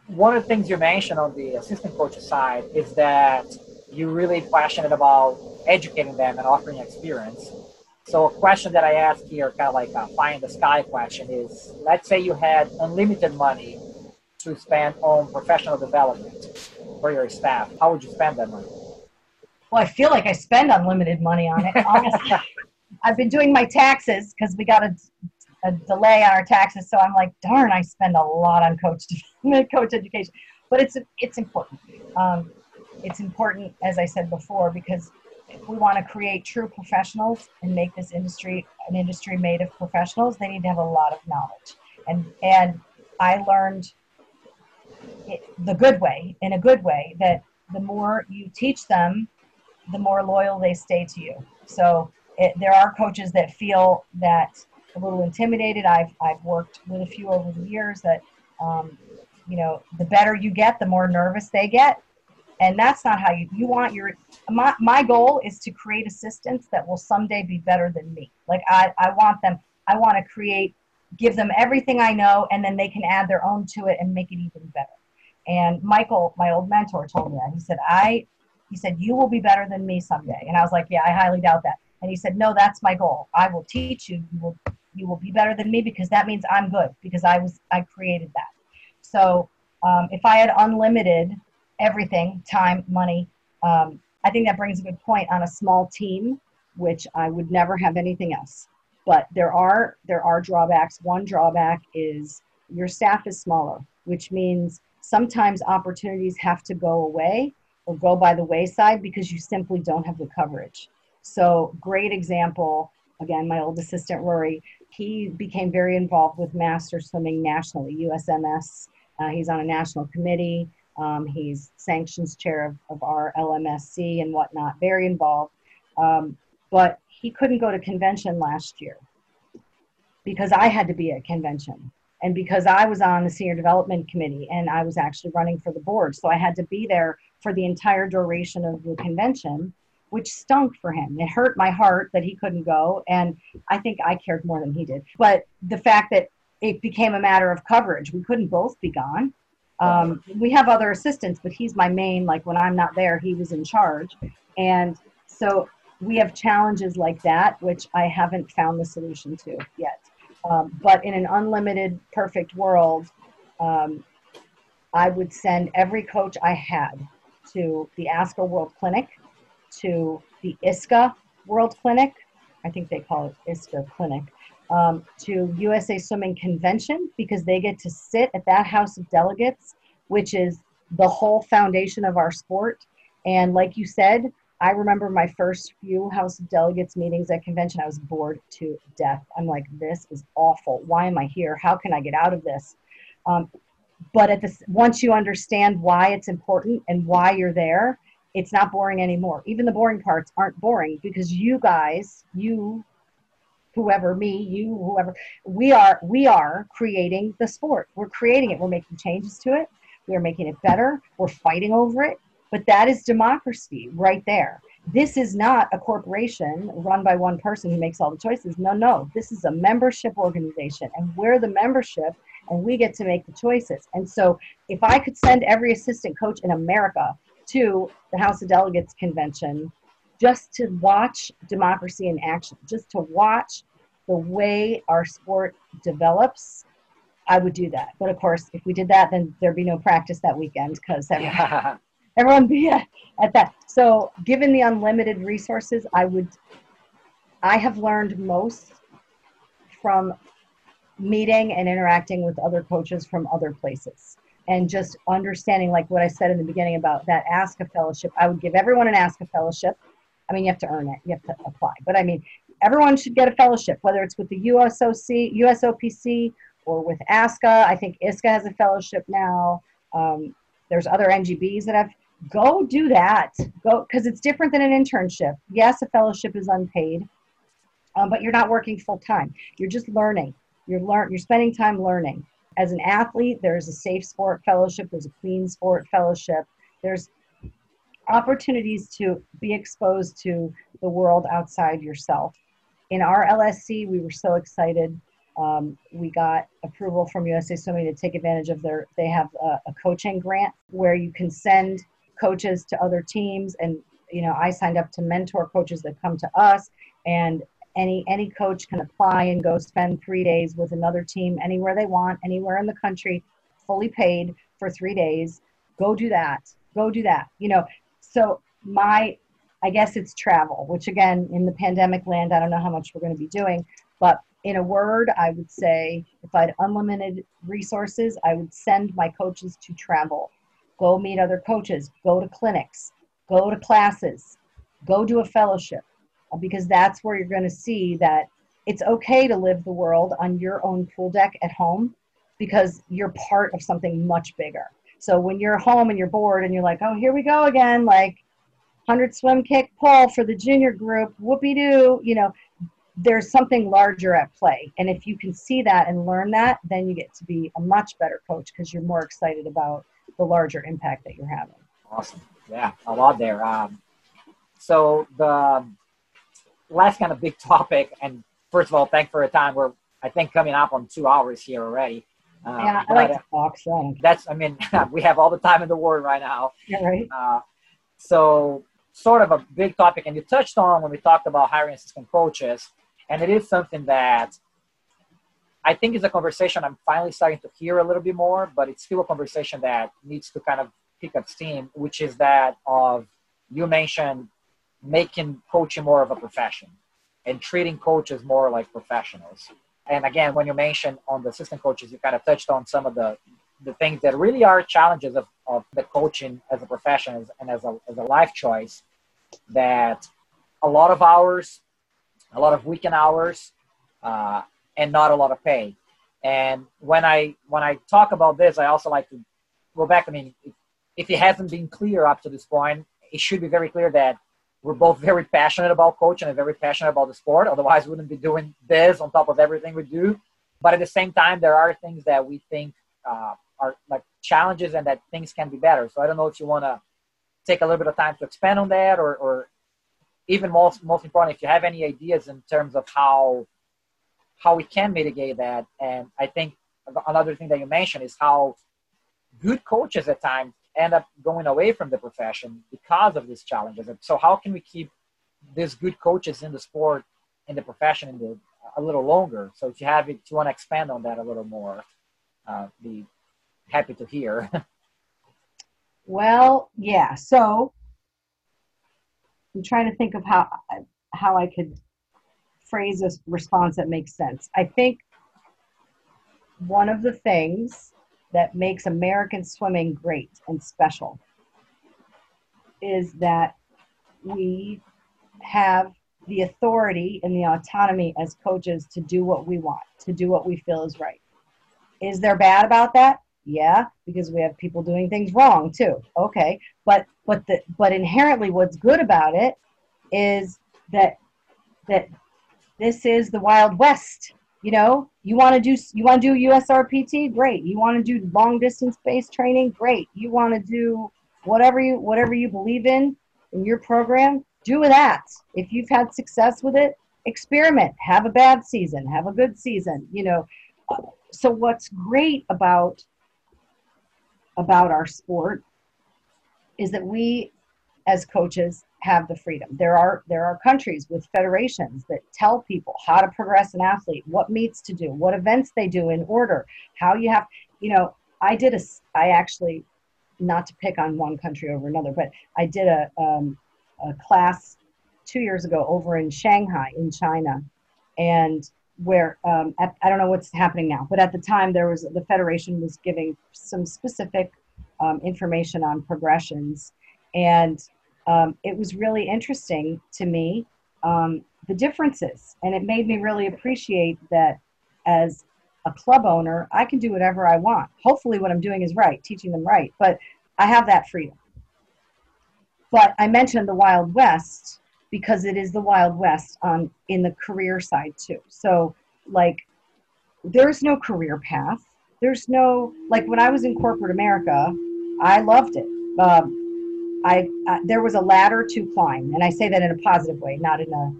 one of the things you mentioned on the assistant coach side is that you're really passionate about educating them and offering experience so a question that i ask here kind of like a find the sky question is let's say you had unlimited money to spend on professional development for your staff, how would you spend that money? Well, I feel like I spend unlimited money on it. Honestly, I've been doing my taxes because we got a, a delay on our taxes, so I'm like, darn, I spend a lot on coach coach education. But it's it's important. Um, it's important, as I said before, because we want to create true professionals and make this industry an industry made of professionals, they need to have a lot of knowledge. And and I learned it, the good way, in a good way, that the more you teach them, the more loyal they stay to you. So it, there are coaches that feel that a little intimidated. I've, I've worked with a few over the years that, um, you know, the better you get, the more nervous they get. And that's not how you, you want your, my, my goal is to create assistants that will someday be better than me. Like I, I want them, I want to create, give them everything I know, and then they can add their own to it and make it even better. And Michael, my old mentor, told me that. He said, I, he said, you will be better than me someday. And I was like, yeah, I highly doubt that. And he said, no, that's my goal. I will teach you. You will, you will be better than me because that means I'm good because I was, I created that. So um, if I had unlimited everything, time, money, um, I think that brings a good point on a small team, which I would never have anything else. But there are there are drawbacks. One drawback is your staff is smaller, which means sometimes opportunities have to go away or go by the wayside because you simply don't have the coverage. So, great example. Again, my old assistant Rory, he became very involved with master swimming nationally, USMS. Uh, he's on a national committee. Um, he's sanctions chair of, of our LMSC and whatnot, very involved. Um, but he couldn't go to convention last year because I had to be at convention and because I was on the senior development committee and I was actually running for the board, so I had to be there for the entire duration of the convention, which stunk for him. It hurt my heart that he couldn't go, and I think I cared more than he did. But the fact that it became a matter of coverage, we couldn't both be gone. Um, we have other assistants, but he's my main. Like when I'm not there, he was in charge, and so we have challenges like that, which I haven't found the solution to yet. Um, but in an unlimited, perfect world, um, I would send every coach I had to the ASCA World Clinic, to the ISCA World Clinic, I think they call it ISCA Clinic, um, to USA Swimming Convention because they get to sit at that House of Delegates, which is the whole foundation of our sport. And like you said, I remember my first few House of Delegates meetings at convention. I was bored to death. I'm like, this is awful. Why am I here? How can I get out of this? Um, but at this, once you understand why it's important and why you're there, it's not boring anymore. Even the boring parts aren't boring because you guys, you whoever me you whoever. We are we are creating the sport. We're creating it. We're making changes to it. We're making it better. We're fighting over it. But that is democracy right there. This is not a corporation run by one person who makes all the choices. No no. This is a membership organization and we're the membership and we get to make the choices. And so if i could send every assistant coach in america to the house of delegates convention just to watch democracy in action, just to watch the way our sport develops, I would do that. But of course, if we did that, then there'd be no practice that weekend because everyone, yeah. everyone be at, at that. So, given the unlimited resources, I would, I have learned most from meeting and interacting with other coaches from other places and just understanding like what i said in the beginning about that ASCA fellowship i would give everyone an ASCA fellowship I mean, you have to earn it, you have to apply. But I mean, everyone should get a fellowship, whether it's with the USOC, USOPC, or with ASCA. I think ISCA has a fellowship now. Um, there's other NGBs that have. Go do that. Go because it's different than an internship. Yes, a fellowship is unpaid, um, but you're not working full time. You're just learning. You're learn. You're spending time learning. As an athlete, there's a safe sport fellowship. There's a clean sport fellowship. There's opportunities to be exposed to the world outside yourself. In our LSC, we were so excited. Um, we got approval from USA Swimming to take advantage of their, they have a, a coaching grant where you can send coaches to other teams. And, you know, I signed up to mentor coaches that come to us. And any any coach can apply and go spend three days with another team anywhere they want anywhere in the country fully paid for three days go do that go do that you know so my i guess it's travel which again in the pandemic land i don't know how much we're going to be doing but in a word i would say if i had unlimited resources i would send my coaches to travel. Go meet other coaches go to clinics go to classes go do a fellowship uh, because that's where you're going to see that it's okay to live the world on your own pool deck at home because you're part of something much bigger so when you're home and you're bored and you're like, oh, here we go again, like 100 swim kick pull for the junior group, whoopie doo, you know, there's something larger at play. And if you can see that and learn that, then you get to be a much better coach because you're more excited about the larger impact that you're having. Awesome. Yeah, a lot there. Um, so the last kind of big topic, and first of all, thanks for your time. We're, I think, coming up on two hours here already. Uh, yeah, I like to talk. So that's, I mean, we have all the time in the world right now. Yeah, right. Uh, so, sort of a big topic, and you touched on when we talked about hiring assistant coaches, and it is something that I think is a conversation I'm finally starting to hear a little bit more, but it's still a conversation that needs to kind of pick up steam, which is that of you mentioned making coaching more of a profession and treating coaches more like professionals and again, when you mentioned on the assistant coaches, you kind of touched on some of the the things that really are challenges of, of the coaching as a profession and as a, as a life choice that a lot of hours, a lot of weekend hours, uh, and not a lot of pay. And when I when I talk about this, I also like to go back. I mean, if, if it hasn't been clear up to this point, it should be very clear that we're both very passionate about coaching and very passionate about the sport. Otherwise, we wouldn't be doing this on top of everything we do. But at the same time, there are things that we think uh, are like challenges and that things can be better. So I don't know if you want to take a little bit of time to expand on that, or, or even most most important, if you have any ideas in terms of how how we can mitigate that. And I think another thing that you mentioned is how good coaches at times end up going away from the profession because of these challenges. So how can we keep these good coaches in the sport, in the profession, in the, a little longer? So if you have, if you want to expand on that a little more, uh, be happy to hear. well, yeah. So I'm trying to think of how how I could phrase a response that makes sense. I think one of the things that makes American swimming great and special is that we have the authority and the autonomy as coaches to do what we want, to do what we feel is right. Is there bad about that? Yeah, because we have people doing things wrong too. Okay, but but the but inherently, what's good about it is that that this is the Wild West. You know, you want to do you want to do USRPT, great. You want to do long distance based training, great. You want to do whatever you whatever you believe in in your program, do that. If you've had success with it, experiment. Have a bad season, have a good season. You know, so what's great about about our sport is that we as coaches have the freedom. There are there are countries with federations that tell people how to progress an athlete, what meets to do, what events they do in order, how you have, you know, I did a I actually not to pick on one country over another, but I did a um, a class two years ago over in Shanghai in China, and where um, at, I don't know what's happening now, but at the time there was the federation was giving some specific um, information on progressions, and um, it was really interesting to me um, the differences, and it made me really appreciate that as a club owner, I can do whatever I want. Hopefully, what I'm doing is right, teaching them right, but I have that freedom. But I mentioned the Wild West because it is the Wild West on in the career side too. So, like, there's no career path. There's no like when I was in corporate America, I loved it. Um, I uh, there was a ladder to climb, and I say that in a positive way, not in a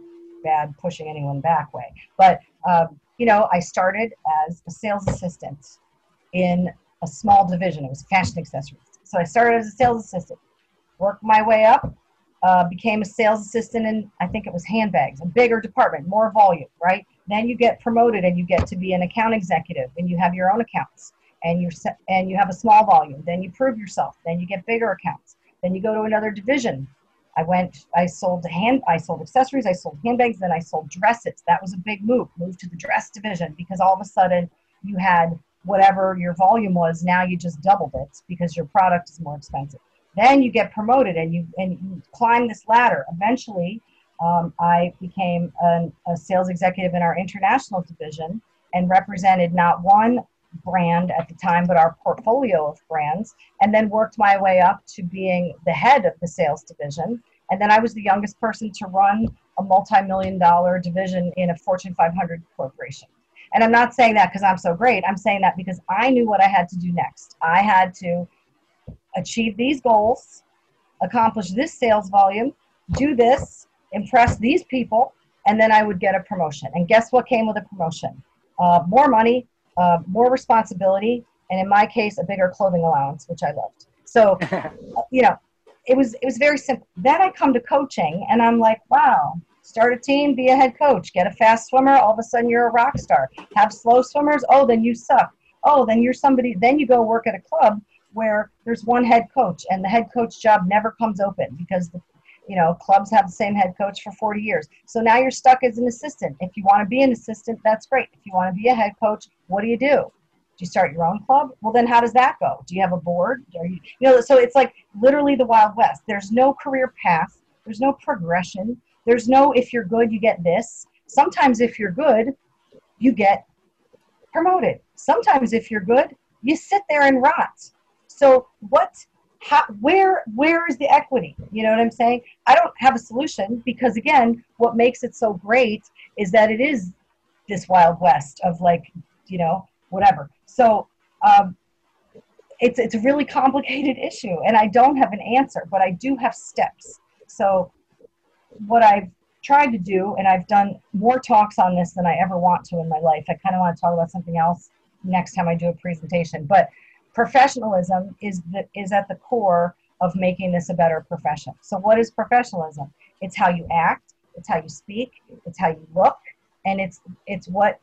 bad pushing anyone back way. But um, you know, I started as a sales assistant in a small division. It was fashion accessories. So I started as a sales assistant, worked my way up, uh, became a sales assistant in I think it was handbags, a bigger department, more volume, right? Then you get promoted and you get to be an account executive, and you have your own accounts, and you and you have a small volume. Then you prove yourself. Then you get bigger accounts then you go to another division. I went, I sold hand, I sold accessories, I sold handbags, then I sold dresses. That was a big move, move to the dress division because all of a sudden you had whatever your volume was, now you just doubled it because your product is more expensive. Then you get promoted and you and you climb this ladder. Eventually, um, I became an, a sales executive in our international division and represented not one brand at the time, but our portfolio of brands, and then worked my way up to being the head of the sales division. And then I was the youngest person to run a multi million dollar division in a Fortune 500 corporation. And I'm not saying that because I'm so great. I'm saying that because I knew what I had to do next. I had to achieve these goals, accomplish this sales volume, do this, impress these people, and then I would get a promotion. And guess what came with a promotion? Uh, more money, uh, more responsibility, and in my case, a bigger clothing allowance, which I loved. So, you know, it was it was very simple. Then I come to coaching, and I'm like, wow, start a team, be a head coach, get a fast swimmer. All of a sudden, you're a rock star. Have slow swimmers. Oh, then you suck. Oh, then you're somebody. Then you go work at a club where there's one head coach, and the head coach job never comes open because the you know clubs have the same head coach for 40 years. So now you're stuck as an assistant. If you want to be an assistant that's great. If you want to be a head coach what do you do? Do you start your own club? Well then how does that go? Do you have a board? Are you, you know so it's like literally the wild west. There's no career path. There's no progression. There's no if you're good you get this. Sometimes if you're good you get promoted. Sometimes if you're good you sit there and rot. So what how, where where is the equity? You know what i'm saying? I don't have a solution because again what makes it so great is that it is this wild west of like you know whatever. So um, it's it's a really complicated issue and i don't have an answer but i do have steps. So what i've tried to do and i've done more talks on this than i ever want to in my life. I kind of want to talk about something else next time i do a presentation but professionalism is the, is at the core of making this a better profession. So what is professionalism? It's how you act, it's how you speak, it's how you look, and it's it's what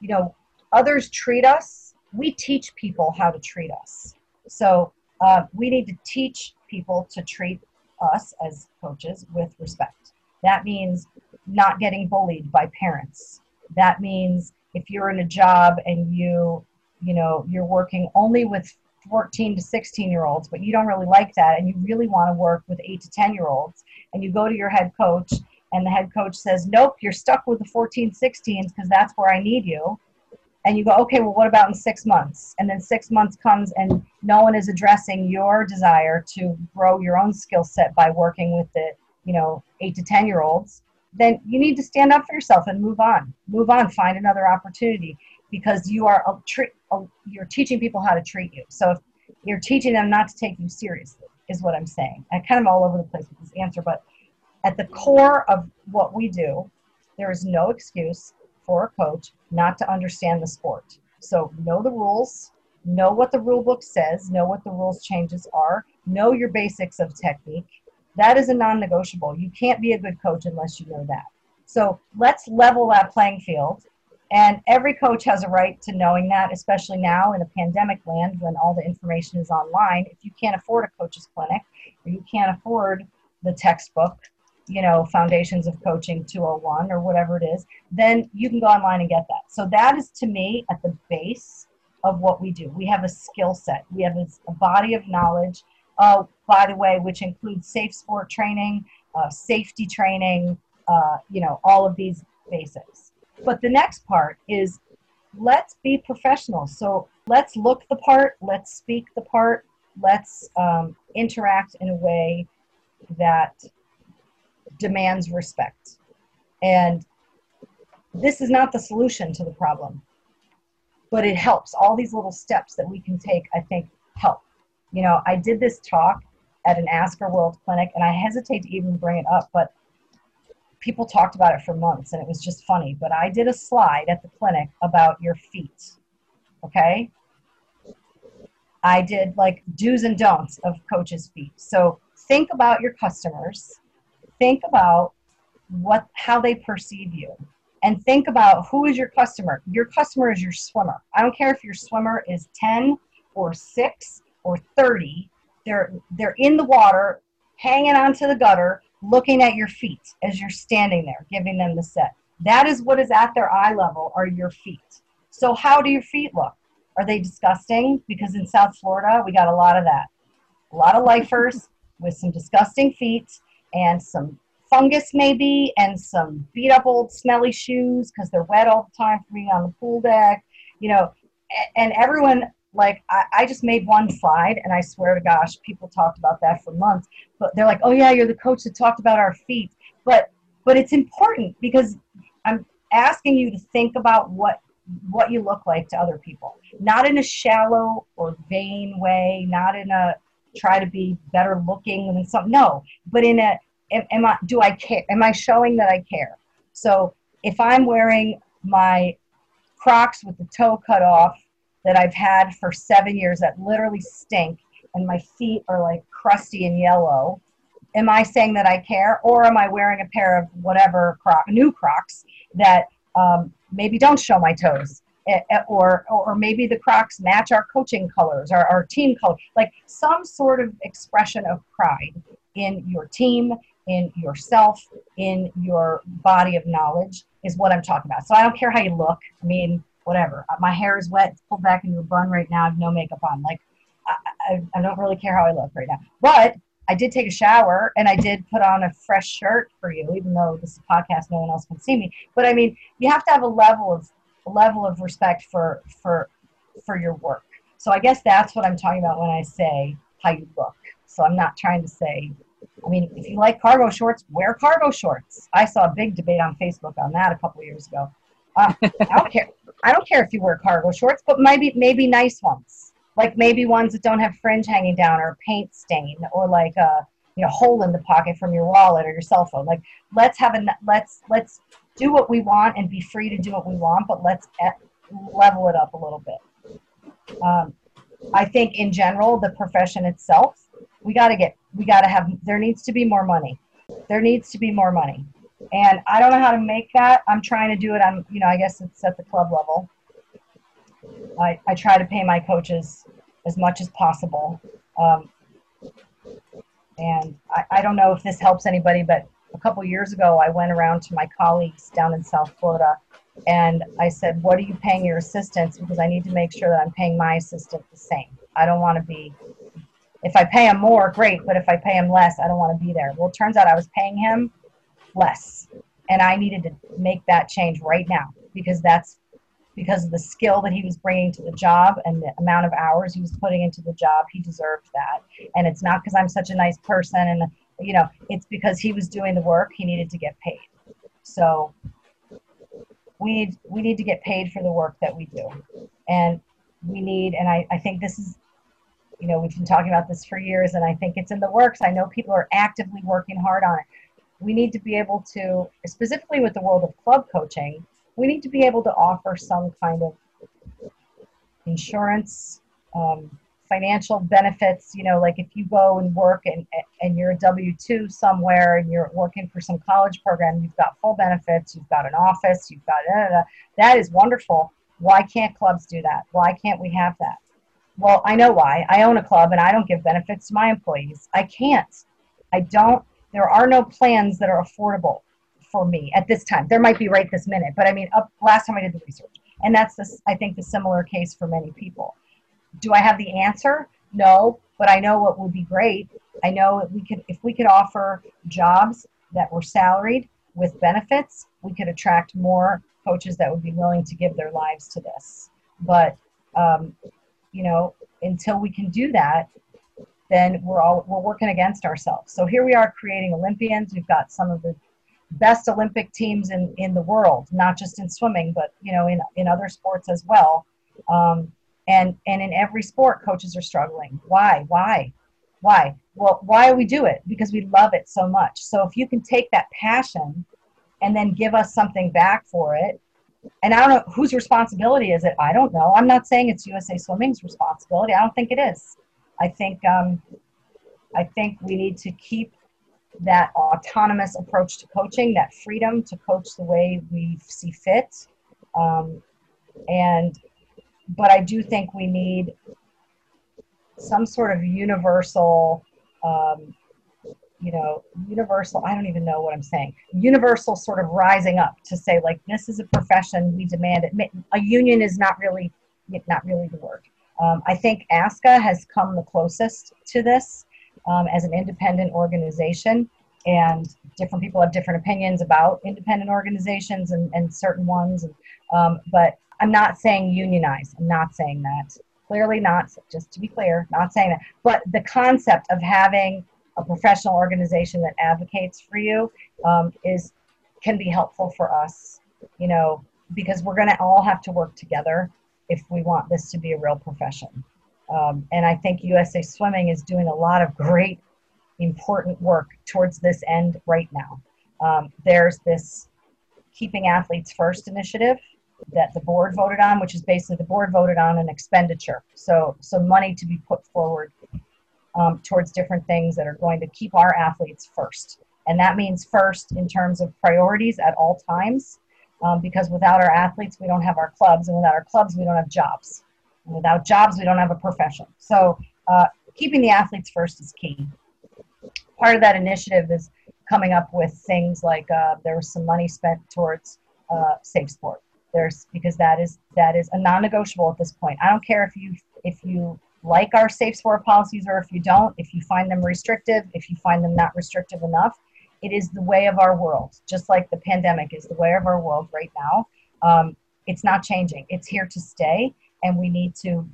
you know others treat us. We teach people how to treat us. So uh, we need to teach people to treat us as coaches with respect. That means not getting bullied by parents. That means if you're in a job and you you know you're working only with 14 to 16 year olds but you don't really like that and you really want to work with 8 to 10 year olds and you go to your head coach and the head coach says nope you're stuck with the 14 16s because that's where i need you and you go okay well what about in six months and then six months comes and no one is addressing your desire to grow your own skill set by working with the you know 8 to 10 year olds then you need to stand up for yourself and move on. Move on, find another opportunity because you are uh, a, a, you're teaching people how to treat you. So if you're teaching them not to take you seriously, is what I'm saying. I'm kind of all over the place with this answer, but at the core of what we do, there is no excuse for a coach not to understand the sport. So know the rules, know what the rule book says, know what the rules changes are, know your basics of technique. That is a non negotiable. You can't be a good coach unless you know that. So let's level that playing field. And every coach has a right to knowing that, especially now in a pandemic land when all the information is online. If you can't afford a coach's clinic or you can't afford the textbook, you know, Foundations of Coaching 201 or whatever it is, then you can go online and get that. So that is to me at the base of what we do. We have a skill set, we have a, body of knowledge, uh, by the way, which includes safe sport training, uh, safety training, uh, you know, all of these basics. But the next part is let's be professionals. So let's look the part, let's speak the part, let's um, interact in a way that demands respect. And this is not the solution to the problem but it helps. All these little steps that we can take, I think, help. You know, I did this talk at an ASCA World clinic, and I hesitate to even bring it up, but people talked about it for months, and it was just funny. But I did a slide at the clinic about your feet. Okay? I did like do's and don'ts of coaches' feet. So think about your customers. Think about what how they perceive you and think about who is your customer. Your customer is your swimmer. I don't care if your swimmer is 10 or 6 or 30. They're they're in the water, hanging onto the gutter, looking at your feet as you're standing there, giving them the set. That is what is at their eye level are your feet. So how do your feet look? Are they disgusting? Because in South Florida, we got a lot of that. A lot of lifers with some disgusting feet and some fungus maybe and some beat up old smelly shoes because they're wet all the time from being on the pool deck you know and everyone like I, I, just made one slide and i swear to gosh people talked about that for months but they're like oh yeah you're the coach that talked about our feet but but it's important because i'm asking you to think about what what you look like to other people not in a shallow or vain way not in a try to be better looking than something no but in a am, am I do I care? Am I showing that I care? So if I'm wearing my Crocs with the toe cut off that I've had for seven years that literally stink and my feet are like crusty and yellow, am I saying that I care? Or am I wearing a pair of whatever Croc, new Crocs that um, maybe don't show my toes? Or, or maybe the Crocs match our coaching colors, our, our team color, like some sort of expression of pride in your team, in yourself, in your body of knowledge, is what I'm talking about. So I don't care how you look. I mean, whatever. Uh, my hair is wet, it's pulled back into a bun right now. I have no makeup on. Like, I, I, I don't really care how I look right now. But I did take a shower and I did put on a fresh shirt for you, even though this is a podcast, no one else can see me. But I mean, you have to have a level of a level of respect for for for your work. So I guess that's what I'm talking about when I say how you look. So I'm not trying to say I mean, if you like cargo shorts, wear cargo shorts. I saw a big debate on Facebook on that a couple years ago. Uh, I don't care. I don't care if you wear cargo shorts, but maybe maybe nice ones, like maybe ones that don't have fringe hanging down or paint stain or like a you know hole in the pocket from your wallet or your cell phone. Like let's have a let's let's do what we want and be free to do what we want, but let's level it up a little bit. Um, I think in general, the profession itself we got to get we got to have there needs to be more money there needs to be more money and i don't know how to make that. I'm trying to do it on you know i guess it's at the club level. I, I try to pay my coaches as much as possible. Um, and I, I don't know if this helps anybody but a couple years ago i went around to my colleagues down in south florida and i said what are you paying your assistants? Because i need to make sure that i'm paying my assistant the same. I don't want to be if I pay him more, great, but if I pay him less, I don't want to be there. Well, it turns out I was paying him less, and I needed to make that change right now because that's because of the skill that he was bringing to the job and the amount of hours he was putting into the job. He deserved that, and it's not because I'm such a nice person, and you know, it's because he was doing the work. He needed to get paid. So we need we need to get paid for the work that we do, and we need. And I, I think this is, you know, we've been talking about this for years, and I think it's in the works. I know people are actively working hard on it. We need to be able to, specifically with the world of club coaching, we need to be able to offer some kind of insurance. Um, financial benefits. You know like if you go and work and and you're a w2 somewhere and you're working for some college program you've got full benefits you've got an office you've got da, da, da. that is wonderful. Why can't clubs do that? Why can't we have that? Well i know why. I own a club and i don't give benefits to my employees. I can't. I don't there are no plans that are affordable for me at this time there might be right this minute but i mean up last time i did the research and that's this i think the similar case for many people do I have the answer? No, but I know what would be great. I know we could if we could offer jobs that were salaried with benefits, we could attract more coaches that would be willing to give their lives to this. But um, you know, until we can do that, then we're all we're working against ourselves. So here we are creating Olympians. We've got some of the best Olympic teams in in the world, not just in swimming, but you know in in other sports as well. Um, and and in every sport coaches are struggling. Why? Why? Why? Well why we do it? Because we love it so much. So if you can take that passion and then give us something back for it and i don't know whose responsibility is it? I don't know. I'm not saying it's usa swimming's responsibility. I don't think it is i think um, i think we need to keep that autonomous approach to coaching that freedom to coach the way we see fit um, and but I do think we need some sort of universal, um, you know, universal, I don't even know what I'm saying, universal sort of rising up to say, like, this is a profession, we demand it. A union is not really, not really the word. Um, I think ASCA has come the closest to this um, as an independent organization, and different people have different opinions about independent organizations and, and certain ones. And, um, but I'm not saying unionize. I'm not saying that. Clearly not, just to be clear, not saying that. But the concept of having a professional organization that advocates for you um, is can be helpful for us, you know, because we're going to all have to work together if we want this to be a real profession. Um, and I think USA Swimming is doing a lot of great, important work towards this end right now. Um, there's this Keeping Athletes First initiative that the board voted on, which is basically the board voted on an expenditure. So, so money to be put forward um, towards different things that are going to keep our athletes first. And that means first in terms of priorities at all times, um, because without our athletes, we don't have our clubs, and without our clubs, we don't have jobs. And without jobs, we don't have a profession. So, uh, keeping the athletes first is key. Part of that initiative is coming up with things like uh, there was some money spent towards uh, safe sport there's because that is that is a non-negotiable at this point. I don't care if you if you like our safe sport policies or if you don't, if you find them restrictive, if you find them not restrictive enough, it is the way of our world. Just like the pandemic is the way of our world right now. Um, it's not changing. It's here to stay, and we need to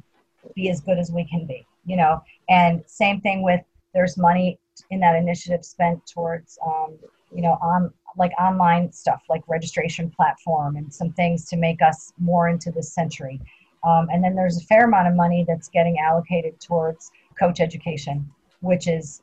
be as good as we can be. You know, and same thing with there's money in that initiative spent towards um, you know on like online stuff like registration platform and some things to make us more into this century um, and then there's a fair amount of money that's getting allocated towards coach education which is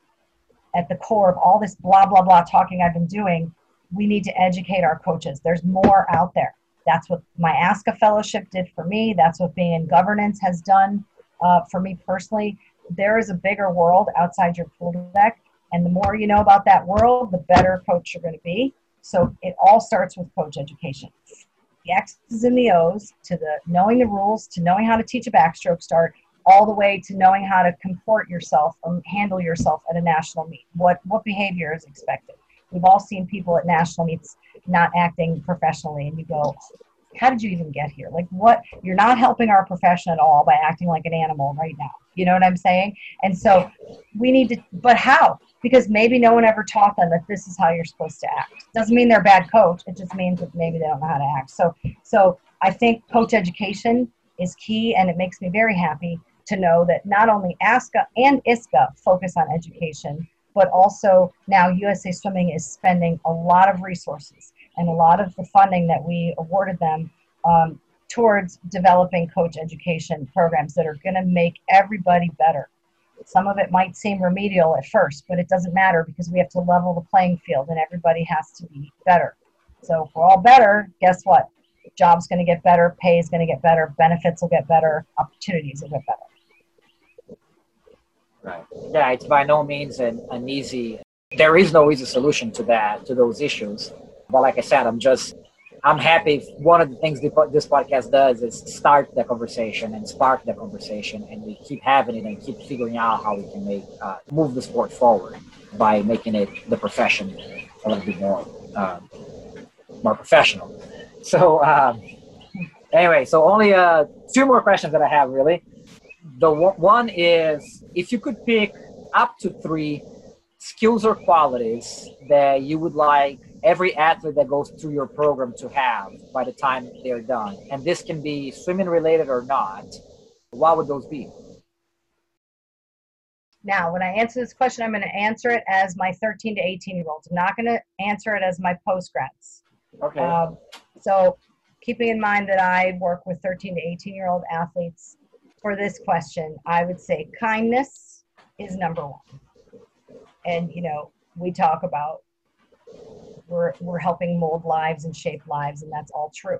at the core of all this blah blah blah talking i've been doing we need to educate our coaches there's more out there that's what my ASCA fellowship did for me that's what being in governance has done uh, for me personally there is a bigger world outside your pool deck and the more you know about that world, the better coach you're going to be. So it all starts with coach education. The X's and the O's to the knowing the rules, to knowing how to teach a backstroke start, all the way to knowing how to comport yourself or handle yourself at a national meet. What what behavior is expected? We've all seen people at national meets not acting professionally, and you go, "How did you even get here? Like, what? You're not helping our profession at all by acting like an animal right now." You know what I'm saying? And so we need to, but how? because maybe no one ever taught them that this is how you're supposed to act. Doesn't mean they're a bad coach. It just means that maybe they don't know how to act. So, so I think coach education is key, and it makes me very happy to know that not only ASCA and ISCA focus on education, but also now USA Swimming is spending a lot of resources and a lot of the funding that we awarded them um, towards developing coach education programs that are going to make everybody better. Some of it might seem remedial at first, but it doesn't matter because we have to level the playing field and everybody has to be better. So if we're all better, guess what? Job's going to get better, pay is going to get better, benefits will get better, opportunities will get better. Right. Yeah, it's by no means an, an easy. There is no easy solution to that, to those issues. But like I said, I'm just I'm happy one of the things this podcast does is start the conversation and spark the conversation, and we keep having it and keep figuring out how we can make uh, move the sport forward by making it the profession a little bit more um, more professional. So um, anyway, so only uh, two more questions that I have really. The one is if you could pick up to three skills or qualities that you would like every athlete that goes through your program to have by the time they're done. And this can be swimming related or not. What would those be? Now, when I answer this question, I'm going to answer it as my 13 to 18 year olds. I'm not going to answer it as my post grads. Okay. Um, so, keeping in mind that I work with 13 to 18 year old athletes for this question, I would say kindness is number one. And, you know, we talk about we're, we're helping mold lives and shape lives, and that's all true.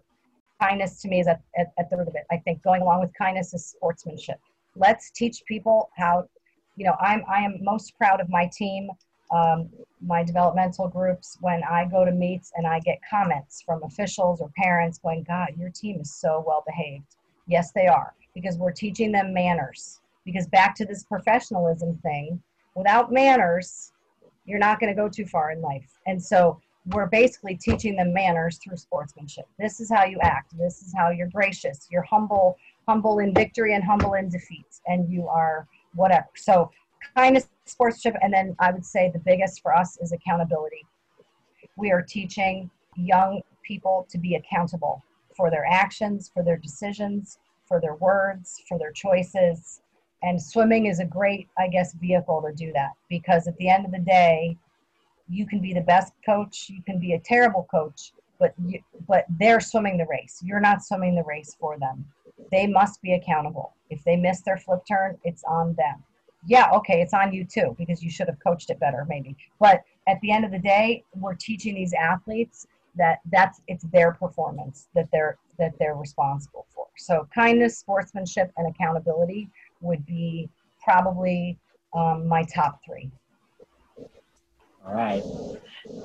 Kindness to me is at, at, at the root of it. I think going along with kindness is sportsmanship. Let's teach people how, you know, I'm, I am most proud of my team, um, my developmental groups, when I go to meets and I get comments from officials or parents going, God, your team is so well behaved. Yes, they are, because we're teaching them manners. Because back to this professionalism thing, without manners, you're not going to go too far in life. And so we're basically teaching them manners through sportsmanship. This is how you act. This is how you're gracious. You're humble, humble in victory and humble in defeat, and you are whatever. So kindness, sportsmanship, and then I would say the biggest for us is accountability. We are teaching young people to be accountable for their actions, for their decisions, for their words, for their choices. And swimming is a great, I guess, vehicle to do that because at the end of the day, you can be the best coach, you can be a terrible coach, but you, but they're swimming the race. You're not swimming the race for them. They must be accountable. If they miss their flip turn, it's on them. Yeah, okay, it's on you too because you should have coached it better maybe. But at the end of the day, we're teaching these athletes that that's it's their performance that they're that they're responsible. So kindness, sportsmanship, and accountability would be probably um, my top three. All right.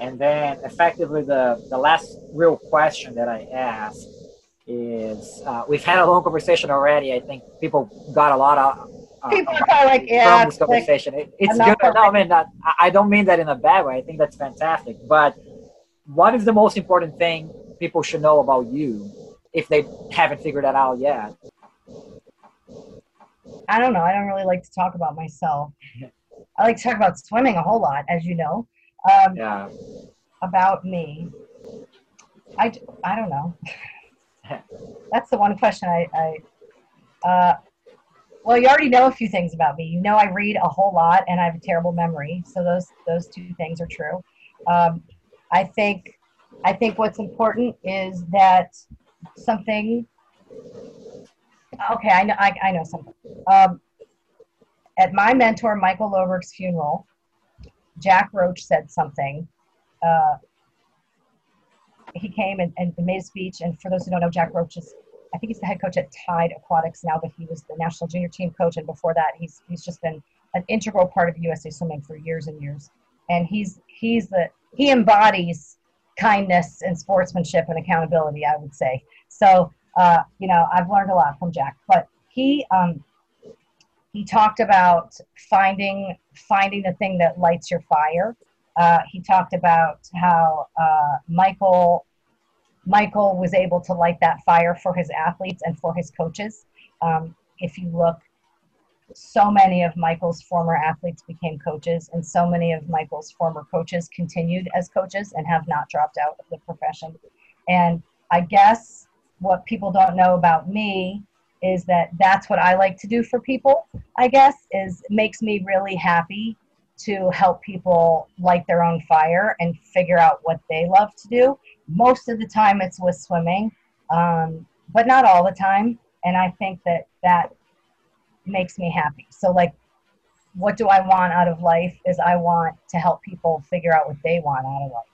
And then effectively the, the last real question that I ask is uh, we've had a long conversation already. I think people got a lot of uh, people are kind of like yeah from this conversation. Like, it, it's good. No, I mean that, I don't mean that in a bad way. I think that's fantastic. But what is the most important thing people should know about you if they haven't figured that out yet? I don't know. I don't really like to talk about myself. I like to talk about swimming a whole lot, as you know. Um, yeah. About me, I, I don't know. That's the one question I, I uh, well, you already know a few things about me. You know I read a whole lot and I have a terrible memory. So those those two things are true. Um, I think I think what's important is that something. Okay, I know I, I know something. Um, at my mentor Michael Lohberg's funeral, Jack Roach said something. Uh, he came and, and made a speech. And for those who don't know, Jack Roach is, I think he's the head coach at Tide Aquatics now, but he was the national junior team coach. And before that, he's, he's just been an integral part of USA Swimming for years and years. And he's, he's the, he embodies kindness and sportsmanship and accountability, I would say. So, uh, you know, I've learned a lot from Jack. But he, um, he talked about finding finding the thing that lights your fire. Uh, he talked about how uh, Michael Michael was able to light that fire for his athletes and for his coaches. Um, if you look, so many of Michael's former athletes became coaches, and so many of Michael's former coaches continued as coaches and have not dropped out of the profession. And I guess what people don't know about me is that that's what I like to do for people, I guess, is makes me really happy to help people light their own fire and figure out what they love to do. most of the time it's with swimming, um, but not all the time. And I think that that makes me happy. So, like, what do I want out of life is I want to help people figure out what they want out of life.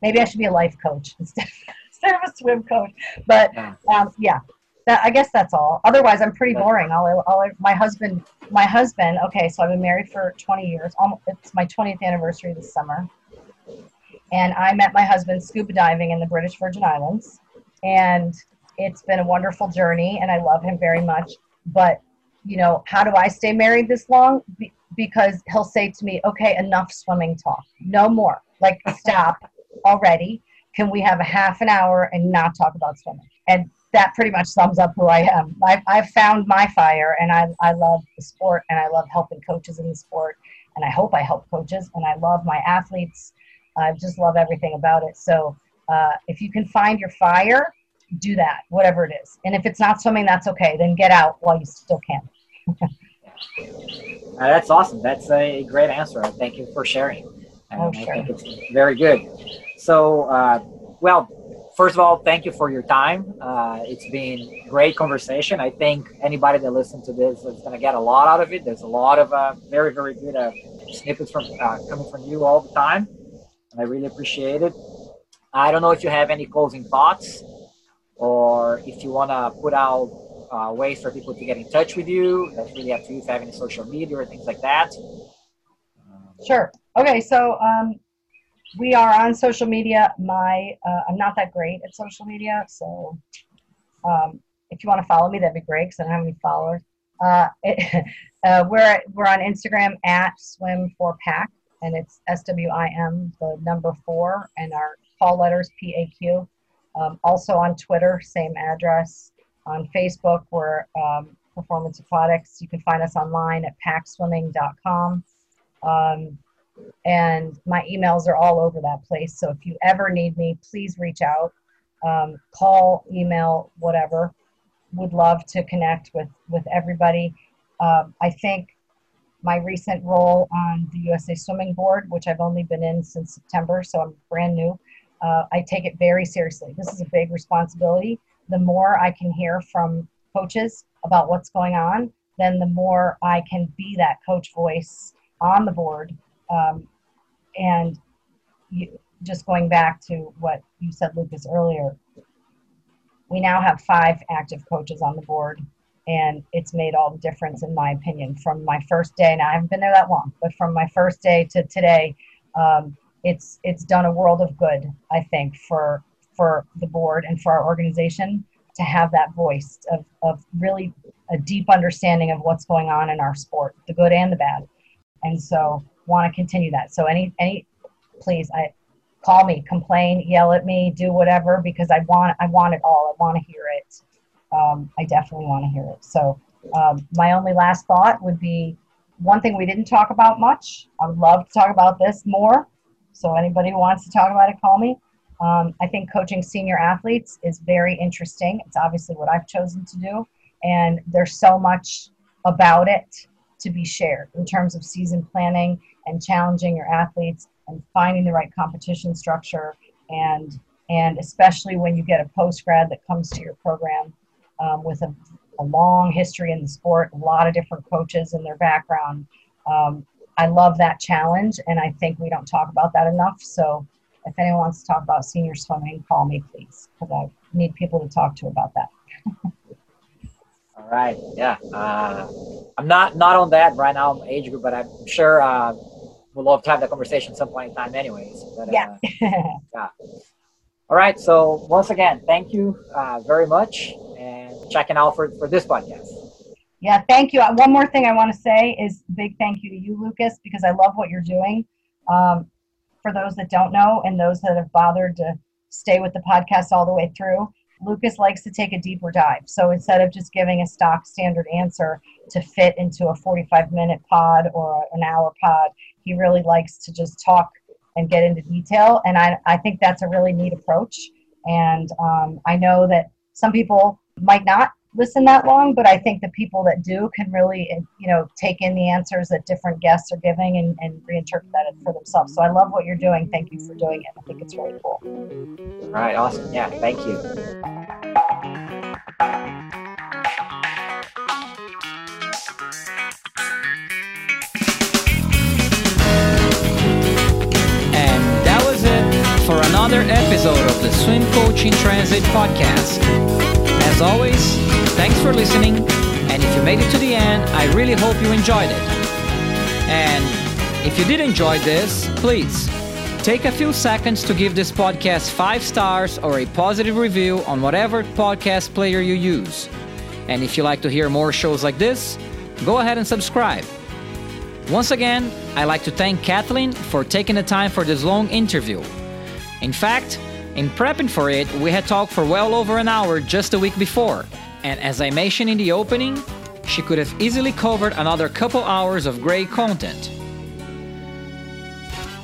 Maybe I should be a life coach instead, instead of a swim coach. But um, yeah, that, I guess that's all. Otherwise, I'm pretty boring. I'll, I'll, my husband, my husband. Okay, so I've been married for 20 years. Almost, it's my 20th anniversary this summer, and I met my husband scuba diving in the British Virgin Islands, and it's been a wonderful journey, and I love him very much. But you know, how do I stay married this long? Be- because he'll say to me, "Okay, enough swimming talk. No more. Like, stop already. Can we have a half an hour and not talk about swimming?" And that pretty much sums up who I am. I've, I've found my fire, and I, I love the sport, and I love helping coaches in the sport, and I hope I help coaches, and I love my athletes. I just love everything about it. So uh, if you can find your fire, do that, whatever it is. And if it's not swimming, that's okay. Then get out while you still can. Uh, that's awesome. That's a great answer. Thank you for sharing. oh, sure. I think it's very good. So, uh, well, first of all, thank you for your time. Uh, it's been great conversation. I think anybody that listens to this is going to get a lot out of it. There's a lot of uh, very, very good uh, snippets from uh, coming from you all the time, and I really appreciate it. I don't know if you have any closing thoughts, or if you want to put out uh, ways for people to get in touch with you. That's really up to you if you have any social media or things like that. Sure. Okay, so um, we are on social media. My uh, I'm not that great at social media, so um, if you want to follow me, that'd be great because I don't have any followers. Uh, it, uh, we're we're on Instagram at Swim for Pack, and it's S W I M the number four, and our call letters P A Q. Um, also on Twitter, same address. On Facebook, we're um, Performance Aquatics. You can find us online at paqswimming.com. Um, and my emails are all over that place. So if you ever need me, please reach out, um, call, email, whatever. Would love to connect with with everybody. Um, I think my recent role on the USA Swimming Board, which I've only been in since September, so I'm brand new. Uh, I take it very seriously. This is a big responsibility. The more I can hear from coaches about what's going on, then the more I can be that coach voice on the board um, and you, just going back to what you said, Lucas, earlier, we now have five active coaches on the board, and it's made all the difference, in my opinion, from my first day. Now, I haven't been there that long, but from my first day to today, um, it's it's done a world of good, I think, for for the board and for our organization to have that voice of, of really a deep understanding of what's going on in our sport, the good and the bad. And so want to continue that. So any any please I call me, complain, yell at me, do whatever because I want I want it all. I want to hear it. Um, I definitely want to hear it. So um, my only last thought would be one thing we didn't talk about much. I would love to talk about this more. So anybody who wants to talk about it, call me. Um, I think coaching senior athletes is very interesting. It's obviously what I've chosen to do, and there's so much about it to be shared in terms of season planning and challenging your athletes and finding the right competition structure and and especially when you get a post grad that comes to your program um, with a, a, long history in the sport, a lot of different coaches and their background. Um, I love that challenge, and I think we don't talk about that enough. So, if anyone wants to talk about senior swimming, call me, please, because I need people to talk to about that. All right. Yeah. Uh, I'm not not on that right now, age group, but I'm sure uh, we'll love to have that conversation at some point in time, anyways. But, yeah. Uh, yeah. All right. So once again, thank you uh, very much, and checking out for for this podcast. Yeah, thank you. Uh, one more thing I want to say is big thank you to you, Lucas, because I love what you're doing. Um, for those that don't know, and those that have bothered to stay with the podcast all the way through, Lucas likes to take a deeper dive. So instead of just giving a stock standard answer to fit into a 45 minute pod or an hour pod, he really likes to just talk and get into detail. And I, I think that's a really neat approach. And um, I know that some people might not listen that long, but I think the people that do can really, eh, you know, take in the answers that different guests are giving and, and reinterpret that for themselves. So I love what you're doing. Thank you for doing it. I think it's really cool. All right, awesome. Yeah, thank you. And that was it for another episode of the Swim Coach in Transit podcast. As always, thanks for listening, and if you made it to the end, I really hope you enjoyed it. And if you did enjoy this, please take a few seconds to give this podcast five stars or a positive review on whatever podcast player you use. And if you like to hear more shows like this, go ahead and subscribe. Once again, I'd like to thank Kathleen for taking the time for this long interview. In fact, in prepping for it, we had talked for well over an hour just a week before, and as I mentioned in the opening, she could have easily covered another couple hours of great content.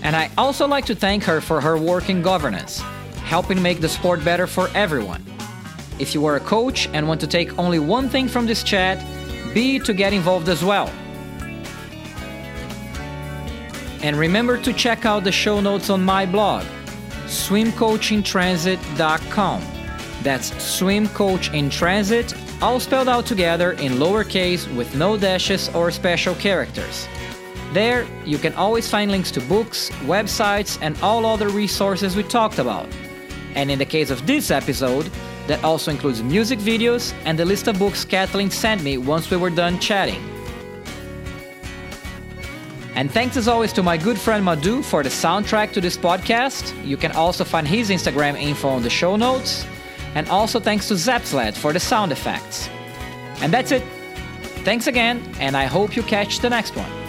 And I also like to thank her for her work in governance, helping make the sport better for everyone. If you are a coach and want to take only one thing from this chat, be to get involved as well. And remember to check out the show notes on my blog, swimcoachintransit.com. That's swimcoachintransit, all spelled out together in lowercase with no dashes or special characters. There, you can always find links to books, websites, and all other resources we talked about. And in the case of this episode, that also includes music videos and the list of books Kathleen sent me once we were done chatting. And thanks as always to my good friend Madhu for the soundtrack to this podcast. You can also find his Instagram info on the show notes. And also thanks to Zapsplat for the sound effects. And that's it. Thanks again, and I hope you catch the next one.